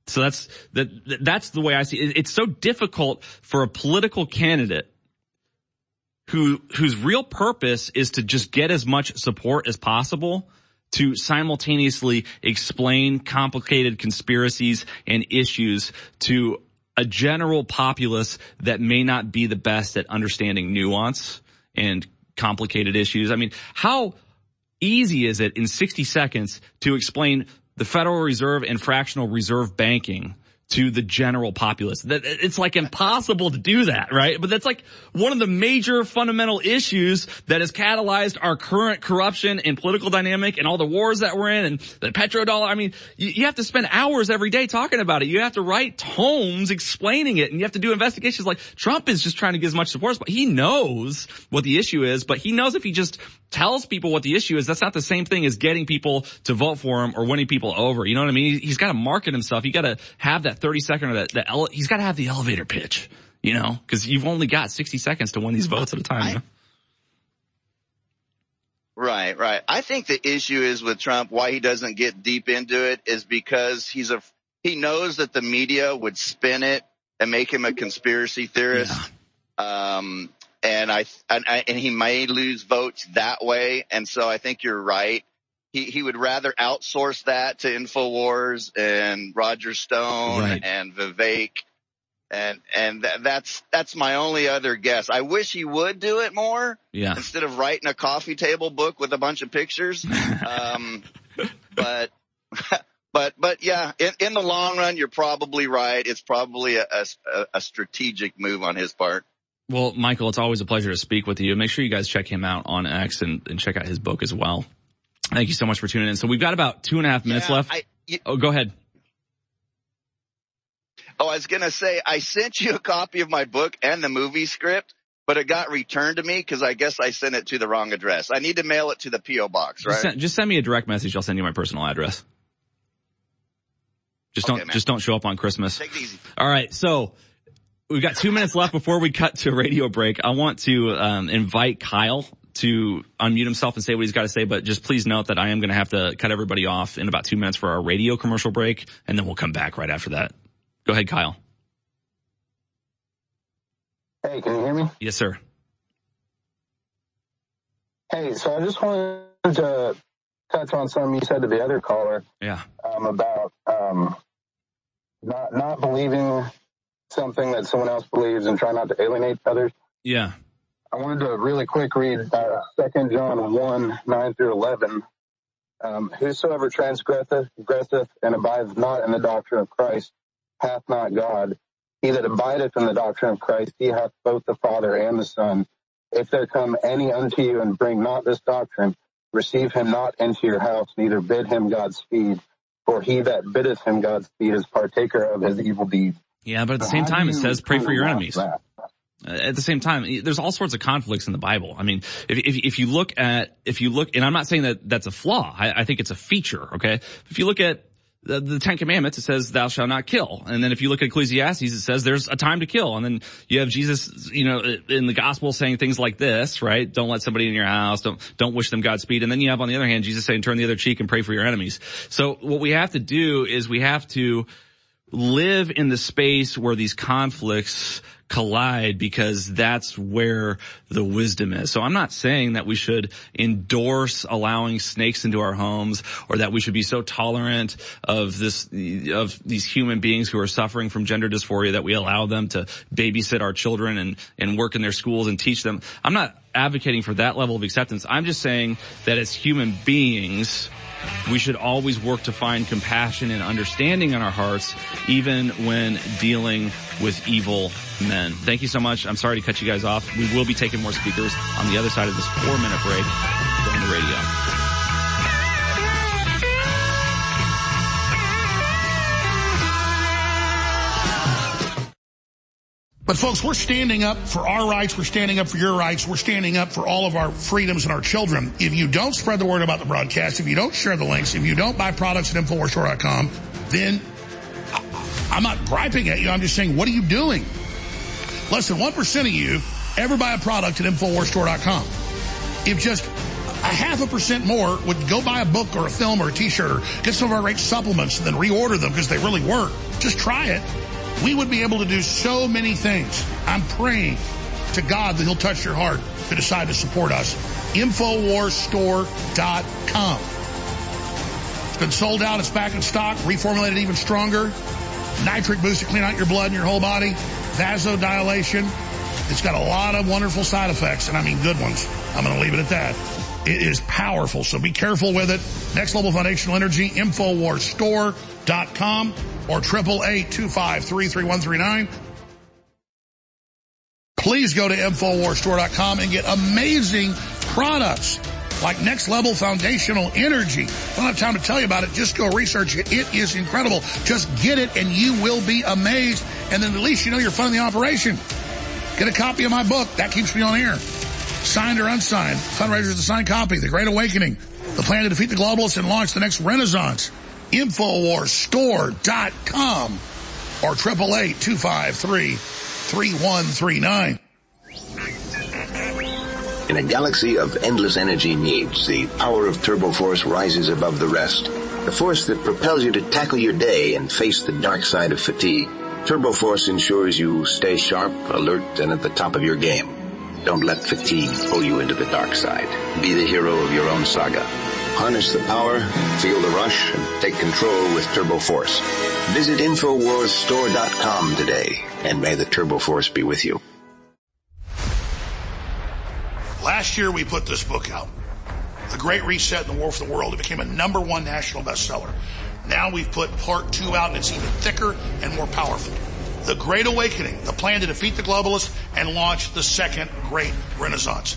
So that's, that, that's the way I see it. It's so difficult for a political candidate who, whose real purpose is to just get as much support as possible to simultaneously explain complicated conspiracies and issues to a general populace that may not be the best at understanding nuance and complicated issues. I mean, how easy is it in 60 seconds to explain the Federal Reserve and fractional reserve banking to the general populace. That it's like impossible to do that, right? But that's like one of the major fundamental issues that has catalyzed our current corruption and political dynamic and all the wars that we're in and the petrodollar. I mean, you, you have to spend hours every day talking about it. You have to write tomes explaining it and you have to do investigations like Trump is just trying to get as much support, but he knows what the issue is, but he knows if he just tells people what the issue is, that's not the same thing as getting people to vote for him or winning people over. You know what I mean? He's got to market himself. You got to have that 30 second or that, that ele- he's got to have the elevator pitch, you know, cause you've only got 60 seconds to win these votes at a time. I, you know? Right, right. I think the issue is with Trump, why he doesn't get deep into it is because he's a, he knows that the media would spin it and make him a conspiracy theorist. Yeah. Um, and I, and I, and he may lose votes that way. And so I think you're right. He, he would rather outsource that to InfoWars and Roger Stone right. and Vivek. And, and th- that's, that's my only other guess. I wish he would do it more. Yeah. Instead of writing a coffee table book with a bunch of pictures. um, but, but, but yeah, in, in the long run, you're probably right. It's probably a, a, a strategic move on his part. Well, Michael, it's always a pleasure to speak with you. Make sure you guys check him out on X and, and check out his book as well. Thank you so much for tuning in. So we've got about two and a half minutes yeah, left. I, you, oh, go ahead. Oh, I was going to say, I sent you a copy of my book and the movie script, but it got returned to me because I guess I sent it to the wrong address. I need to mail it to the P.O. box, right? Just send, just send me a direct message. I'll send you my personal address. Just okay, don't, man. just don't show up on Christmas. Take it easy. All right. So we've got two minutes left before we cut to a radio break. I want to um, invite Kyle to unmute himself and say what he's got to say, but just please note that I am going to have to cut everybody off in about two minutes for our radio commercial break, and then we'll come back right after that. Go ahead, Kyle. Hey, can you hear me? Yes, sir. Hey, so I just wanted to touch on something you said to the other caller. Yeah. Um, about um, not not believing something that someone else believes and try not to alienate others. Yeah. I wanted to really quick read uh, Second John one nine through eleven. Um, Whosoever transgresseth, transgresseth and abideth not in the doctrine of Christ hath not God. He that abideth in the doctrine of Christ, he hath both the Father and the Son. If there come any unto you and bring not this doctrine, receive him not into your house, neither bid him Godspeed. For he that biddeth him Godspeed is partaker of his evil deeds. Yeah, but at the same time, it says pray for your enemies. that? Uh, at the same time, there's all sorts of conflicts in the Bible. I mean, if, if, if you look at, if you look, and I'm not saying that that's a flaw. I, I think it's a feature. Okay. If you look at the, the Ten Commandments, it says thou shalt not kill. And then if you look at Ecclesiastes, it says there's a time to kill. And then you have Jesus, you know, in the gospel saying things like this, right? Don't let somebody in your house. Don't, don't wish them Godspeed. And then you have on the other hand, Jesus saying turn the other cheek and pray for your enemies. So what we have to do is we have to live in the space where these conflicts collide because that's where the wisdom is. So I'm not saying that we should endorse allowing snakes into our homes or that we should be so tolerant of this, of these human beings who are suffering from gender dysphoria that we allow them to babysit our children and, and work in their schools and teach them. I'm not advocating for that level of acceptance. I'm just saying that as human beings, we should always work to find compassion and understanding in our hearts, even when dealing with evil men. Thank you so much. I'm sorry to cut you guys off. We will be taking more speakers on the other side of this four minute break on the radio. But folks, we're standing up for our rights. We're standing up for your rights. We're standing up for all of our freedoms and our children. If you don't spread the word about the broadcast, if you don't share the links, if you don't buy products at InfoWarsStore.com, then I'm not griping at you. I'm just saying, what are you doing? Less than 1% of you ever buy a product at InfoWarsStore.com. If just a half a percent more would go buy a book or a film or a t-shirt or get some of our great supplements and then reorder them because they really work. Just try it we would be able to do so many things. I'm praying to God that he'll touch your heart to decide to support us. Infowarsstore.com. It's been sold out. It's back in stock. Reformulated even stronger. Nitric boost to clean out your blood and your whole body. Vasodilation. It's got a lot of wonderful side effects, and I mean good ones. I'm going to leave it at that. It is powerful, so be careful with it. Next Level Foundational Energy, Infowarsstore.com or triple eight two five three three one three nine. Please go to InfoWarsStore.com and get amazing products like Next Level Foundational Energy. I don't have time to tell you about it. Just go research it. It is incredible. Just get it and you will be amazed. And then at least you know you're funding the operation. Get a copy of my book. That keeps me on air. Signed or unsigned. Fundraiser is a signed copy. The Great Awakening. The plan to defeat the globalists and launch the next renaissance. Infowarsstore.com or 888-253-3139. In a galaxy of endless energy needs, the power of Turbo Force rises above the rest. The force that propels you to tackle your day and face the dark side of fatigue. Turbo Force ensures you stay sharp, alert, and at the top of your game. Don't let fatigue pull you into the dark side. Be the hero of your own saga. Harness the power, feel the rush, and take control with Turbo Force. Visit InfoWarsStore.com today, and may the Turbo Force be with you. Last year we put this book out. The Great Reset and the War for the World. It became a number one national bestseller. Now we've put part two out and it's even thicker and more powerful. The Great Awakening, the plan to defeat the globalists and launch the second great renaissance.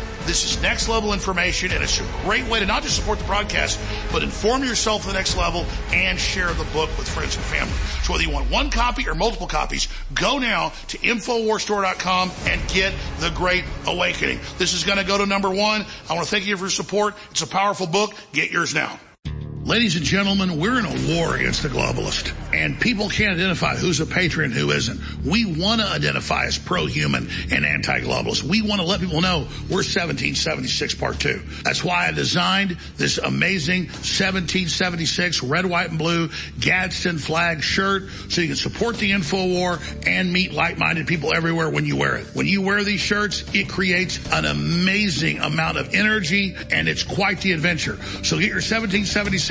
This is next level information, and it's a great way to not just support the broadcast, but inform yourself to the next level and share the book with friends and family. So whether you want one copy or multiple copies, go now to InfoWarsStore.com and get The Great Awakening. This is going to go to number one. I want to thank you for your support. It's a powerful book. Get yours now. Ladies and gentlemen, we're in a war against the globalist, and people can't identify who's a patriot and who isn't. We want to identify as pro-human and anti-globalist. We want to let people know we're 1776 Part 2. That's why I designed this amazing 1776 red, white, and blue Gadsden flag shirt so you can support the info war and meet like-minded people everywhere when you wear it. When you wear these shirts, it creates an amazing amount of energy, and it's quite the adventure. So get your 1776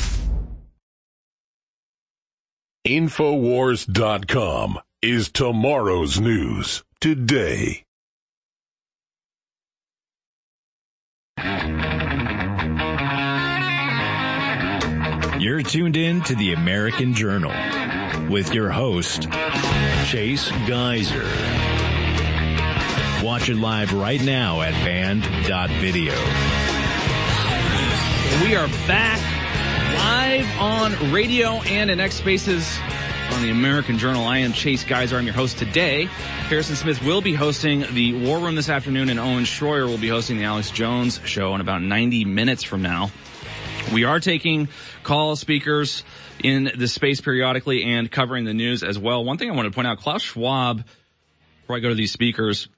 Infowars.com is tomorrow's news today. You're tuned in to the American Journal with your host, Chase Geiser. Watch it live right now at band.video. We are back live on radio and in X Spaces on the American Journal. I am Chase Geiser. I'm your host today. Harrison Smith will be hosting the War Room this afternoon and Owen Schroyer will be hosting the Alex Jones show in about 90 minutes from now. We are taking call speakers in the space periodically and covering the news as well. One thing I want to point out, Klaus Schwab, before I go to these speakers,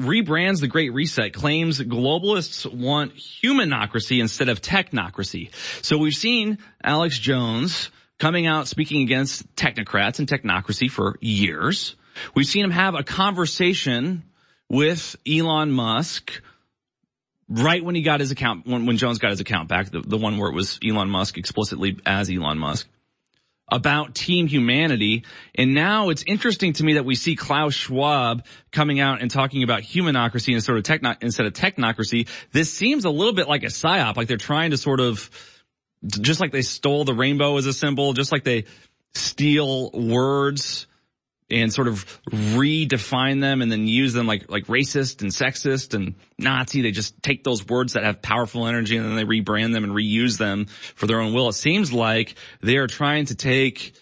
rebrands the Great Reset, claims globalists want humanocracy instead of technocracy. So we've seen Alex Jones coming out speaking against technocrats and technocracy for years. We've seen him have a conversation with Elon Musk right when he got his account, when, when Jones got his account back, the, the one where it was Elon Musk explicitly as Elon Musk about team humanity. And now it's interesting to me that we see Klaus Schwab coming out and talking about humanocracy instead of techno- instead of technocracy. This seems a little bit like a psyop, like they're trying to sort of, just like they stole the rainbow as a symbol, just like they steal words and sort of redefine them and then use them like, like racist and sexist and Nazi. They just take those words that have powerful energy and then they rebrand them and reuse them for their own will. It seems like they are trying to take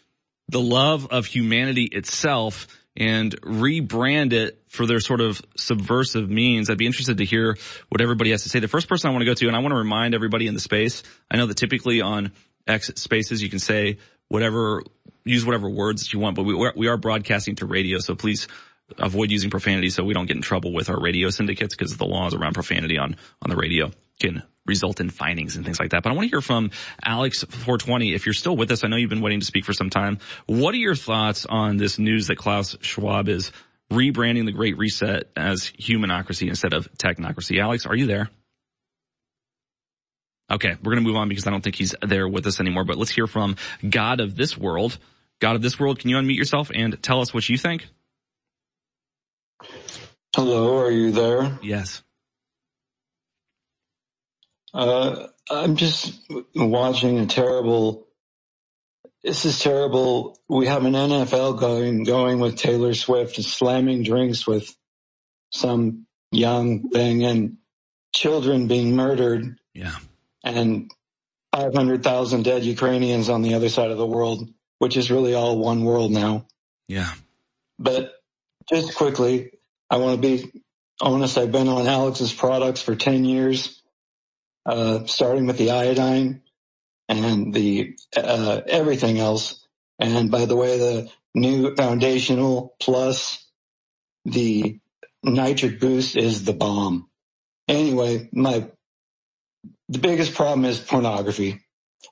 the love of humanity itself and rebrand it for their sort of subversive means. I'd be interested to hear what everybody has to say. The first person I want to go to, and I want to remind everybody in the space, I know that typically on X spaces you can say whatever use whatever words that you want, but we, we are broadcasting to radio, so please avoid using profanity so we don't get in trouble with our radio syndicates because the laws around profanity on, on the radio can result in findings and things like that. But I want to hear from Alex 420. If you're still with us, I know you've been waiting to speak for some time. What are your thoughts on this news that Klaus Schwab is rebranding the Great Reset as humanocracy instead of technocracy? Alex, are you there? Okay, we're going to move on because I don't think he's there with us anymore, but let's hear from God of this world. God of this world, can you unmute yourself and tell us what you think? Hello, are you there? Yes. Uh, I'm just watching a terrible, this is terrible. We have an NFL going, going with Taylor Swift slamming drinks with some young thing and children being murdered. Yeah. And 500,000 dead Ukrainians on the other side of the world, which is really all one world now. Yeah. But just quickly, I want to be honest. I've been on Alex's products for 10 years, uh, starting with the iodine and the, uh, everything else. And by the way, the new foundational plus the nitric boost is the bomb. Anyway, my, the biggest problem is pornography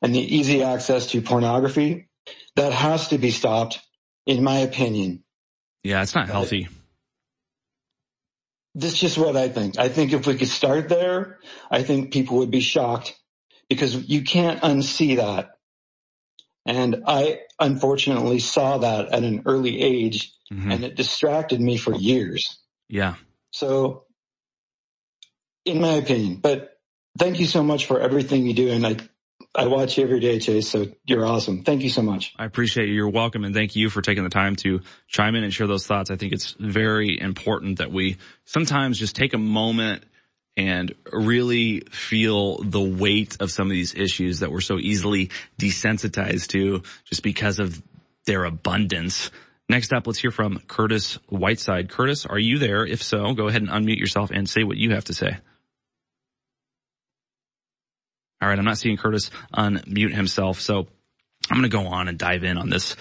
and the easy access to pornography. That has to be stopped, in my opinion. Yeah, it's not healthy. This is just what I think. I think if we could start there, I think people would be shocked because you can't unsee that. And I unfortunately saw that at an early age mm-hmm. and it distracted me for years. Yeah. So in my opinion, but thank you so much for everything you do. And I I watch you every day, Chase. So you're awesome. Thank you so much. I appreciate you. You're welcome. And thank you for taking the time to chime in and share those thoughts. I think it's very important that we sometimes just take a moment and really feel the weight of some of these issues that we're so easily desensitized to just because of their abundance. Next up, let's hear from Curtis Whiteside. Curtis, are you there? If so, go ahead and unmute yourself and say what you have to say. All right. I'm not seeing Curtis unmute himself. So I'm going to go on and dive in on this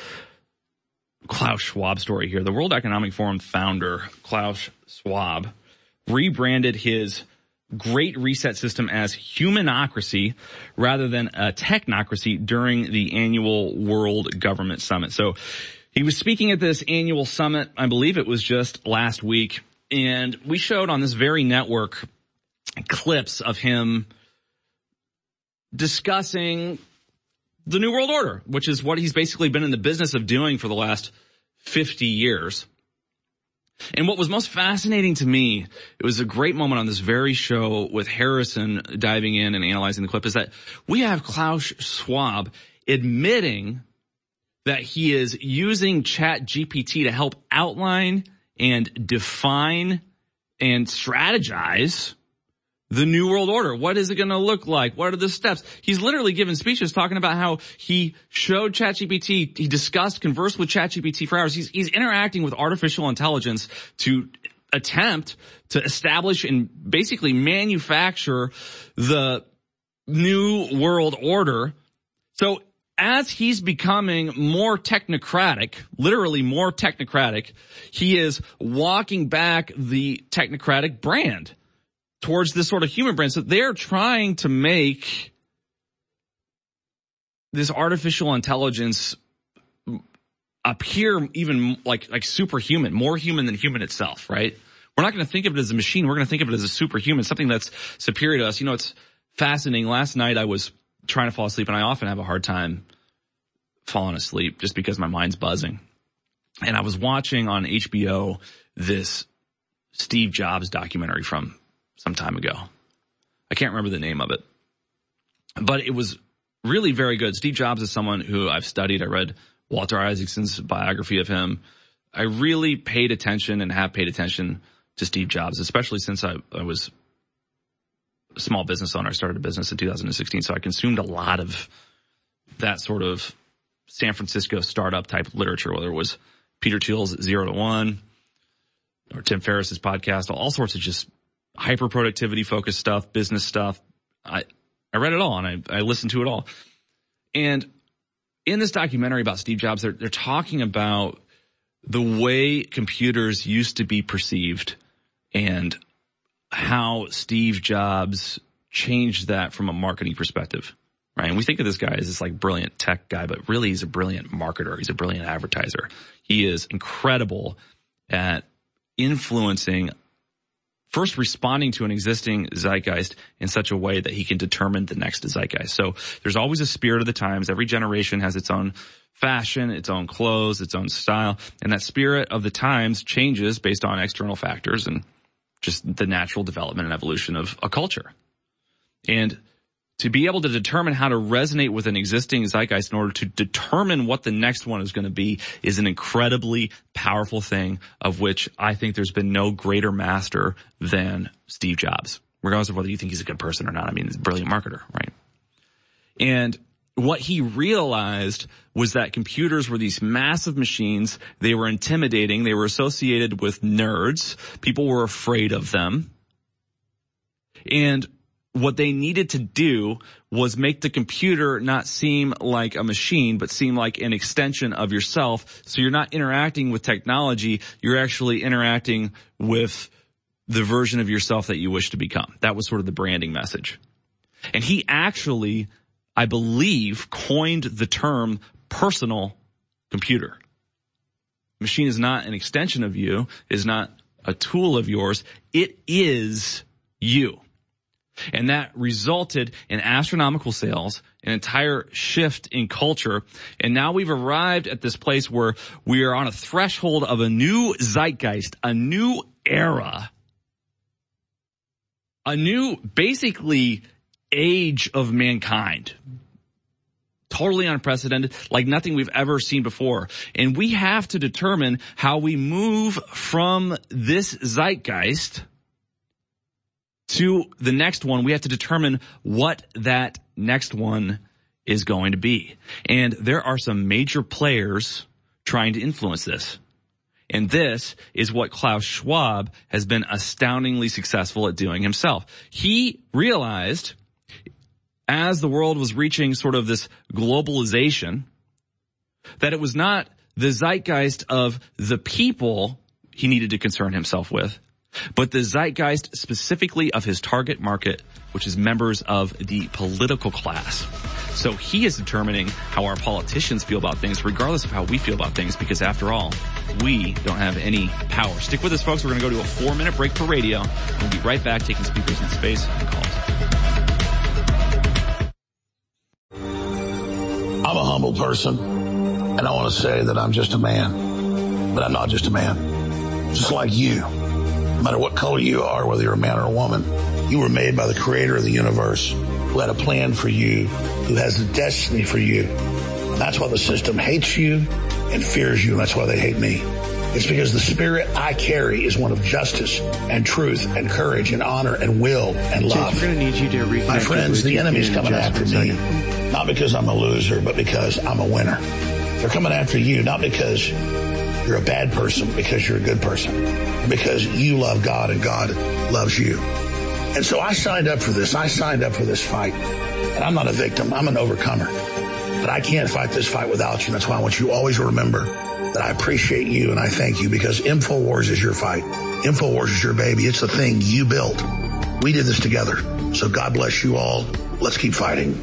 Klaus Schwab story here. The World Economic Forum founder, Klaus Schwab, rebranded his great reset system as humanocracy rather than a technocracy during the annual World Government Summit. So he was speaking at this annual summit. I believe it was just last week. And we showed on this very network clips of him discussing the New World Order, which is what he's basically been in the business of doing for the last 50 years. And what was most fascinating to me, it was a great moment on this very show with Harrison diving in and analyzing the clip is that we have Klaus Schwab admitting that he is using chat GPT to help outline and define and strategize the new world order. What is it going to look like? What are the steps? He's literally given speeches talking about how he showed ChatGPT, he discussed, conversed with ChatGPT for hours. He's, he's interacting with artificial intelligence to attempt to establish and basically manufacture the new world order. So as he's becoming more technocratic, literally more technocratic, he is walking back the technocratic brand towards this sort of human brand. So they're trying to make this artificial intelligence appear even like, like superhuman, more human than human itself, right? We're not going to think of it as a machine. We're going to think of it as a superhuman, something that's superior to us. You know, it's fascinating. Last night I was trying to fall asleep and I often have a hard time falling asleep just because my mind's buzzing. And I was watching on HBO this Steve Jobs documentary from some time ago. I can't remember the name of it, but it was really very good. Steve Jobs is someone who I've studied. I read Walter Isaacson's biography of him. I really paid attention and have paid attention to Steve Jobs, especially since I, I was a small business owner. I started a business in 2016. So I consumed a lot of that sort of San Francisco startup type literature, whether it was Peter Thiel's Zero to One or Tim Ferriss's podcast, all sorts of just hyper productivity focused stuff, business stuff. I, I read it all and I, I listened to it all. And in this documentary about Steve Jobs, they're, they're talking about the way computers used to be perceived and how Steve Jobs changed that from a marketing perspective. Right. And we think of this guy as this like brilliant tech guy, but really he's a brilliant marketer. He's a brilliant advertiser. He is incredible at influencing first responding to an existing zeitgeist in such a way that he can determine the next zeitgeist. So there's always a spirit of the times. Every generation has its own fashion, its own clothes, its own style, and that spirit of the times changes based on external factors and just the natural development and evolution of a culture. And to be able to determine how to resonate with an existing zeitgeist in order to determine what the next one is going to be is an incredibly powerful thing of which I think there's been no greater master than Steve Jobs. Regardless of whether you think he's a good person or not. I mean, he's a brilliant marketer, right? And what he realized was that computers were these massive machines. They were intimidating. They were associated with nerds. People were afraid of them. And what they needed to do was make the computer not seem like a machine, but seem like an extension of yourself. So you're not interacting with technology. You're actually interacting with the version of yourself that you wish to become. That was sort of the branding message. And he actually, I believe, coined the term personal computer. Machine is not an extension of you, is not a tool of yours. It is you. And that resulted in astronomical sales, an entire shift in culture. And now we've arrived at this place where we are on a threshold of a new zeitgeist, a new era, a new basically age of mankind. Totally unprecedented, like nothing we've ever seen before. And we have to determine how we move from this zeitgeist to the next one, we have to determine what that next one is going to be. And there are some major players trying to influence this. And this is what Klaus Schwab has been astoundingly successful at doing himself. He realized as the world was reaching sort of this globalization that it was not the zeitgeist of the people he needed to concern himself with, but the zeitgeist specifically of his target market, which is members of the political class. So he is determining how our politicians feel about things, regardless of how we feel about things, because after all, we don't have any power. Stick with us, folks. We're going to go to a four minute break for radio. We'll be right back taking speakers in space and calls. I'm a humble person, and I want to say that I'm just a man, but I'm not just a man. just like you. No matter what color you are, whether you're a man or a woman, you were made by the creator of the universe who had a plan for you, who has a destiny for you. And that's why the system hates you and fears you. And that's why they hate me. It's because the spirit I carry is one of justice and truth and courage and honor and will and love. Chase, we're going to need you to reconnect. My friends, the enemy's coming after me. Not because I'm a loser, but because I'm a winner. They're coming after you, not because you're a bad person, because you're a good person. Because you love God and God loves you. And so I signed up for this. I signed up for this fight. And I'm not a victim. I'm an overcomer. But I can't fight this fight without you. That's why I want you to always remember that I appreciate you and I thank you because InfoWars is your fight. InfoWars is your baby. It's the thing you built. We did this together. So God bless you all. Let's keep fighting.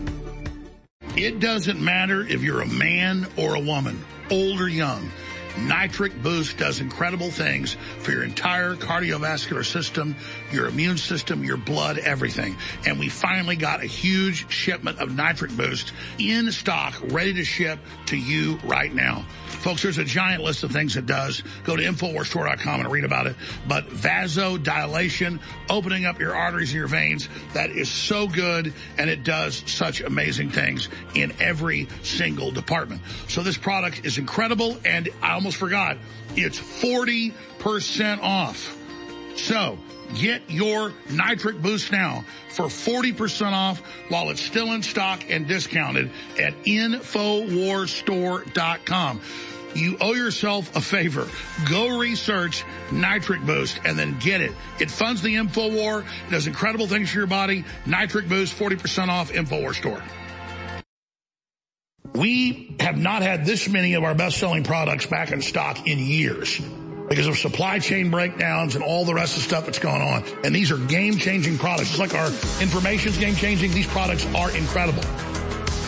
It doesn't matter if you're a man or a woman, old or young. Nitric Boost does incredible things for your entire cardiovascular system, your immune system, your blood, everything. And we finally got a huge shipment of Nitric Boost in stock, ready to ship to you right now. Folks, there's a giant list of things it does. Go to InfoWarsStore.com and read about it. But vasodilation, opening up your arteries and your veins, that is so good and it does such amazing things in every single department. So this product is incredible and I almost forgot, it's 40% off. So get your nitric boost now for 40% off while it's still in stock and discounted at InfoWarsStore.com. You owe yourself a favor. Go research Nitric Boost and then get it. It funds the InfoWar. It does incredible things for your body. Nitric Boost, 40% off, InfoWar store. We have not had this many of our best-selling products back in stock in years because of supply chain breakdowns and all the rest of the stuff that's going on. And these are game-changing products. Just like our information's game-changing, these products are incredible.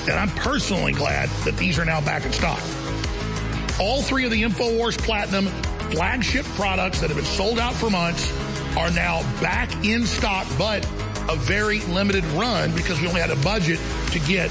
And I'm personally glad that these are now back in stock. All three of the InfoWars Platinum flagship products that have been sold out for months are now back in stock, but a very limited run because we only had a budget to get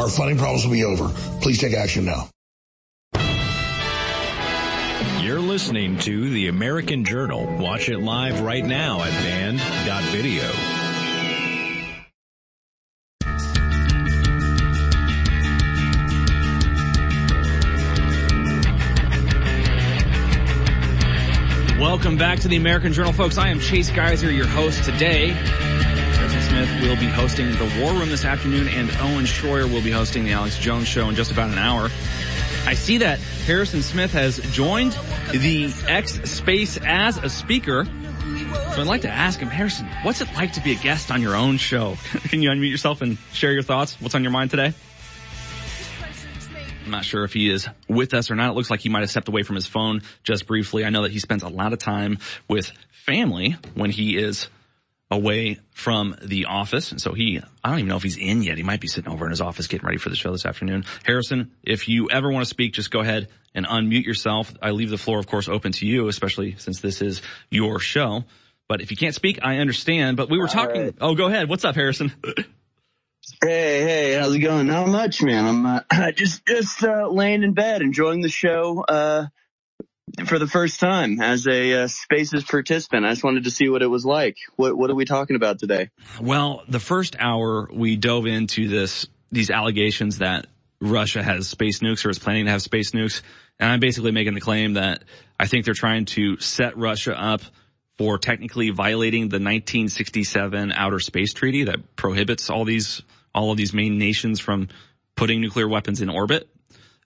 our funding problems will be over. Please take action now. You're listening to The American Journal. Watch it live right now at band.video. Welcome back to the American Journal, folks. I am Chase Geiser, your host today. Smith will be hosting the War Room this afternoon, and Owen Shroyer will be hosting the Alex Jones Show in just about an hour. I see that Harrison Smith has joined the X Space as a speaker. So I'd like to ask him, Harrison, what's it like to be a guest on your own show? Can you unmute yourself and share your thoughts? What's on your mind today? I'm not sure if he is with us or not. It looks like he might have stepped away from his phone just briefly. I know that he spends a lot of time with family when he is away from the office. And so he, I don't even know if he's in yet. He might be sitting over in his office getting ready for the show this afternoon. Harrison, if you ever want to speak, just go ahead and unmute yourself. I leave the floor, of course, open to you, especially since this is your show. But if you can't speak, I understand. But we were talking. Right. Oh, go ahead. What's up, Harrison? Hey, hey, how's it going? Not much, man. I'm uh, just just uh, laying in bed, enjoying the show uh, for the first time as a uh, Spaces participant. I just wanted to see what it was like. What what are we talking about today? Well, the first hour we dove into this these allegations that Russia has space nukes or is planning to have space nukes, and I'm basically making the claim that I think they're trying to set Russia up for technically violating the 1967 Outer Space Treaty that prohibits all these all of these main nations from putting nuclear weapons in orbit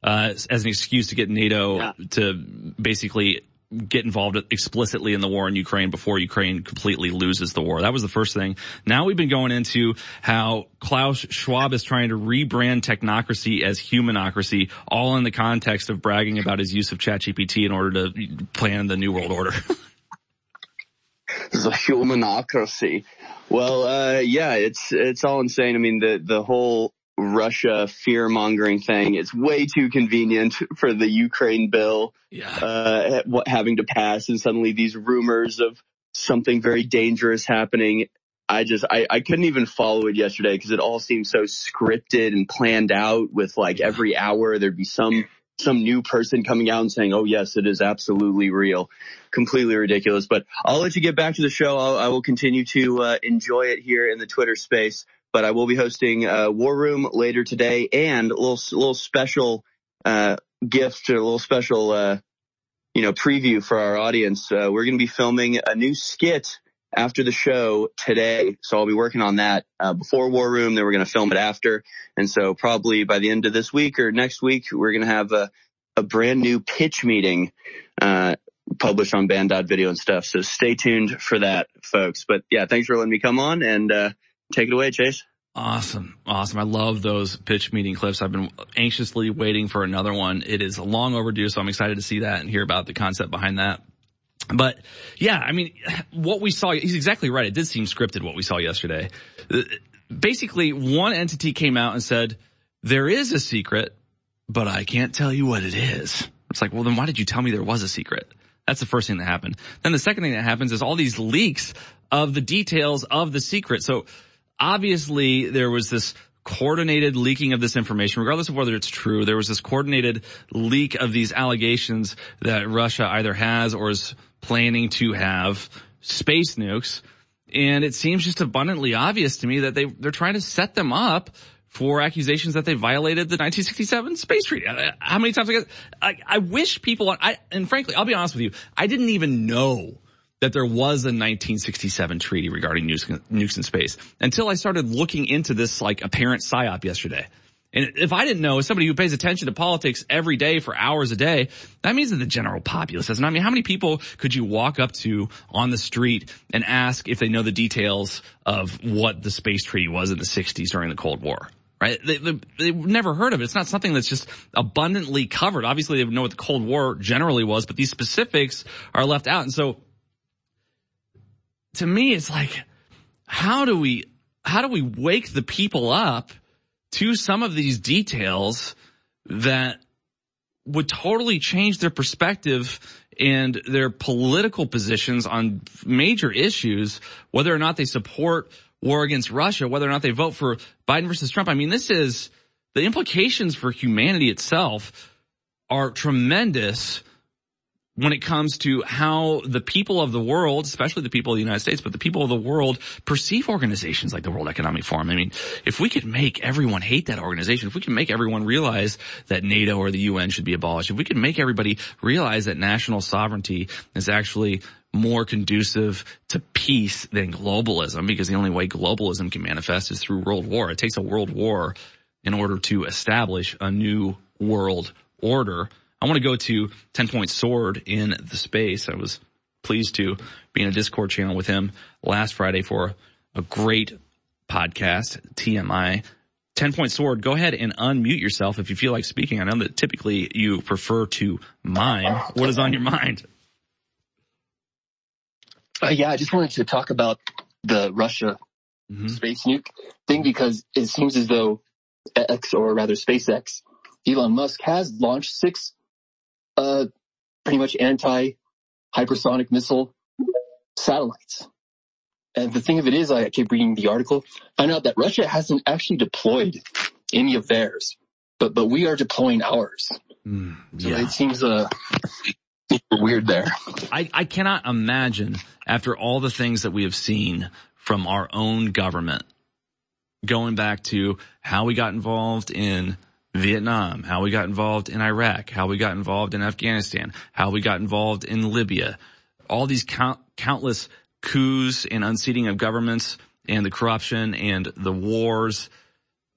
uh, as an excuse to get NATO yeah. to basically get involved explicitly in the war in Ukraine before Ukraine completely loses the war. That was the first thing. Now we've been going into how Klaus Schwab is trying to rebrand technocracy as humanocracy, all in the context of bragging about his use of ChatGPT in order to plan the new world order. the humanocracy. Well, uh, yeah, it's, it's all insane. I mean, the, the whole Russia fear mongering thing, it's way too convenient for the Ukraine bill, yeah. uh, having to pass and suddenly these rumors of something very dangerous happening. I just, I, I couldn't even follow it yesterday because it all seemed so scripted and planned out with like every hour there'd be some some new person coming out and saying, "Oh yes, it is absolutely real," completely ridiculous. But I'll let you get back to the show. I'll, I will continue to uh, enjoy it here in the Twitter space. But I will be hosting War Room later today, and a little little special uh, gift, or a little special, uh, you know, preview for our audience. Uh, we're going to be filming a new skit after the show today. So I'll be working on that uh, before War Room. Then we're going to film it after. And so probably by the end of this week or next week, we're going to have a, a brand new pitch meeting uh, published on band.video and stuff. So stay tuned for that, folks. But yeah, thanks for letting me come on and uh, take it away, Chase. Awesome. Awesome. I love those pitch meeting clips. I've been anxiously waiting for another one. It is long overdue, so I'm excited to see that and hear about the concept behind that. But yeah, I mean, what we saw, he's exactly right. It did seem scripted what we saw yesterday. Basically, one entity came out and said, there is a secret, but I can't tell you what it is. It's like, well, then why did you tell me there was a secret? That's the first thing that happened. Then the second thing that happens is all these leaks of the details of the secret. So obviously there was this coordinated leaking of this information, regardless of whether it's true. There was this coordinated leak of these allegations that Russia either has or is planning to have space nukes. And it seems just abundantly obvious to me that they, they're trying to set them up for accusations that they violated the 1967 space treaty. Uh, how many times I get, I, I wish people, I, and frankly, I'll be honest with you, I didn't even know that there was a 1967 treaty regarding nukes, in space until I started looking into this like apparent psyop yesterday. And if I didn't know, as somebody who pays attention to politics every day for hours a day, that means that the general populace doesn't. I mean, how many people could you walk up to on the street and ask if they know the details of what the space treaty was in the 60s during the Cold War? Right? They, they, they've never heard of it. It's not something that's just abundantly covered. Obviously they would know what the Cold War generally was, but these specifics are left out. And so to me, it's like, how do we, how do we wake the people up to some of these details that would totally change their perspective and their political positions on major issues, whether or not they support war against Russia, whether or not they vote for Biden versus Trump. I mean, this is the implications for humanity itself are tremendous when it comes to how the people of the world, especially the people of the United States, but the people of the world perceive organizations like the World Economic Forum. I mean, if we could make everyone hate that organization, if we can make everyone realize that NATO or the UN should be abolished, if we could make everybody realize that national sovereignty is actually more conducive to peace than globalism because the only way globalism can manifest is through world war. It takes a world war in order to establish a new world order. I want to go to 10 point sword in the space. I was pleased to be in a discord channel with him last Friday for a great podcast, TMI. 10 point sword, go ahead and unmute yourself if you feel like speaking. I know that typically you prefer to mime. What is on your mind? Uh, yeah, I just wanted to talk about the Russia mm-hmm. space nuke thing because it seems as though X or rather SpaceX, Elon Musk has launched six, uh, pretty much anti hypersonic missile satellites. And the thing of it is, I keep reading the article, find out that Russia hasn't actually deployed any of theirs, but, but we are deploying ours. Mm, yeah. So it seems, uh, weird there. I, I cannot imagine after all the things that we have seen from our own government, going back to how we got involved in Vietnam, how we got involved in Iraq, how we got involved in Afghanistan, how we got involved in Libya, all these count, countless coups and unseating of governments and the corruption and the wars.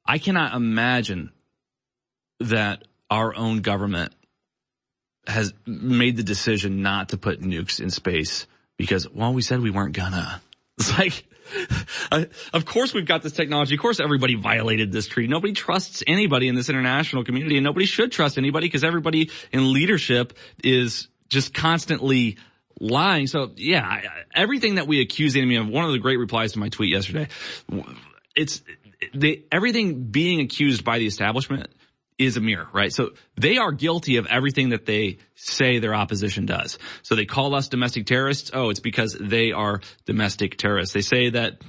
I cannot imagine that our own government has made the decision not to put nukes in space because, well, we said we weren't gonna. It's like, of course we've got this technology. Of course everybody violated this treaty. Nobody trusts anybody in this international community and nobody should trust anybody because everybody in leadership is just constantly lying. So yeah, everything that we accuse the enemy of, one of the great replies to my tweet yesterday, it's the, everything being accused by the establishment is a mirror, right? So they are guilty of everything that they say their opposition does. So they call us domestic terrorists. Oh, it's because they are domestic terrorists. They say that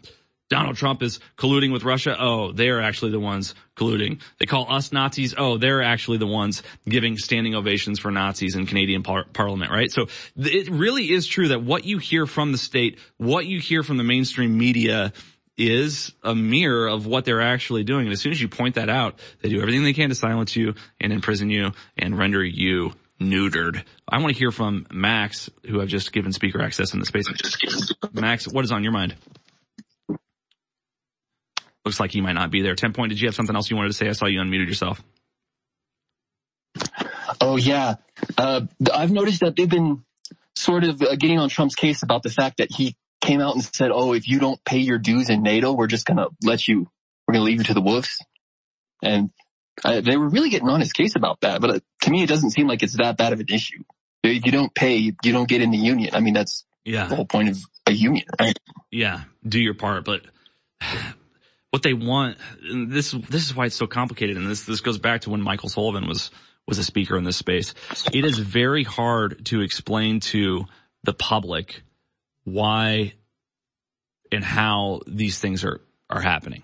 Donald Trump is colluding with Russia. Oh, they're actually the ones colluding. They call us Nazis. Oh, they're actually the ones giving standing ovations for Nazis in Canadian par- parliament, right? So it really is true that what you hear from the state, what you hear from the mainstream media, is a mirror of what they're actually doing. And as soon as you point that out, they do everything they can to silence you and imprison you and render you neutered. I want to hear from Max, who I've just given speaker access in the space. Max, what is on your mind? Looks like he might not be there. 10 point, did you have something else you wanted to say? I saw you unmuted yourself. Oh yeah. Uh, I've noticed that they've been sort of uh, getting on Trump's case about the fact that he came out and said, "Oh, if you don't pay your dues in NATO, we're just gonna let you, we're gonna leave you to the wolves." And they were really getting on his case about that. But uh, to me, it doesn't seem like it's that bad of an issue. If you don't pay, you don't get in the union. I mean, that's yeah. the whole point of a union, right? Yeah, do your part, but. What they want, this this is why it's so complicated, and this this goes back to when Michael Sullivan was was a speaker in this space. It is very hard to explain to the public why and how these things are, are happening.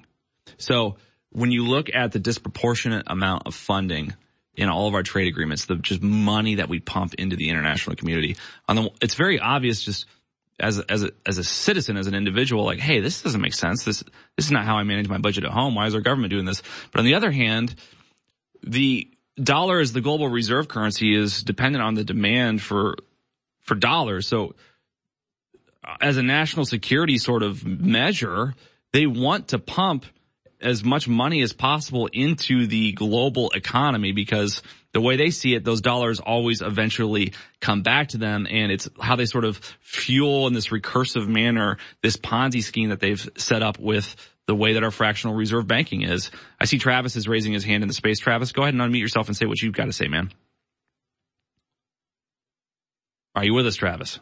So when you look at the disproportionate amount of funding in all of our trade agreements, the just money that we pump into the international community, on the, it's very obvious just as a, as a, as a citizen, as an individual, like, hey, this doesn't make sense. This, this is not how I manage my budget at home. Why is our government doing this? But on the other hand, the dollar as the global reserve currency is dependent on the demand for, for dollars. So as a national security sort of measure, they want to pump as much money as possible into the global economy because the way they see it, those dollars always eventually come back to them and it's how they sort of fuel in this recursive manner this Ponzi scheme that they've set up with the way that our fractional reserve banking is. I see Travis is raising his hand in the space. Travis, go ahead and unmute yourself and say what you've got to say, man. Are you with us, Travis?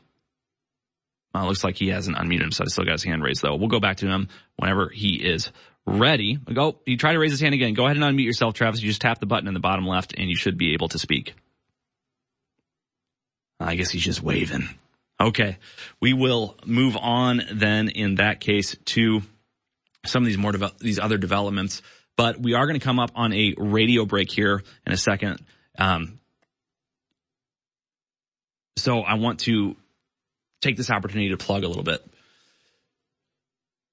Uh, looks like he hasn't unmuted himself. Still got his hand raised though. We'll go back to him whenever he is ready. Go. You try to raise his hand again. Go ahead and unmute yourself, Travis. You just tap the button in the bottom left and you should be able to speak. I guess he's just waving. Okay. We will move on then in that case to some of these more, these other developments, but we are going to come up on a radio break here in a second. Um, so I want to take this opportunity to plug a little bit.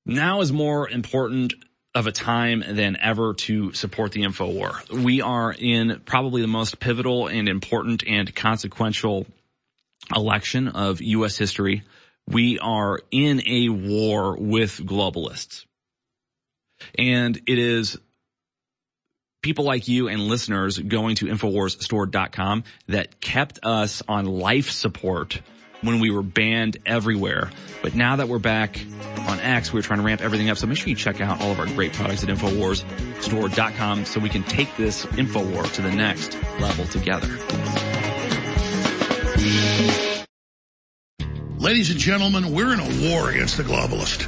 Now is more important of a time than ever to support the info war. We are in probably the most pivotal and important and consequential election of U.S. history. We are in a war with globalists. And it is people like you and listeners going to InfoWarsStore.com that kept us on life support when we were banned everywhere. But now that we're back on X, we're trying to ramp everything up. So make sure you check out all of our great products at InfoWarsStore.com so we can take this InfoWar to the next level together. Ladies and gentlemen, we're in a war against the globalist.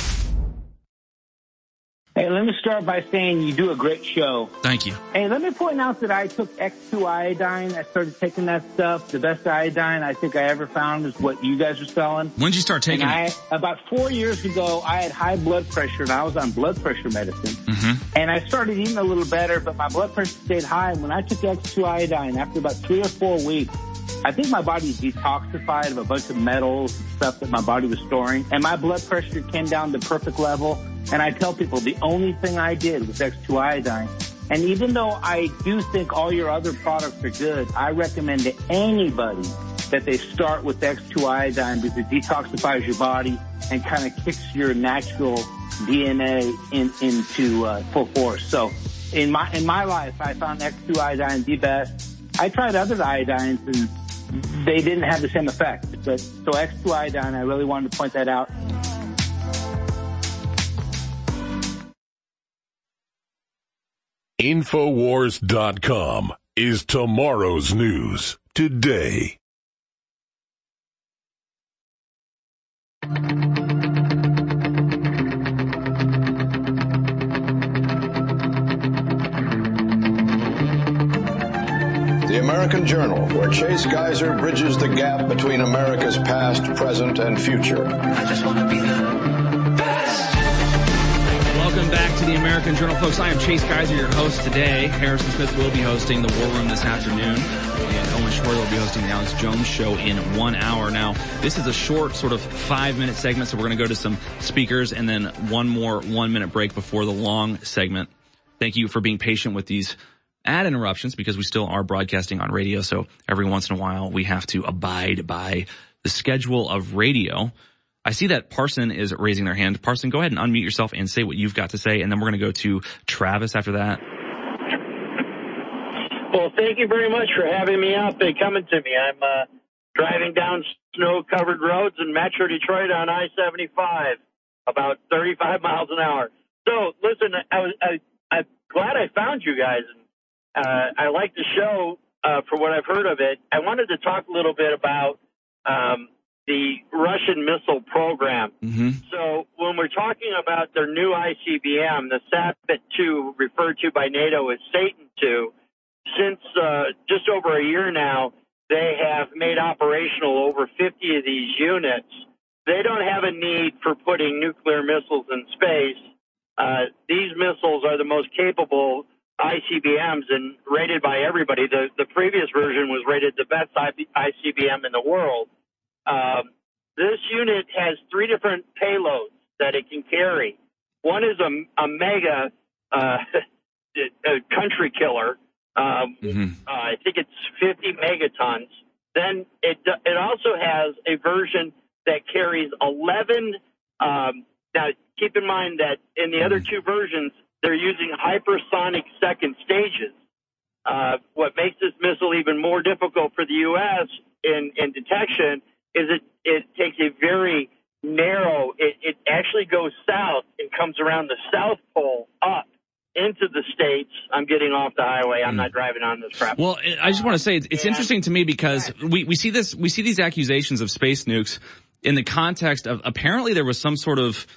Let me start by saying you do a great show. Thank you. Hey, let me point out that I took X2 iodine. I started taking that stuff. The best iodine I think I ever found is what you guys are selling. When did you start taking it? I, about four years ago, I had high blood pressure and I was on blood pressure medicine. Mm-hmm. And I started eating a little better, but my blood pressure stayed high. And when I took X2 iodine, after about three or four weeks, I think my body detoxified of a bunch of metals and stuff that my body was storing. And my blood pressure came down to perfect level. And I tell people the only thing I did was X2 iodine. And even though I do think all your other products are good, I recommend to anybody that they start with X2 iodine because it detoxifies your body and kind of kicks your natural DNA in, into uh, full force. So in my in my life, I found X2 iodine the best. I tried other iodines and they didn't have the same effect. But so X2 iodine, I really wanted to point that out. Infowars.com is tomorrow's news today. The American Journal, where Chase Geiser bridges the gap between America's past, present, and future. I just want to be Welcome back to the American Journal, folks. I am Chase Geiser, your host today. Harrison Smith will be hosting the War Room this afternoon, and Owen Shroyer will be hosting the Alex Jones Show in one hour. Now, this is a short, sort of five-minute segment, so we're going to go to some speakers and then one more one-minute break before the long segment. Thank you for being patient with these ad interruptions because we still are broadcasting on radio. So every once in a while we have to abide by the schedule of radio. I see that Parson is raising their hand. Parson, go ahead and unmute yourself and say what you've got to say. And then we're going to go to Travis after that. Well, thank you very much for having me up and coming to me. I'm uh, driving down snow-covered roads in Metro Detroit on I-75, about 35 miles an hour. So, listen, I was I, I'm glad I found you guys. Uh, I like the show uh, for what I've heard of it. I wanted to talk a little bit about um, the Russian missile program. Mm-hmm. So when we're talking about their new ICBM, the Sarmat 2, referred to by NATO as Satan 2, since uh, just over a year now, they have made operational over 50 of these units. They don't have a need for putting nuclear missiles in space. Uh, these missiles are the most capable ICBMs and rated by everybody. The, the previous version was rated the best ICBM in the world. Um, this unit has three different payloads that it can carry. One is a, a mega uh, a country killer. Um, mm-hmm. uh, I think it's 50 megatons. Then it it also has a version that carries 11. Um, now, keep in mind that in the other two versions, they're using hypersonic second stages. Uh, what makes this missile even more difficult for the U.S. in, in detection is it, it takes a very narrow, it, it actually goes south and comes around the South Pole up into the states. I'm getting off the highway. I'm not driving on this crap. Well, I just want to say it's, it's interesting to me because we, we see this, we see these accusations of space nukes in the context of apparently there was some sort of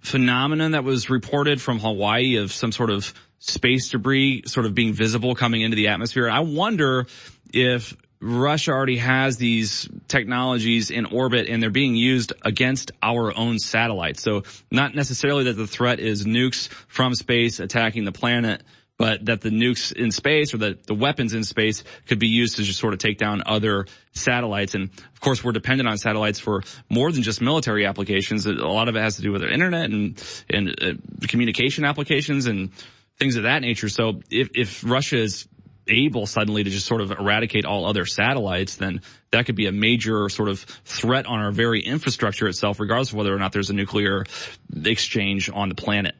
phenomenon that was reported from Hawaii of some sort of space debris sort of being visible coming into the atmosphere. I wonder if Russia already has these technologies in orbit and they're being used against our own satellites. So not necessarily that the threat is nukes from space attacking the planet, but that the nukes in space or the, the weapons in space could be used to just sort of take down other satellites. And of course, we're dependent on satellites for more than just military applications. A lot of it has to do with our internet and, and uh, communication applications and things of that nature. So if, if Russia is able suddenly to just sort of eradicate all other satellites, then that could be a major sort of threat on our very infrastructure itself, regardless of whether or not there's a nuclear exchange on the planet.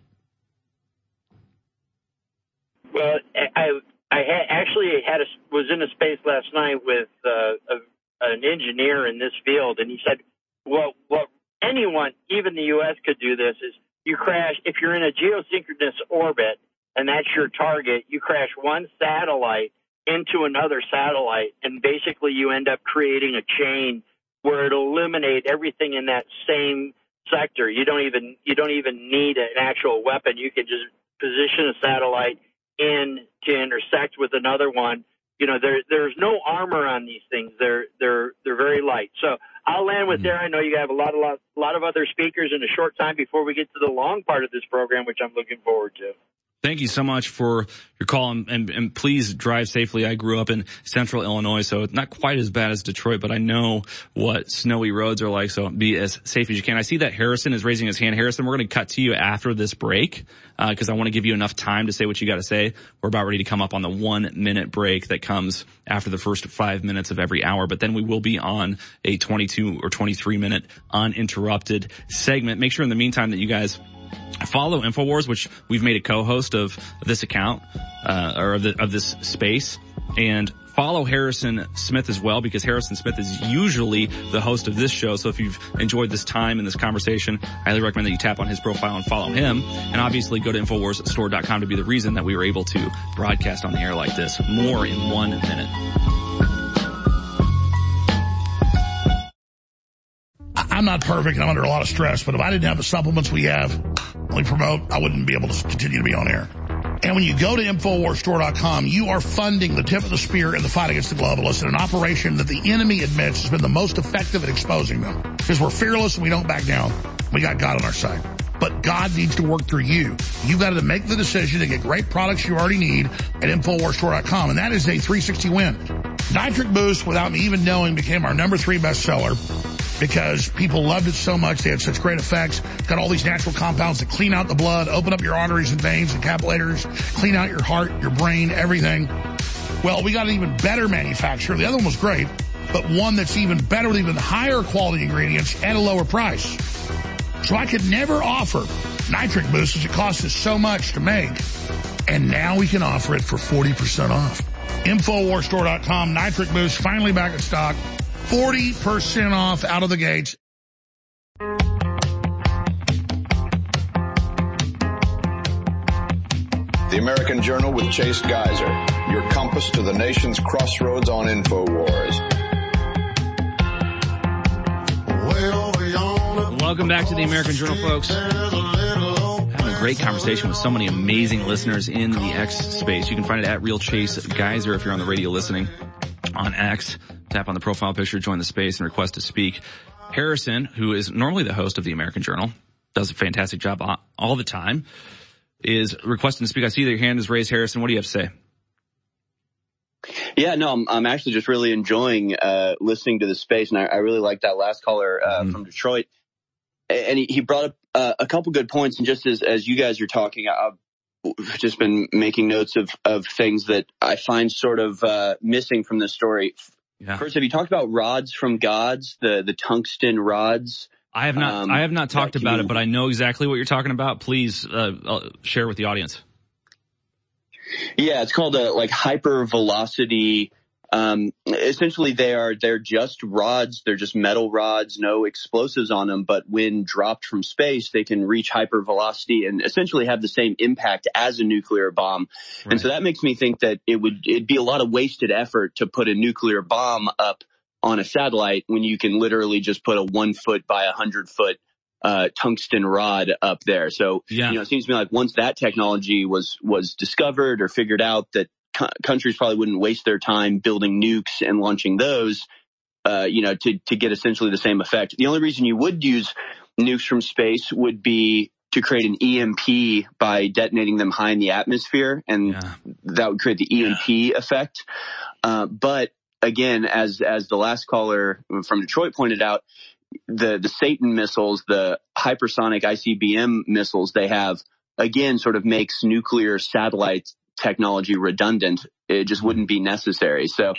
Well, I I had, actually had a, was in a space last night with uh, a, an engineer in this field, and he said, "Well, what anyone, even the U.S., could do this is you crash if you're in a geosynchronous orbit and that's your target, you crash one satellite into another satellite, and basically you end up creating a chain where it'll eliminate everything in that same sector. You don't even you don't even need an actual weapon. You can just position a satellite in to intersect with another one. You know, there there's no armor on these things. They're they're they're very light. So I'll land with hmm. there. I know you have a lot a lot a lot of other speakers in a short time before we get to the long part of this program, which I'm looking forward to. Thank you so much for your call and, and, and, please drive safely. I grew up in central Illinois, so it's not quite as bad as Detroit, but I know what snowy roads are like, so be as safe as you can. I see that Harrison is raising his hand. Harrison, we're going to cut to you after this break, uh, cause I want to give you enough time to say what you got to say. We're about ready to come up on the one minute break that comes after the first five minutes of every hour, but then we will be on a 22 or 23 minute uninterrupted segment. Make sure in the meantime that you guys follow Infowars, which we've made a co-host of this account, uh, or of, the, of this space, and follow Harrison Smith as well because Harrison Smith is usually the host of this show. So if you've enjoyed this time and this conversation, I highly recommend that you tap on his profile and follow him. And obviously go to InfoWarsStore.com to be the reason that we were able to broadcast on the air like this. More in one minute. I'm not perfect and I'm under a lot of stress, but if I didn't have the supplements we have, we promote, I wouldn't be able to continue to be on air. And when you go to InfoWarsStore.com, you are funding the tip of the spear in the fight against the globalists in an operation that the enemy admits has been the most effective at exposing them. Because we're fearless and we don't back down. We got God on our side. But God needs to work through you. You've got to make the decision to get great products you already need at InfoWarsStore.com. And that is a 360 win. Nitric Boost, without me even knowing, became our number three bestseller because people loved it so much. They had such great effects. Got all these natural compounds that clean out the blood, open up your arteries and veins and capillaries, clean out your heart, your brain, everything. Well, we got an even better manufacturer. The other one was great, but one that's even better with even higher quality ingredients at a lower price. So I could never offer nitric boost as it costs us so much to make. And now we can offer it for 40% off. InfoWarsStore.com, nitric boost, finally back in stock. 40% off out of the gates. The American Journal with Chase Geiser, your compass to the nation's crossroads on InfoWars. Welcome back to the American Journal, folks. Having a great conversation with so many amazing listeners in the X space. You can find it at Real Chase Geiser if you're on the radio listening on X. Tap on the profile picture, join the space, and request to speak. Harrison, who is normally the host of the American Journal, does a fantastic job all the time, is requesting to speak. I see that your hand is raised, Harrison. What do you have to say? Yeah, no, I'm, I'm actually just really enjoying uh, listening to the space, and I, I really like that last caller uh, mm-hmm. from Detroit. And he, he brought up uh, a couple good points, and just as as you guys are talking, I've just been making notes of of things that I find sort of uh, missing from this story. Yeah. First, have you talked about rods from gods, the the tungsten rods? I have not. Um, I have not talked about it, but I know exactly what you're talking about. Please uh, uh, share with the audience. Yeah, it's called a like hypervelocity um, essentially they are, they're just rods. They're just metal rods, no explosives on them. But when dropped from space, they can reach hypervelocity and essentially have the same impact as a nuclear bomb. Right. And so that makes me think that it would, it'd be a lot of wasted effort to put a nuclear bomb up on a satellite when you can literally just put a one foot by a hundred foot uh, tungsten rod up there. So, yeah. you know, it seems to me like once that technology was, was discovered or figured out that co- countries probably wouldn't waste their time building nukes and launching those, uh, you know, to, to get essentially the same effect. The only reason you would use nukes from space would be to create an EMP by detonating them high in the atmosphere, and yeah. that would create the EMP yeah. effect. Uh, but again, as as the last caller from Detroit pointed out, the the Satan missiles, the hypersonic ICBM missiles they have, again, sort of makes nuclear satellite technology redundant. It just wouldn't be necessary. So,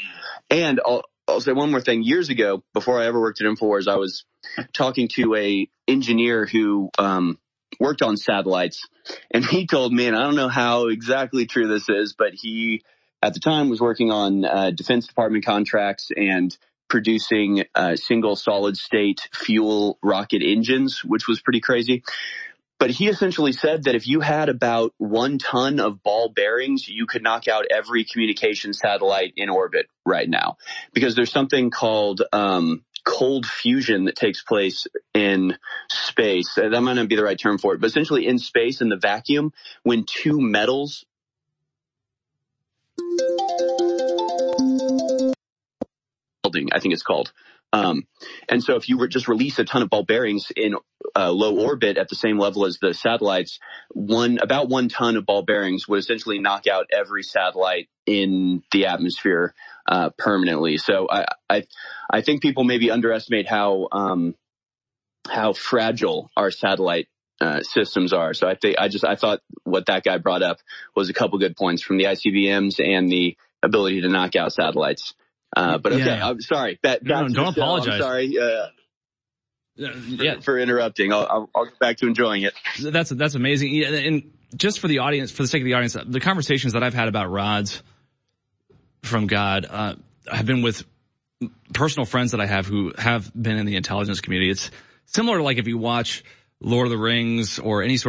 and I'll, I'll say one more thing. Years ago, before I ever worked at Infowars, I was talking to a engineer who um, worked on satellites, and he told me, and I don't know how exactly true this is, but he at the time was working on uh, Defense Department contracts and producing uh, single solid state fuel rocket engines, which was pretty crazy. But he essentially said that if you had about one ton of ball bearings, you could knock out every communication satellite in orbit right now. Because there's something called um, cold fusion that takes place in space. That might not be the right term for it, but essentially in space in the vacuum, when two metals I think it's called. Um, and so if you were just release a ton of ball bearings in uh, low orbit at the same level as the satellites, one about one ton of ball bearings would essentially knock out every satellite in the atmosphere uh, permanently. So I, I, I think people maybe underestimate how um, how fragile our satellite uh, systems are. So I think I just I thought what that guy brought up was a couple good points from the ICBMs and the ability to knock out satellites. Uh, but okay, yeah. I'm sorry. That, no, no, don't apologize. I'm sorry. Uh, yeah. For, for interrupting. I'll, I'll, I'll, get back to enjoying it. That's, that's amazing. And just for the audience, for the sake of the audience, the conversations that I've had about rods from God, uh, have been with personal friends that I have who have been in the intelligence community. It's similar to like if you watch Lord of the Rings or any sort